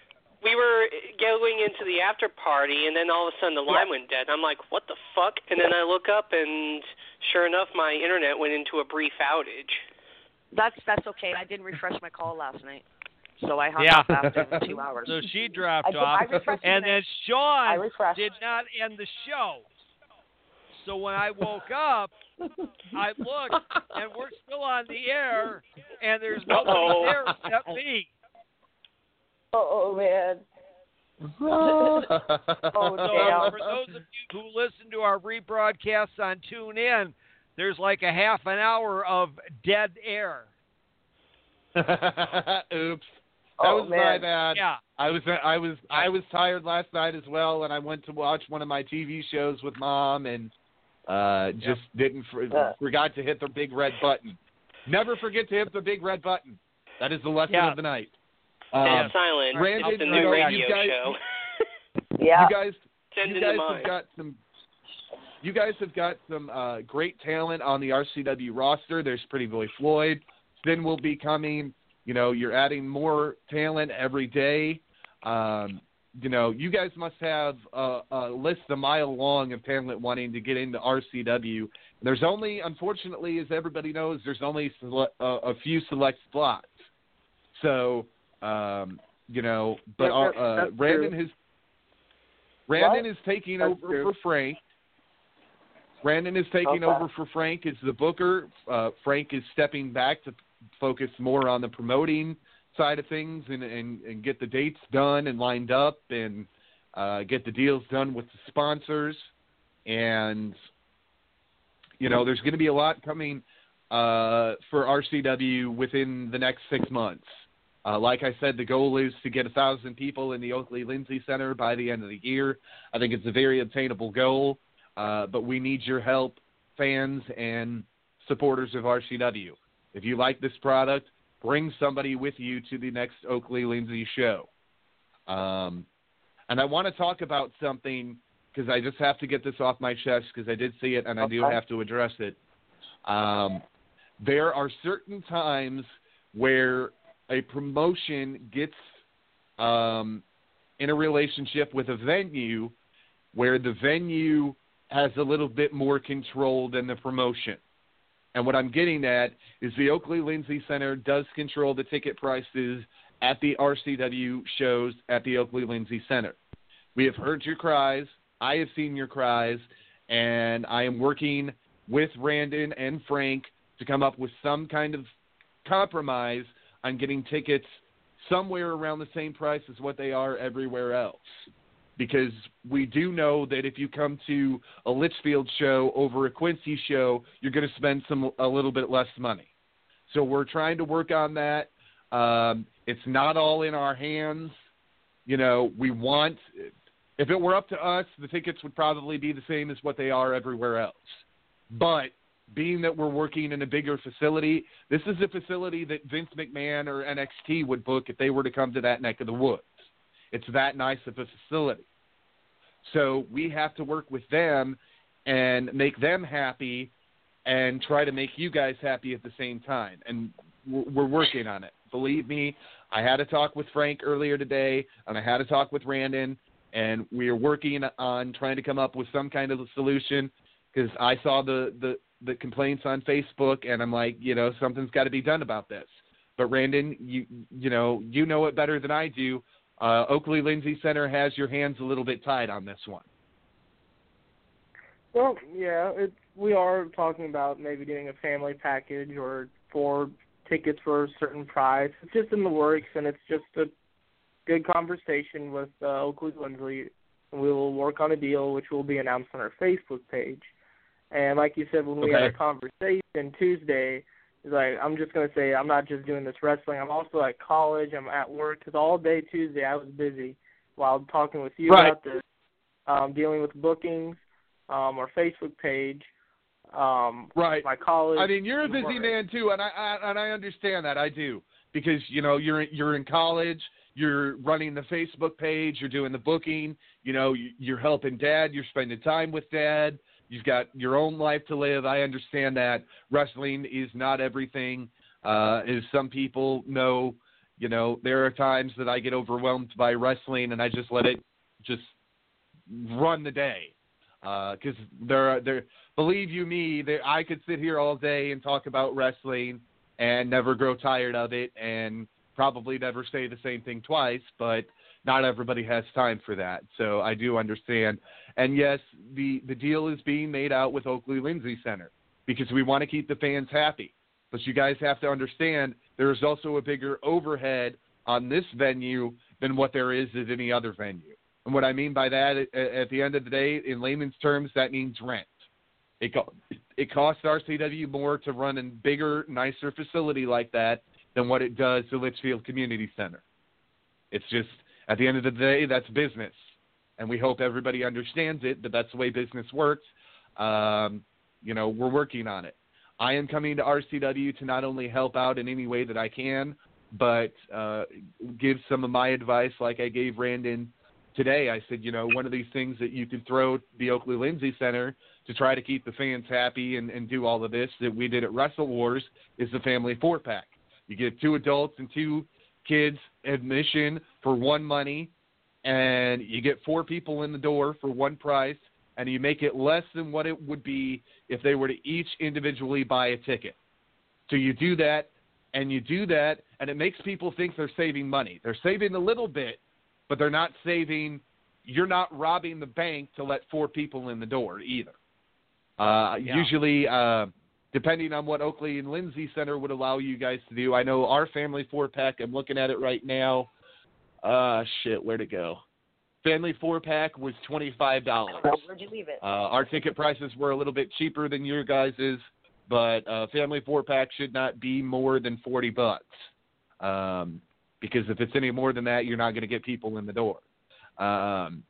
We were going into the after party, and then all of a sudden the line went dead. I'm like, what the fuck? And then I look up, and sure enough, my internet went into a brief outage. That's that's okay. I didn't refresh my call last night, so I hung Yeah. up after two [laughs] hours. So she dropped I off, I and then Sean did not end the show. So when I woke up, I looked, and we're still on the air, and there's nobody Uh-oh. there except me. Oh man. [laughs] Oh, so damn. for those of you who listen to our rebroadcasts on TuneIn, there's like a half an hour of dead air. [laughs] Oops. That Oh, was my bad. Yeah. I was I was I was tired last night as well, and I went to watch one of my TV shows with mom, and uh just didn't for, Uh. forgot to hit the big red button. Never forget to hit the big red button. That is the lesson Yeah. of the night. Dead Um, silent. Brandon, it's the you new know, radio guys- show. [laughs] Yeah. You guys, Send you guys have mind. got some. You guys have got some uh, great talent on the RCW roster. There's Pretty Boy Floyd. Finn will be coming. You know, you're adding more talent every day. Um, you know, you guys must have a, a list a mile long of talent wanting to get into RCW. There's only, unfortunately, as everybody knows, there's only sele- a, a few select spots. So, um, you know, but Yep, our, yep, uh, that's Brandon true. has Brandon What? is taking over true. for Frank. Brandon is taking Okay. over for Frank as the booker. Uh, Frank is stepping back to focus more on the promoting side of things and, and, and get the dates done and lined up and uh, get the deals done with the sponsors. And, you know, there's going to be a lot coming uh, for RCW within the next six months. Uh, like I said, the goal is to get a thousand people in the Oakley Lindsay Center by the end of the year. I think it's a very attainable goal, uh, but we need your help, fans and supporters of RCW. If you like this product, bring somebody with you to the next Oakley Lindsay show. Um, and I want to talk about something because I just have to get this off my chest because I did see it and I do have to address it. Um, there are certain times where a promotion gets um, in a relationship with a venue where the venue has a little bit more control than the promotion. And what I'm getting at is the Oakley Lindsay Center does control the ticket prices at the RCW shows at the Oakley Lindsay Center. We have heard your cries. I have seen your cries. And I am working with Brandon and Frank to come up with some kind of compromise on getting tickets somewhere around the same price as what they are everywhere else. Because we do know that if you come to a Litchfield show over a Quincy show, you're going to spend some a little bit less money. So we're trying to work on that. Um, it's not all in our hands. You know, we want. If it were up to us, the tickets would probably be the same as what they are everywhere else. But being that we're working in a bigger facility, this is a facility that Vince McMahon or NXT would book if they were to come to that neck of the woods. It's that nice of a facility. So we have to work with them and make them happy and try to make you guys happy at the same time. And we're working on it. Believe me, I had a talk with Frank earlier today, and I had a talk with Brandon, and we are working on trying to come up with some kind of a solution because I saw the, the, the complaints on Facebook, and I'm like, you know, something's got to be done about this. But Brandon, you you know, you know it better than I do. Uh, Oakley Lindsay Center has your hands a little bit tied on this one. Well, yeah, it, we are talking about maybe doing a family package or four tickets for a certain price. It's just in the works, and it's just a good conversation with uh, Oakley Lindsay. And we will work on a deal, which will be announced on our Facebook page. And like you said, when we had a conversation Tuesday, It's like I'm just gonna say I'm not just doing this wrestling. I'm also at college. I'm at work because all day Tuesday I was busy while talking with you Right. about this, um, dealing with bookings, um, our Facebook page, um, Right. my college. I mean, you're a busy work. man too, and I, I and I understand that. I do because you know you're you're in college, you're running the Facebook page, you're doing the booking, you know, you're helping dad, you're spending time with dad. You've got your own life to live. I understand that wrestling is not everything. Uh, as some people know, you know, there are times that I get overwhelmed by wrestling and I just let it just run the day because there are there believe you me there I could sit here all day and talk about wrestling and never grow tired of it and probably never say the same thing twice but not everybody has time for that so I do understand and yes the the deal is being made out with Oakley Lindsay Center because we want to keep the fans happy but you guys have to understand there is also a bigger overhead on this venue than what there is at any other venue and what I mean by that, at, the end of the day, in layman's terms, that means rent. It co- it costs RCW more to run a bigger, nicer facility like that than what it does the Litchfield Community Center. It's just at the end of the day, that's business, and we hope everybody understands it. That that's the way business works. Um, you know, we're working on it. I am coming to RCW to not only help out in any way that I can, but uh, give some of my advice, like I gave Brandon today. I said, you know, one of these things that you could throw the Oakley Lindsay Center to try to keep the fans happy and, and do all of this that we did at Wrestle Wars is the family four pack. You get two adults and two kids admission for one money, and you get four people in the door for one price, and you make it less than what it would be if they were to each individually buy a ticket. So you do that, and you do that, and it makes people think they're saving money. They're saving a little bit, but they're not saving. You're not robbing the bank to let four people in the door either. Uh, Yeah. Usually, uh, depending on what Oakley and Lindsay Center would allow you guys to do. I know our family four pack. I'm looking at it right now. Uh, shit, where'd it go? Family four pack was twenty five dollars. Where'd you leave it? Uh, our ticket prices were a little bit cheaper than your guys's, but uh, family four pack should not be more than forty bucks. Um, because if it's any more than that, you're not going to get people in the door. Um,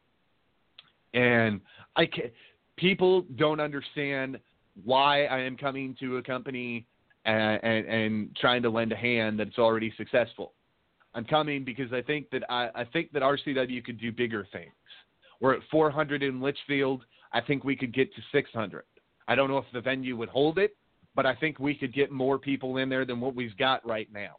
and I can, people don't understand why I am coming to a company and, and, and trying to lend a hand that's already successful. I'm coming because I think that I, I think that RCW could do bigger things. We're at 400 in Litchfield. I think we could get to 600. I don't know if the venue would hold it, but I think we could get more people in there than what we've got right now.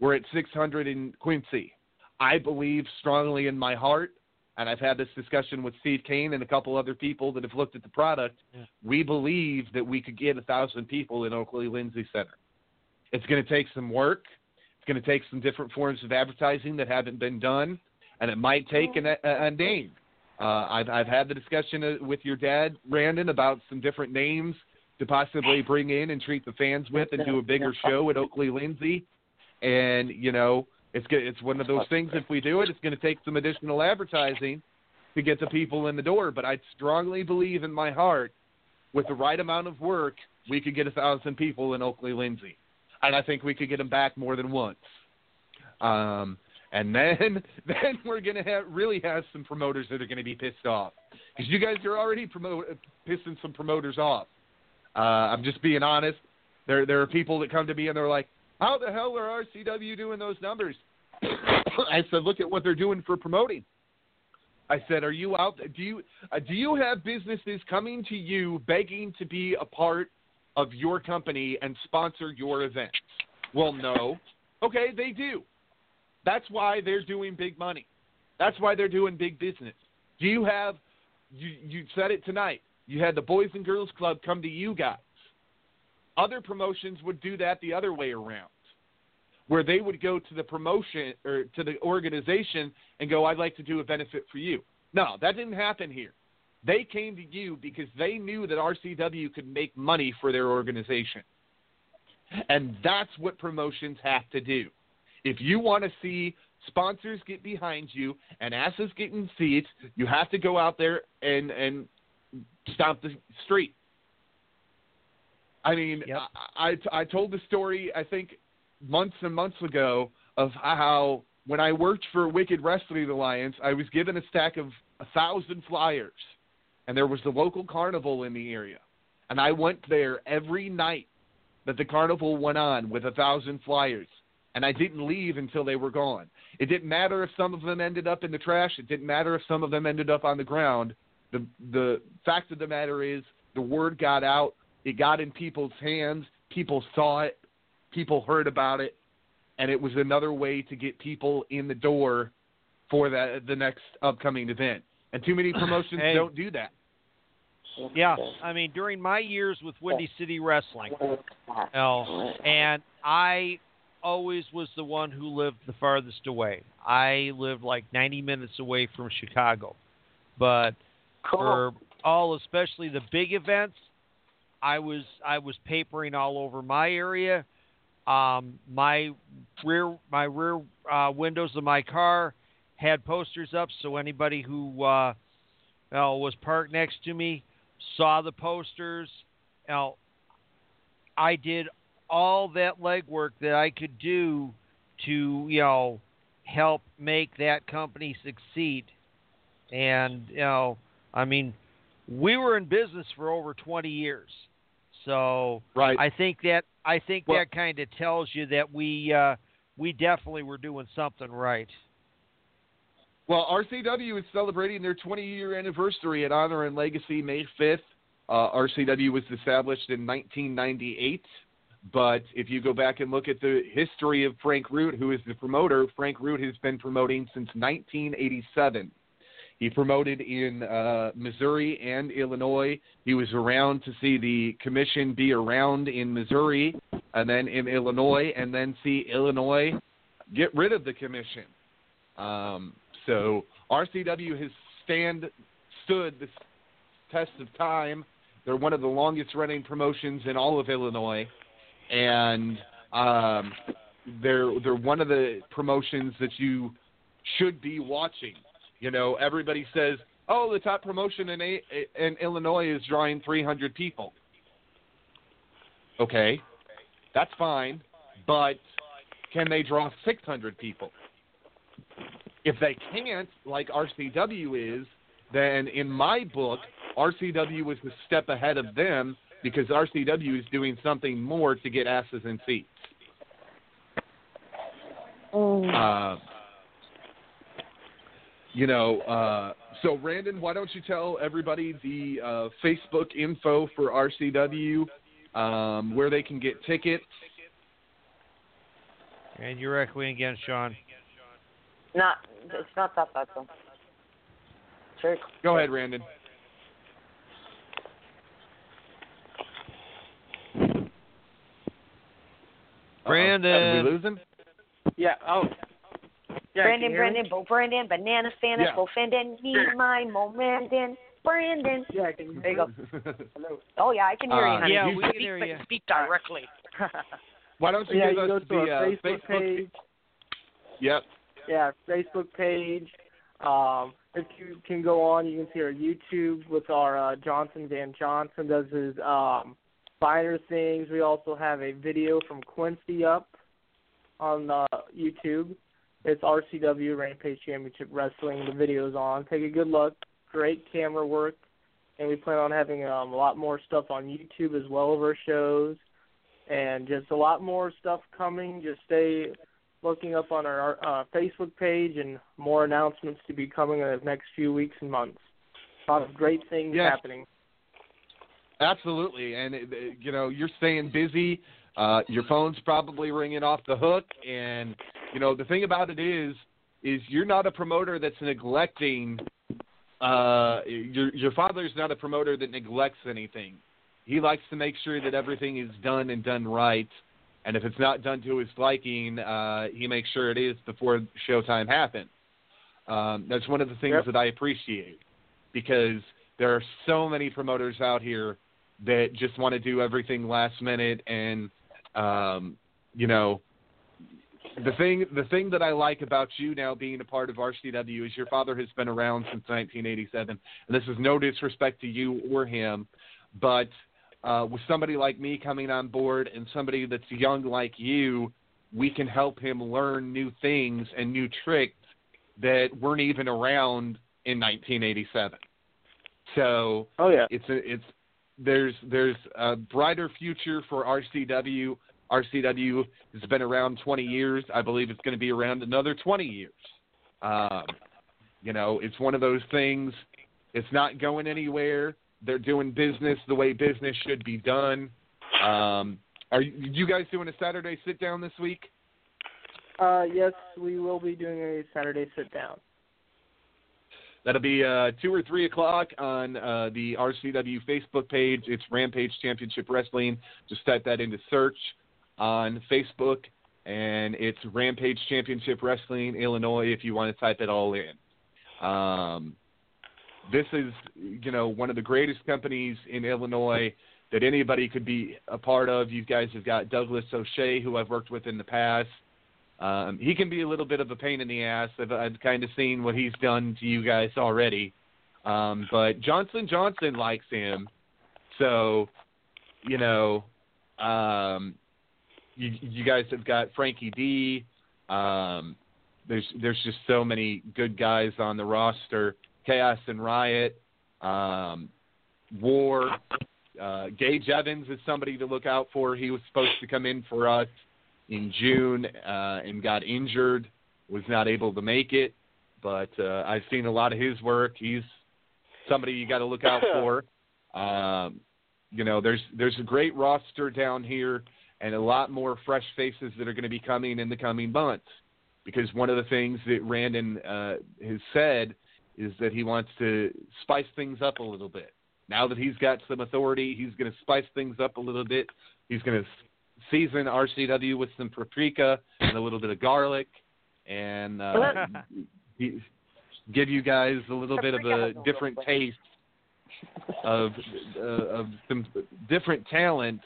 We're at 600 in Quincy. I believe strongly in my heart, and I've had this discussion with Steve Kane and a couple other people that have looked at the product. We believe that we could get a thousand people in Oakley Lindsay Center. It's going to take some work. It's going to take some different forms of advertising that haven't been done, and it might take an, a, a name. Uh, I've, I've had the discussion uh, with your dad, Brandon, about some different names to possibly bring in and treat the fans with and do a bigger show at Oakley Lindsay. And you know, it's go- it's one of those things. If we do it, it's going to take some additional advertising to get the people in the door. But I strongly believe in my heart, with the right amount of work, we could get a thousand people in Oakley Lindsay, and I think we could get them back more than once. Um, and then [laughs] then we're going to have really have some promoters that are going to be pissed off because you guys are already promote, pissing some promoters off. Uh, I'm just being honest. There there are people that come to me and they're like, "How the hell are RCW doing those numbers?" [coughs] I said, "Look at what they're doing for promoting." I said, "Are you out? Do you uh, do you have businesses coming to you begging to be a part of your company and sponsor your events?" Well, no. Okay, they do. That's why they're doing big money. That's why they're doing big business. Do you have you you said it tonight. You had the Boys and Girls Club come to you guys. Other promotions would do that the other way around. Where they would go to the promotion or to the organization and go, I'd like to do a benefit for you. No, that didn't happen here. They came to you because they knew that RCW could make money for their organization. And that's what promotions have to do. If you want to see sponsors get behind you and asses get in seats, you have to go out there and and stomp the street. I mean, I, I I told the story I think months and months ago of how when I worked for Wicked Wrestling Alliance, I was given a stack of a thousand flyers, and there was the local carnival in the area, and I went there every night that the carnival went on with a thousand flyers, and I didn't leave until they were gone. It didn't matter if some of them ended up in the trash. It didn't matter if some of them ended up on the ground. The the fact of the matter is the word got out. It got in people's hands. People saw it. People heard about it, and it was another way to get people in the door for that the next upcoming event. And too many promotions Hey. don't do that. Yeah, I mean during my years with Windy City Wrestling, you know, and I always was the one who lived the farthest away. I lived like 90 minutes away from Chicago, but for all, especially the big events, I was I was papering all over my area. Um, my rear my rear uh, windows of my car had posters up, so anybody who uh, know, was parked next to me saw the posters. Know, I did all that legwork that I could do to you know help make that company succeed. And you know, I mean, we were in business for over 20 years. So right. I think that I think Well- that kind of tells you that we uh, we definitely were doing something right. Well, RCW is celebrating their 20 year anniversary at Honor and Legacy May 5th. Uh, RCW was established in 1998. But if you go back and look at the history of Frank Root, who is the promoter, Frank Root has been promoting since 1987. He promoted in uh, Missouri and Illinois. He was around to see the commission be around in Missouri and then in Illinois, and then see Illinois get rid of the commission. Um, so RCW has stand stood the test of time. They're one of the longest running promotions in all of Illinois, and um, they're they're one of the promotions that you should be watching. You know, everybody says, "Oh, the top promotion in a- in Illinois is drawing 300 people." Okay, that's fine, but can they draw 600 people? If they can't, like RCW is, then in my book, RCW is a step ahead of them because RCW is doing something more to get asses in seats. Uh, you know, uh, so Brandon, why don't you tell everybody the uh, Facebook info for RCW, um, where they can get tickets? And you're echoing again, Sean. Not, it's not that bad though. Sure. Go ahead, Randon. Brandon. Did we lose him? Yeah. Oh. Yeah, Brandon, you hear me? Brandon, Bo Brandon, Banana Fan, Yeah. Bo Fandon, need my moment, Brandon. Yeah, I can you There you go. [laughs] Hello. Oh yeah, I can hear you, Uh, honey. yeah, You we speak, can hear you. Speak directly. [laughs] Why don't you yeah, give you us the our uh, Facebook, page. Yep. Yeah, Facebook page. Um, if you can go on, you can see our YouTube with our uh, Johnson Van Johnson does his um, finer things. We also have a video from Quincy up on uh, YouTube. It's RCW Rampage Championship Wrestling. The video's on. Take a good look. Great camera work, and we plan on having um, a lot more stuff on YouTube as well of our shows, and just a lot more stuff coming. Just stay looking up on our uh, Facebook page and more announcements to be coming in the next few weeks and months. A lot of great things Yes. happening. Absolutely, and it- you know you're staying busy. Uh, your phone's probably ringing off the hook, and you know the thing about it is, is you're not a promoter that's neglecting. Uh, your your father's not a promoter that neglects anything. He likes to make sure that everything is done and done right, and if it's not done to his liking, uh, he makes sure it is before showtime happens. Um, that's one of the things Yep. that I appreciate because there are so many promoters out here that just want to do everything last minute and um, you know the thing the thing that I like about you now being a part of RCW is your father has been around since 1987 and this is no disrespect to you or him but uh, with somebody like me coming on board and somebody that's young like you, we can help him learn new things and new tricks that weren't even around in 1987. So oh yeah, it's a, it's there's there's a brighter future for RCW. RCW has been around 20 years. I believe it's going to be around another 20 years. Um, you know, it's one of those things. It's not going anywhere. They're doing business the way business should be done. Um, are you, guys doing a Saturday sit down this week? Uh, yes, we will be doing a Saturday sit down. That'll be uh, two or three o'clock on uh, the RCW Facebook page. It's Rampage Championship Wrestling. Just type that into search on Facebook, and it's Rampage Championship Wrestling Illinois. If you want to type it all in, um, this is you know one of the greatest companies in Illinois that anybody could be a part of. You guys have got Douglas O'Shea, who I've worked with in the past. Um, he can be a little bit of a pain in the ass. I've, I've kind of seen what he's done to you guys already. Um, but Johnson Johnson likes him, so you know, um, you, you guys have got Frankie D. Um, there's there's just so many good guys on the roster. Chaos and Riot, um, War. Uh, Gage Evans is somebody to look out for. He was supposed to come in for us in June uh, and got injured, was not able to make it. But uh, I've seen a lot of his work. He's somebody you got to look out [laughs] for. Um, you know, there's there's a great roster down here, and a lot more fresh faces that are going to be coming in the coming months. Because one of the things that Brandon uh, has said is that he wants to spice things up a little bit. Now that he's got some authority, he's going to spice things up a little bit. He's going to season RCW with some paprika and a little bit of garlic, and uh, [laughs] give you guys a little bit of a different taste of uh, of some different talent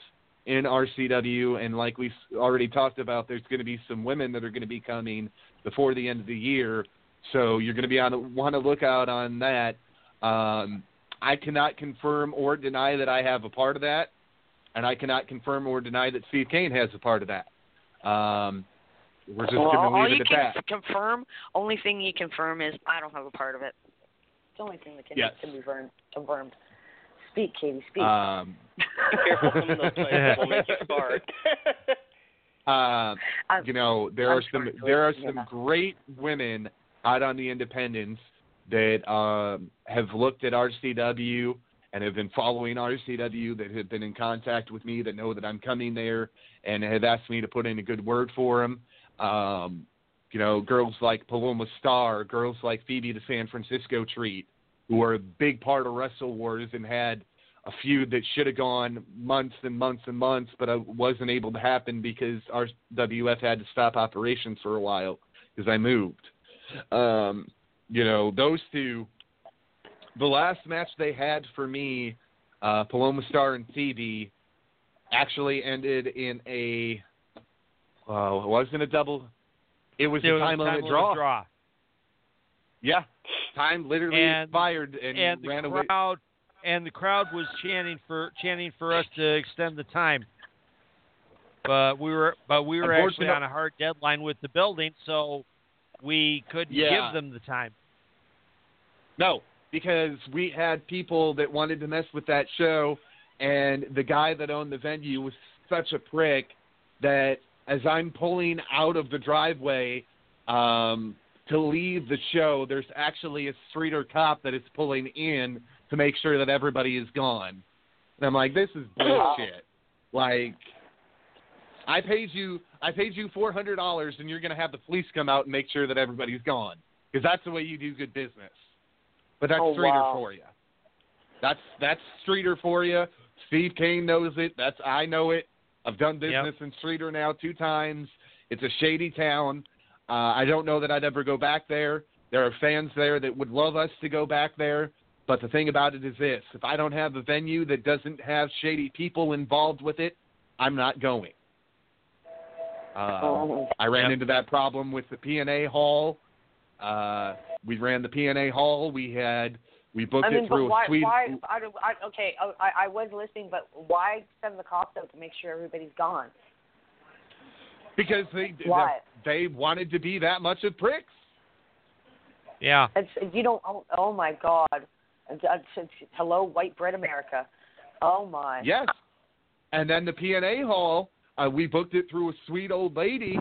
in RCW. And like we already talked about, there's going to be some women that are going to be coming before the end of the year. So you're going to be on want to look out on that. Um, I cannot confirm or deny that I have a part of that and I cannot confirm or deny that Steve Kane has a part of that. Um, we're just well, going to all leave you it can at that. confirm, only thing you confirm is I don't have a part of it. It's the only thing that can, Yes. can be confirmed. confirmed. Speak, Katie, speak. Um, [laughs] Careful, some of those places [laughs] will make you fart. uh, [laughs] you know, there I'm are some sorry, there are some great women out on the independents that um, have looked at RCW and have been following RCW that have been in contact with me that know that I'm coming there and have asked me to put in a good word for them. Um, you know, girls like Paloma Star, girls like Phoebe the San Francisco Treat, who are a big part of Wrestle Wars and had a feud that should have gone months and months and months, but it wasn't able to happen because RWF had to stop operations for a while because I moved. Um, you know, those two. The last match they had for me, uh, Paloma Star and Phoebe, actually ended in a. Well, it wasn't a double. It was It a was time limit time limit draw. draw. Yeah, time literally And- expired and, and the ran away. crowd and the crowd was chanting for chanting for us to extend the time. But we were but we were actually on a hard deadline with the building, so we couldn't Yeah. give them the time. No, because we had people that wanted to mess with that show, and the guy that owned the venue was such a prick that as I'm pulling out of the driveway um, to leave the show, there's actually a Streator cop that is pulling in to make sure that everybody is gone. And I'm like, this is [laughs] bullshit. Like, I paid you, I paid you four hundred dollars, and you're gonna have the police come out and make sure that everybody's gone because that's the way you do good business. But that's Oh, Streator wow. for you. That's that's Streator for you. Steve Kane knows it. That's I know it. I've done business in Streator now two times. It's a shady town. Uh, I don't know that I'd ever go back there. There are fans there that would love us to go back there. But the thing about it is this: if I don't have a venue that doesn't have shady people involved with it, I'm not going. Uh, Oh. I ran into that problem with the PNA hall. Uh, we ran the PNA hall. We had We booked I mean, it through why? a sweet. Why? I, I, okay, I, I- I was listening, but why send the cops out to make sure everybody's gone? Because they Why? they wanted to be that much of pricks. Yeah. It's you don't. Oh, oh my God! It's, it's, it's, hello, white bread America. Oh my. Yes. And then the P&A hall, uh, we booked it through a sweet old lady,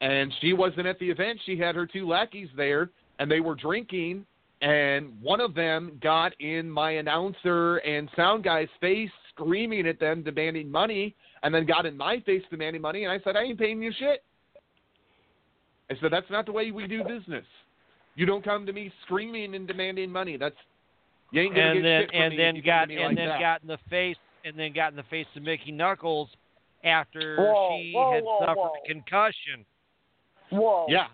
and she wasn't at the event. She had her two lackeys there, and they were drinking. And one of them got in my announcer and sound guy's face, screaming at them, demanding money, and then got in my face demanding money. And I said, I ain't paying you shit. I said, that's not the way we do business. You don't come to me screaming and demanding money. That's you ain't gonna and get then shit from and me then if you come got and like then that. got in the face and then got in the face of Mickey Knuckles after Whoa, she whoa, had whoa, suffered whoa. a concussion. Whoa. Yeah.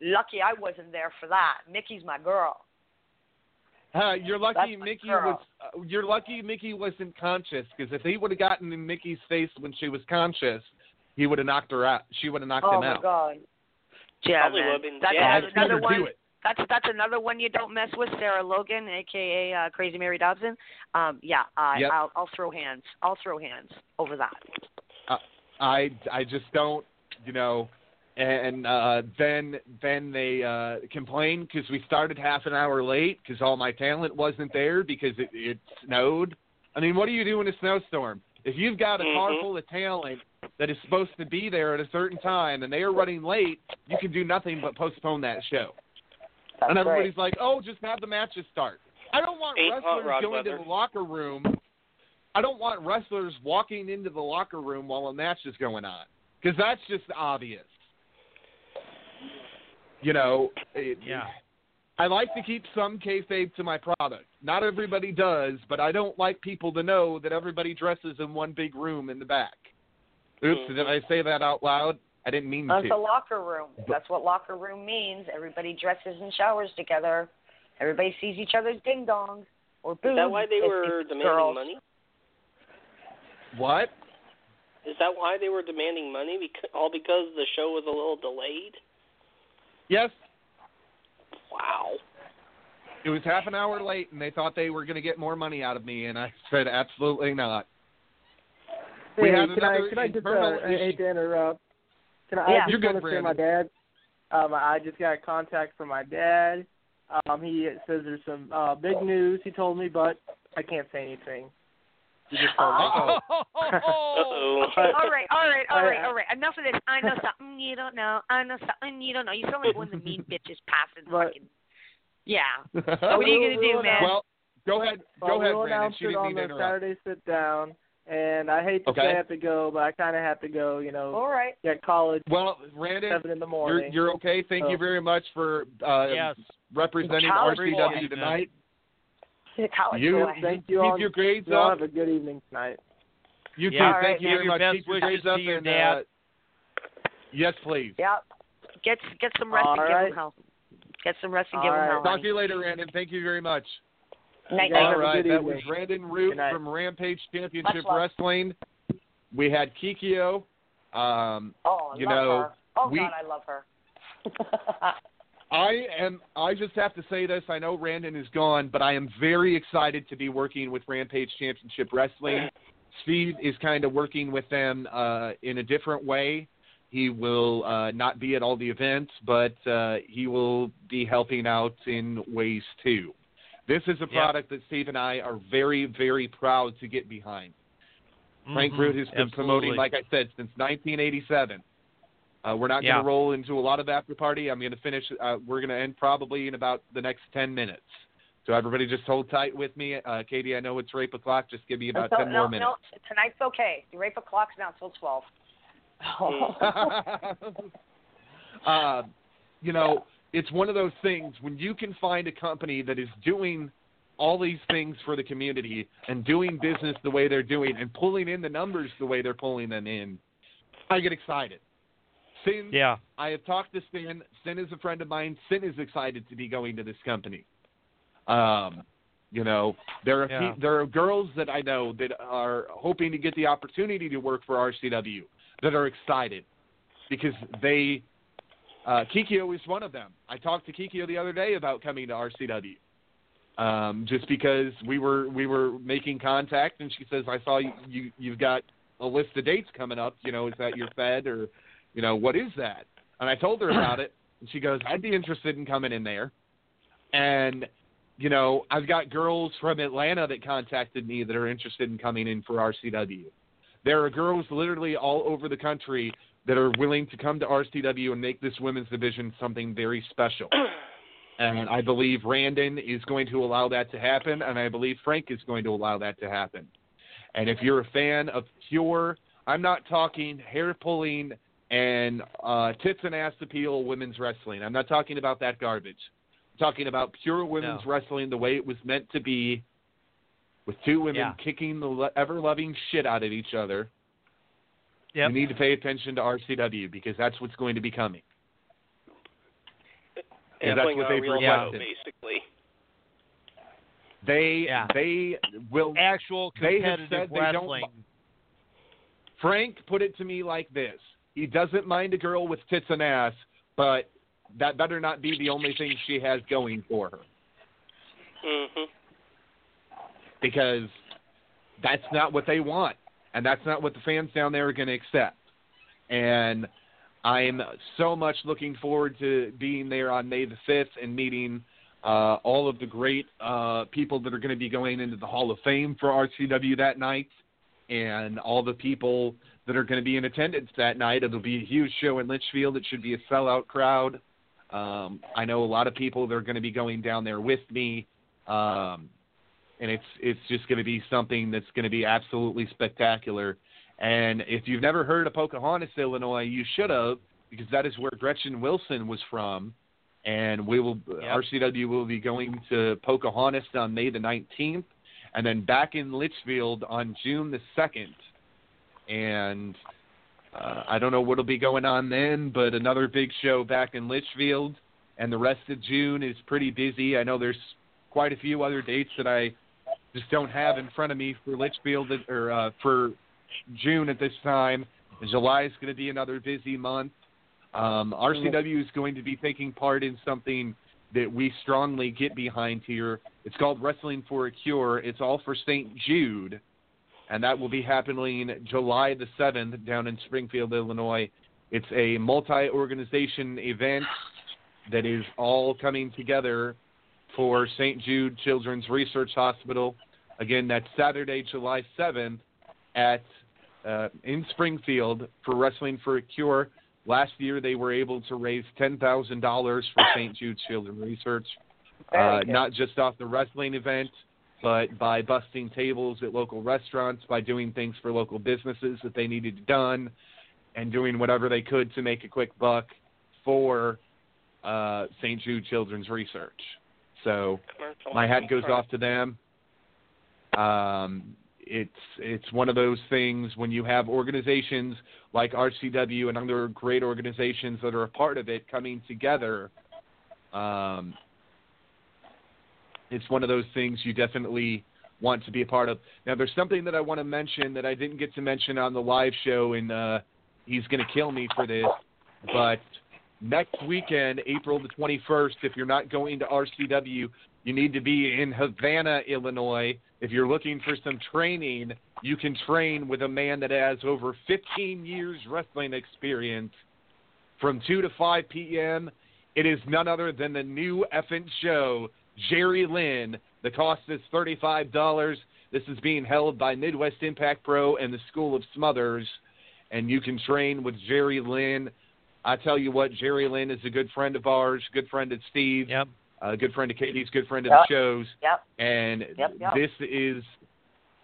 Lucky I wasn't there for that. Mickey's my girl. Uh, you're lucky That's Mickey was. Uh, you're lucky Mickey wasn't conscious because if he would have gotten in Mickey's face when she was conscious, he would have knocked her out. She would have knocked oh him my out. God. Yeah, Probably man. would've been- That's yeah, I another, told another her to one. That's that's another one you don't mess with, Sarah Logan, aka uh, Crazy Mary Dobson. Um, yeah, I, Yep. I'll I'll throw hands. I'll throw hands over that. I I just don't, you know. And uh, then then they uh, complained because we started half an hour late because all my talent wasn't there because it, it snowed. I mean, what do you do in a snowstorm? If you've got a car Mhm. full of talent that is supposed to be there at a certain time and they are running late, you can do nothing but postpone that show. That's and everybody's right. like, "Oh, just have the matches start." I don't want Ain't wrestlers going to the locker room. I don't want wrestlers walking into the locker room while a match is going on because that's just obvious. You know, it, Yeah. I like to keep some kayfabe to my product. Not everybody does, but I don't like people to know that everybody dresses in one big room in the back. Oops, Mhm. did I say that out loud? I didn't mean That's to. a locker room. That's what locker room means. Everybody dresses and showers together. Everybody sees each other's ding dongs or boobs. Is that why they were demanding girls. money? What? Is that why they were demanding money? Because, all because the show was a little delayed? Yes, Wow. It was half an hour late, and they thought they were going to get more money out of me, and I said absolutely not. we Hey, had can I another can I just uh, internal I hate to interrupt? Can I? Yeah. I just You're good, want to say my dad. Um, I just got a contact from my dad. Um, he says there's some uh, big news. He told me, but I can't say anything. He just told me. Uh-oh. Uh-oh. [laughs] Okay, all right, all right, all right, I- all right. Enough of this. I know [laughs] something you don't know. I know something you don't know. You sound like one of the mean bitches passing But- fucking. Yeah. [laughs] But What are you gonna do, man? Well, go ahead, Well, go ahead, we'll Brandon. announce She didn't on mean to the interrupt. Saturday sit down. And I hate to Okay. say I have to go, but I kind of have to go. You know, All right. at college, Well, Brandon, seven in the you're morning. you're okay. Thank So- you very much for uh, Yes. representing College RCW boy. tonight. College You boy. Thank you keep all. your grades You up. have a good evening tonight. You Yeah, too. all Thank you give very much. best Keep your wishes grades to up your and dad. uh, yes, please. Yep. Get get some rest All and give right. him hell. Get some rest and All give him right. hell. Talk honey. to you later, Brandon. Thank you very much. Night, You night. All have right, good that was evening. Brandon Root from Rampage Championship Wrestling. We had Kikyo. Um, Oh, I you love know, her. Oh we- God, I love her. [laughs] I am. I just have to say this. I know Brandon is gone, but I am very excited to be working with Rampage Championship Wrestling. Steve is kind of working with them uh, in a different way. He will uh, not be at all the events, but uh, he will be helping out in ways too. This is a product that Steve and I are very, very proud to get behind. Frank Mhm, Root has been promoting, like I said, since 1987. Uh, we're not Yeah. going to roll into a lot of after party. I'm going to finish. Uh, we're going to end probably in about the next 10 minutes. So everybody, just hold tight with me. Uh, Katie, I know it's rape o'clock. Just give me about So- 10 no, more minutes. no, tonight's okay. The rape o'clock's now till twelve. uh, [laughs] you know, it's one of those things when you can find a company that is doing all these things for the community and doing business the way they're doing and pulling in the numbers the way they're pulling them in, I get excited. Syn, Yeah. I have talked to Syn. Syn is a friend of mine. Syn is excited to be going to this company. Um, you know, there are Yeah. pe- there are girls that I know that are hoping to get the opportunity to work for RCW that are excited because they uh, Kikyo is one of them. I talked to Kikyo the other day about coming to RCW. um, just because we were we were making contact, and she says, "I saw you, you you've got a list of dates coming up. You know, is that your Fed or, you know, what is that?" And I told her about it, and she goes, "I'd be interested in coming in there." And you know, I've got girls from Atlanta that contacted me that are interested in coming in for RCW. There are girls literally all over the country that are willing to come to RCW and make this women's division something very special. And I believe Brandon is going to allow that to happen, and I believe Frank is going to allow that to happen. And if you're a fan of pure, I'm not talking hair pulling and uh, tits and ass appeal women's wrestling. I'm not talking about that garbage. I'm talking about pure women's No. wrestling the way it was meant to be, with two women Yeah. kicking the ever loving shit out of each other. Yep. You need to pay attention to RCW because that's what's going to be coming. And that's what they've real show, requested. basically. They they will actual they have competitive said they don't wrestling. Frank put it to me like this: He doesn't mind a girl with tits and ass, but that better not be the only thing she has going for her, Mhm. because that's not what they want, and that's not what the fans down there are going to accept. And I'm so much looking forward to being there on May the fifth and meeting uh, all of the great uh, people that are going to be going into the Hall of Fame for RCW that night, and all the people that are going to be in attendance that night. It'll be a huge show in Litchfield. It should be a sellout crowd. Um, I know a lot of people that are going to be going down there with me, um, and it's it's just going to be something that's going to be absolutely spectacular. And if you've never heard of Pocahontas, Illinois, you should have, because that is where Gretchen Wilson was from. And we will RCW will be going to Pocahontas on May the 19th, and then back in Litchfield on June the 2nd. And uh, I don't know what'll be going on then, but another big show back in Litchfield, and the rest of June is pretty busy. I know there's quite a few other dates that I just don't have in front of me for Litchfield or uh, for June at this time. July is going to be another busy month. Um, RCW is going to be taking part in something that we strongly get behind here. It's called Wrestling for a Cure. It's all for St. Jude, and that will be happening July the 7th down in Springfield, Illinois. It's a multi organization event that is all coming together for St. Jude Children's Research Hospital. Again, that's Saturday, July 7th at uh, in Springfield for Wrestling for a Cure. Last year, they were able to raise ten thousand dollars for St. Jude Children's Research, uh, not just off the wrestling event, but by busting tables at local restaurants, by doing things for local businesses that they needed done, and doing whatever they could to make a quick buck for uh, St. Jude Children's Research. So my hat goes off to them. Um, it's it's one of those things when you have organizations like RCW and other great organizations that are a part of it coming together. Um, it's one of those things you definitely want to be a part of. Now, there's something that I want to mention that I didn't get to mention on the live show, and uh, he's going to kill me for this. But next weekend, April the 21st, if you're not going to RCW, you need to be in Havana, Illinois. If you're looking for some training, you can train with a man that has over 15 years wrestling experience from 2 to 5 p.m. It is none other than the new effing show, Jerry Lynn. The cost is $35. This is being held by Midwest Impact Pro and the School of Smothers, and you can train with Jerry Lynn. I tell you what, Jerry Lynn is a good friend of ours, good friend of Steve, yep. a good friend of Katie's, good friend of Yep. the show's. Yep. And Yep, yep. this is,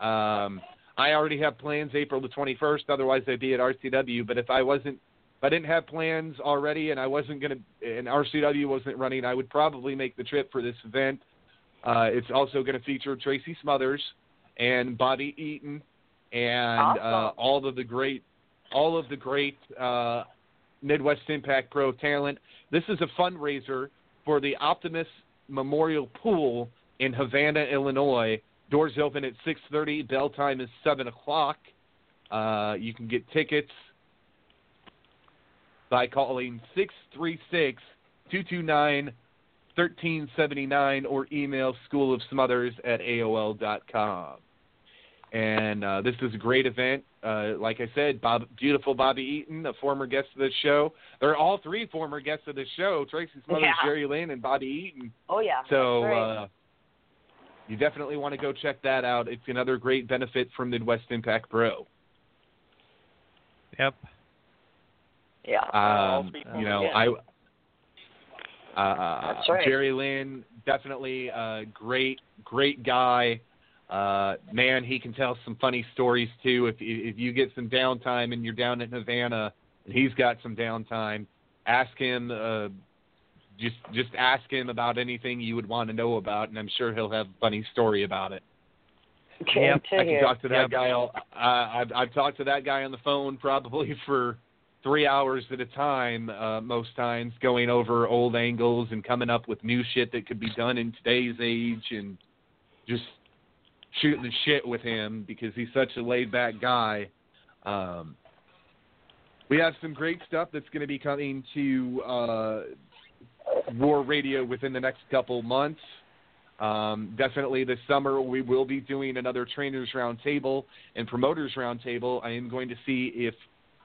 um, I already have plans April the 21st. Otherwise, I'd be at RCW. But if I wasn't, if I didn't have plans already, and I wasn't gonna, and RCW wasn't running, I would probably make the trip for this event. Uh, it's also going to feature Tracy Smothers and Bobby Eaton and uh, all of the great, all of the great uh, Midwest Impact Pro talent. This is a fundraiser for the Optimus Memorial Pool in Havana, Illinois. Doors open at 6:30. Bell time is 7 o'clock. Uh, you can get tickets by calling 636 229 1379 or email school of smothers at AOL dot com. And uh, this is a great event. Uh, like I said, Bob, beautiful Bobby Eaton, a former guest of the show. They're all three former guests of the show: Tracy Smothers, Yeah. Jerry Lynn, and Bobby Eaton. Oh yeah. So right. uh, you definitely want to go check that out. It's another great benefit from Midwest Impact Pro. Yep. Yeah. Um, you know, I. Uh, That's right. Jerry Lynn, definitely a great, great guy. Uh, man, he can tell some funny stories too. If if you get some downtime and you're down in Havana and he's got some downtime, ask him. Uh, just just ask him about anything you would want to know about, and I'm sure he'll have a funny story about it. Yep. I can talk to that guy. All, uh, I've I've talked to that guy on the phone probably [laughs] for three hours at a time, uh, most times, going over old angles and coming up with new shit that could be done in today's age, and just shooting the shit with him because he's such a laid back guy. Um, we have some great stuff that's going to be coming to uh, War Radio within the next couple months. Um, definitely this summer we will be doing another trainers roundtable and promoters roundtable. I am going to see if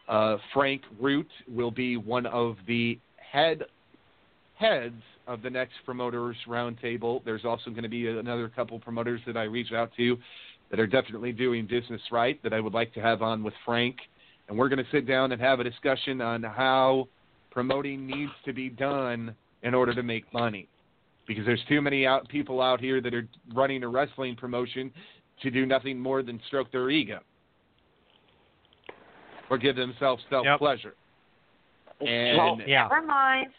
uh, Frank Root will be one of the head heads of the next promoters roundtable. There's also going to be another couple promoters that I reach out to that are definitely doing business right that I would like to have on with Frank, and we're going to sit down and have a discussion on how promoting needs to be done in order to make money. Because there's too many out, people out here that are running a wrestling promotion to do nothing more than stroke their ego or give themselves self pleasure. And well, never mind.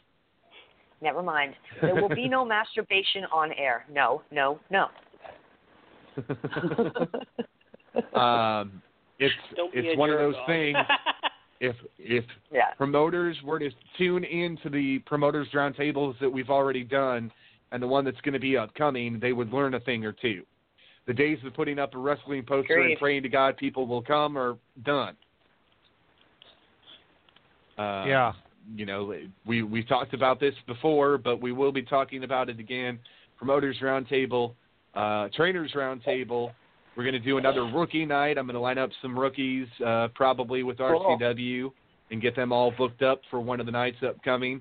Never mind. There will be no [laughs] masturbation on air. No, no, no. [laughs] um, it's [laughs] Don't it's one of those off. things. If if Yeah. promoters were to tune into the promoters roundtables that we've already done and the one that's going to be upcoming, they would learn a thing or two. The days of putting up a wrestling poster and praying to God people will come are done. Uh, Yeah. You know, we we talked about this before, but we will be talking about it again. Promoters roundtable, uh, trainers roundtable. We're going to do another rookie night. I'm going to line up some rookies, uh, probably with Cool. RCW, and get them all booked up for one of the nights upcoming.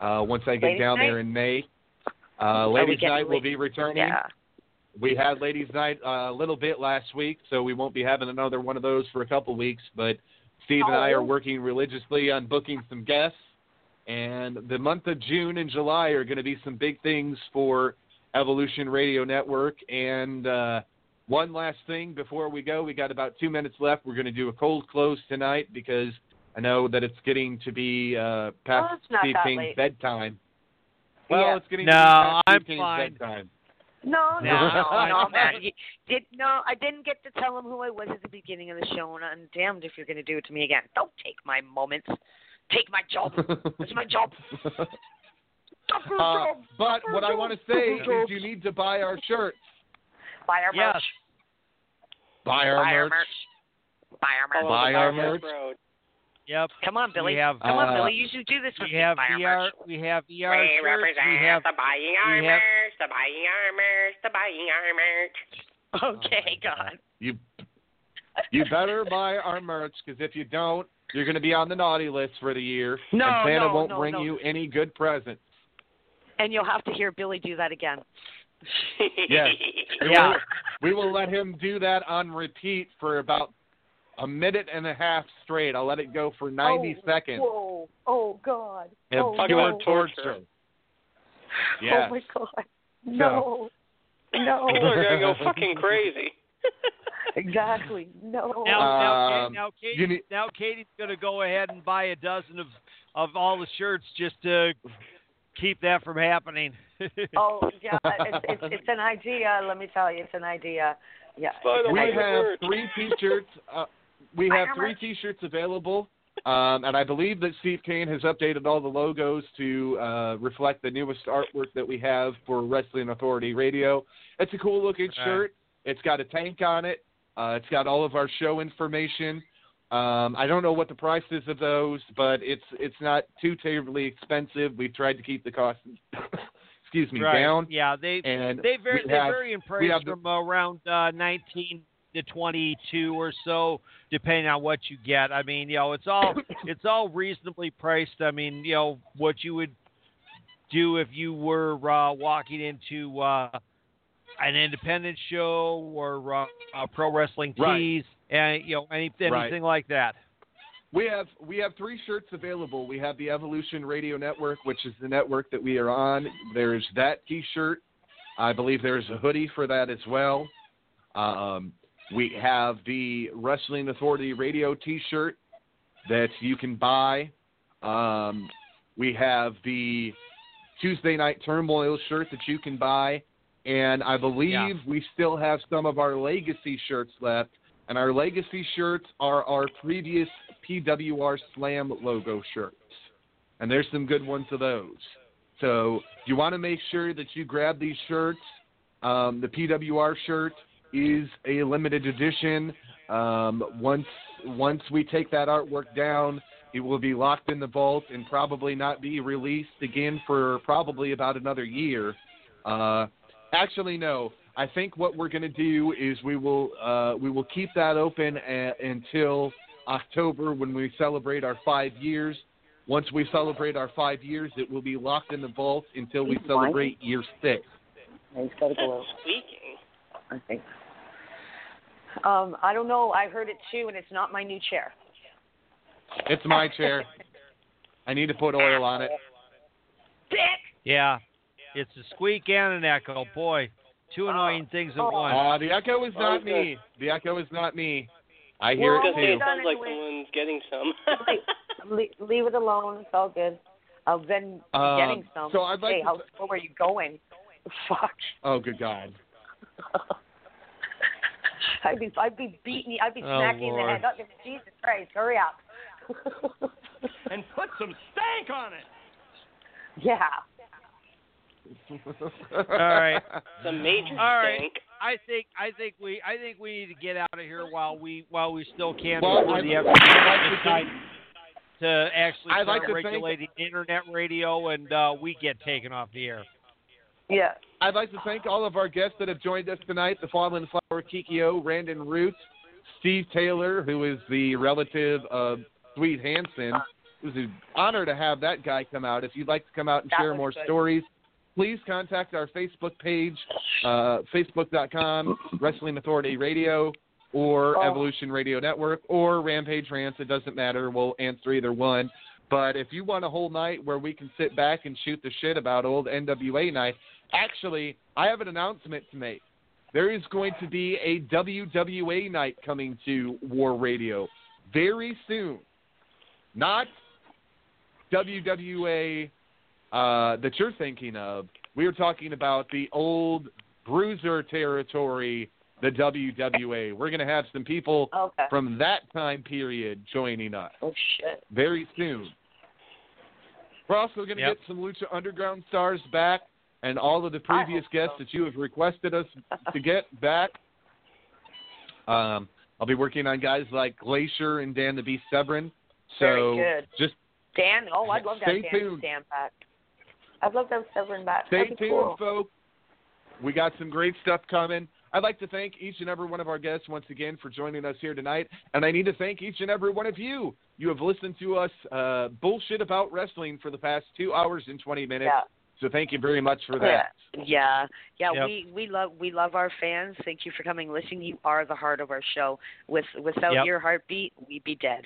Uh, once I get Ladies' down there in May, uh, ladies' night will be returning. Yeah. We had ladies' night uh, a little bit last week, so we won't be having another one of those for a couple weeks. But Steve and I are Oh. working religiously on booking some guests, and the month of June and July are going to be some big things for Evolution Radio Network. And uh, one last thing before we go, we got about two minutes left. We're going to do a cold close tonight because I know that it's getting to be uh, past Oh, it's not Steve King's late. bedtime. Well, Yeah. it's getting No, to be past I'm Steve King's fine. bedtime. [laughs] No, no, no, no, man. You did no, I didn't get to tell him who I was at the beginning of the show, and I'm damned if you're going to do it to me again. Don't take my moments. Take my job. It's my job. [laughs] Uh, but what I want to say is you need to buy our shirts. Buy our Yes. merch. Buy our Buy our merch. merch. Buy our merch. Buy our merch. Road. Yep. Come on, Billy. We have, Come on, uh, Billy. You should do this with We me. have Buy our VR. We have VR We shirts. represent We have. the buying we armors, have- the buying armors, the buying armors. [laughs] Okay, God. You you better [laughs] buy our merch because if you don't, you're going to be on the naughty list for the year, No, and Santa no, won't no, bring no. you any good presents. And you'll have to hear Billy do that again. Yes. [laughs] We Yeah. will, we will let him do that on repeat for about a minute and a half straight. I'll let it go for 90 oh, seconds. Whoa. Oh, God. And oh, pure no. torture. Yes. Oh, my God. No. No. [laughs] People are gonna go fucking crazy. [laughs] Exactly. No. Now, now, Um, now, Katie, need- now Katie's going to go ahead and buy a dozen of of all the shirts just to keep that from happening. [laughs] Oh yeah, it's, it's it's an idea. Let me tell you, it's an idea. Yeah. By the we have merch. three t-shirts. Uh, we have three merch. t-shirts available, um, and I believe that Steve Kane has updated all the logos to uh, reflect the newest artwork that we have for Wrestling Authority Radio. It's a cool looking Right. shirt. It's got a tank on it. Uh, it's got all of our show information. Um, I don't know what the price is of those, but it's it's not too terribly expensive. We've tried to keep the cost, [coughs] excuse me, right. down. Yeah, they and they very we they have- vary in we price have the- from around uh, 19 to 22 or so, depending on what you get. I mean, you know, it's all [coughs] it's all reasonably priced. I mean, you know, what you would do if you were uh, walking into uh, an independent show or uh, pro wrestling Right. and you know, any, Right. anything like that. We have we have three shirts available. We have the Evolution Radio Network, which is the network that we are on. There's that T-shirt. I believe there's a hoodie for that as well. Um, we have the Wrestling Authority Radio T-shirt that you can buy. Um, we have the Tuesday Night Turmoil shirt that you can buy, and I believe Yeah. we still have some of our Legacy shirts left. And our Legacy shirts are our previous PWR Slam logo shirts, and there's some good ones of those. So you want to make sure that you grab these shirts. Um, the PWR shirt is a limited edition. Um, once once we take that artwork down, it will be locked in the vault and probably not be released again for probably about another year. Uh, actually, no. I think what we're going to do is we will uh, we will keep that open a- until October when we celebrate our five years. Once we celebrate our five years, it will be locked in the vault until we celebrate year six. He's got to go out. Squeaking. I think. Um, I don't know. I heard it too, and it's not my new chair. It's my chair. I need to put oil on it. Dick. Yeah, it's a squeak and an echo. Boy, two annoying things at once. Uh, the echo is not me. The echo is not me. I hear I was it too. it sounds like someone's getting some. [laughs] Le- leave it alone. It's all good. I've been Um, getting some. so I'd like hey, to- how slow are you going? Fuck. Oh, good God. [laughs] I'd be, I'd be beating you. I'd be Oh, smacking you in the Lord. head. Oh, Jesus Christ! Hurry up. [laughs] and put some stank on it. Yeah. All right. [laughs] The major All right. stink. I think I think we I think we need to get out of here while we while we still can Well, before I'd- the I'd like to to actually start like to thank- regulating internet radio and uh, we get taken off the air. Yeah. I'd like to thank all of our guests that have joined us tonight the Fallen Flower Kikyo, Brandon Roots, Steve Taylor, who is the relative of Swede Hansen. It was an honor to have that guy come out. If you'd like to come out and That share more good. stories, please contact our Facebook page, uh, facebook.com, Wrestling Authority Radio, or Oh. Evolution Radio Network, or Rampage Rants. It doesn't matter. We'll answer either one. But if you want a whole night where we can sit back and shoot the shit about old NWA night, actually, I have an announcement to make. There is going to be a WWA night coming to War Radio very soon. Not WWA uh, that you're thinking of. We are talking about the old Bruiser territory, the WWA. We're going to have some people Okay. from that time period joining us Oh shit. very soon. We're also going to Yep. get some Lucha Underground stars back and all of the previous guests that you have requested us [laughs] to get back. Um, I'll be working on guys like Glacier and Dan the Beast Severn. So Very good. just Dan. Oh, I'd love to have Dan, tuned. Dan back. I'd love to have Severn back. Stay That'd tuned, cool. folks. We got some great stuff coming. I'd like to thank each and every one of our guests once again for joining us here tonight, and I need to thank each and every one of you. You have listened to us uh, bullshit about wrestling for the past two hours and twenty minutes. Yeah. So thank you very much for that. yeah, yeah. Yep. We we love we love our fans. Thank you for coming, and listening. You are the heart of our show. With without Yep. your heartbeat, we'd be dead.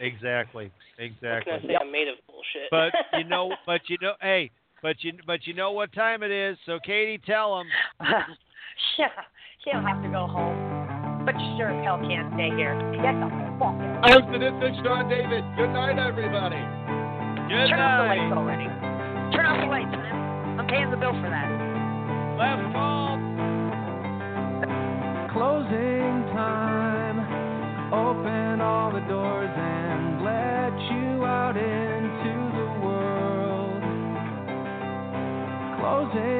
Exactly. I was Exactly. gonna I'm made of bullshit. But [laughs] you know, but you know, hey, but you but you know what time it is. So Katie, tell them. [laughs] yeah, he'll have to go home, but you sure as hell can't stay here. Get the fuck out. I'm Sadistic Sean David. Good night, everybody. Good Turn off the lights already. Turn off the lights, man. I'm paying the bill for that. Left call. Closing time. Open all the doors and let you out into the world. Closing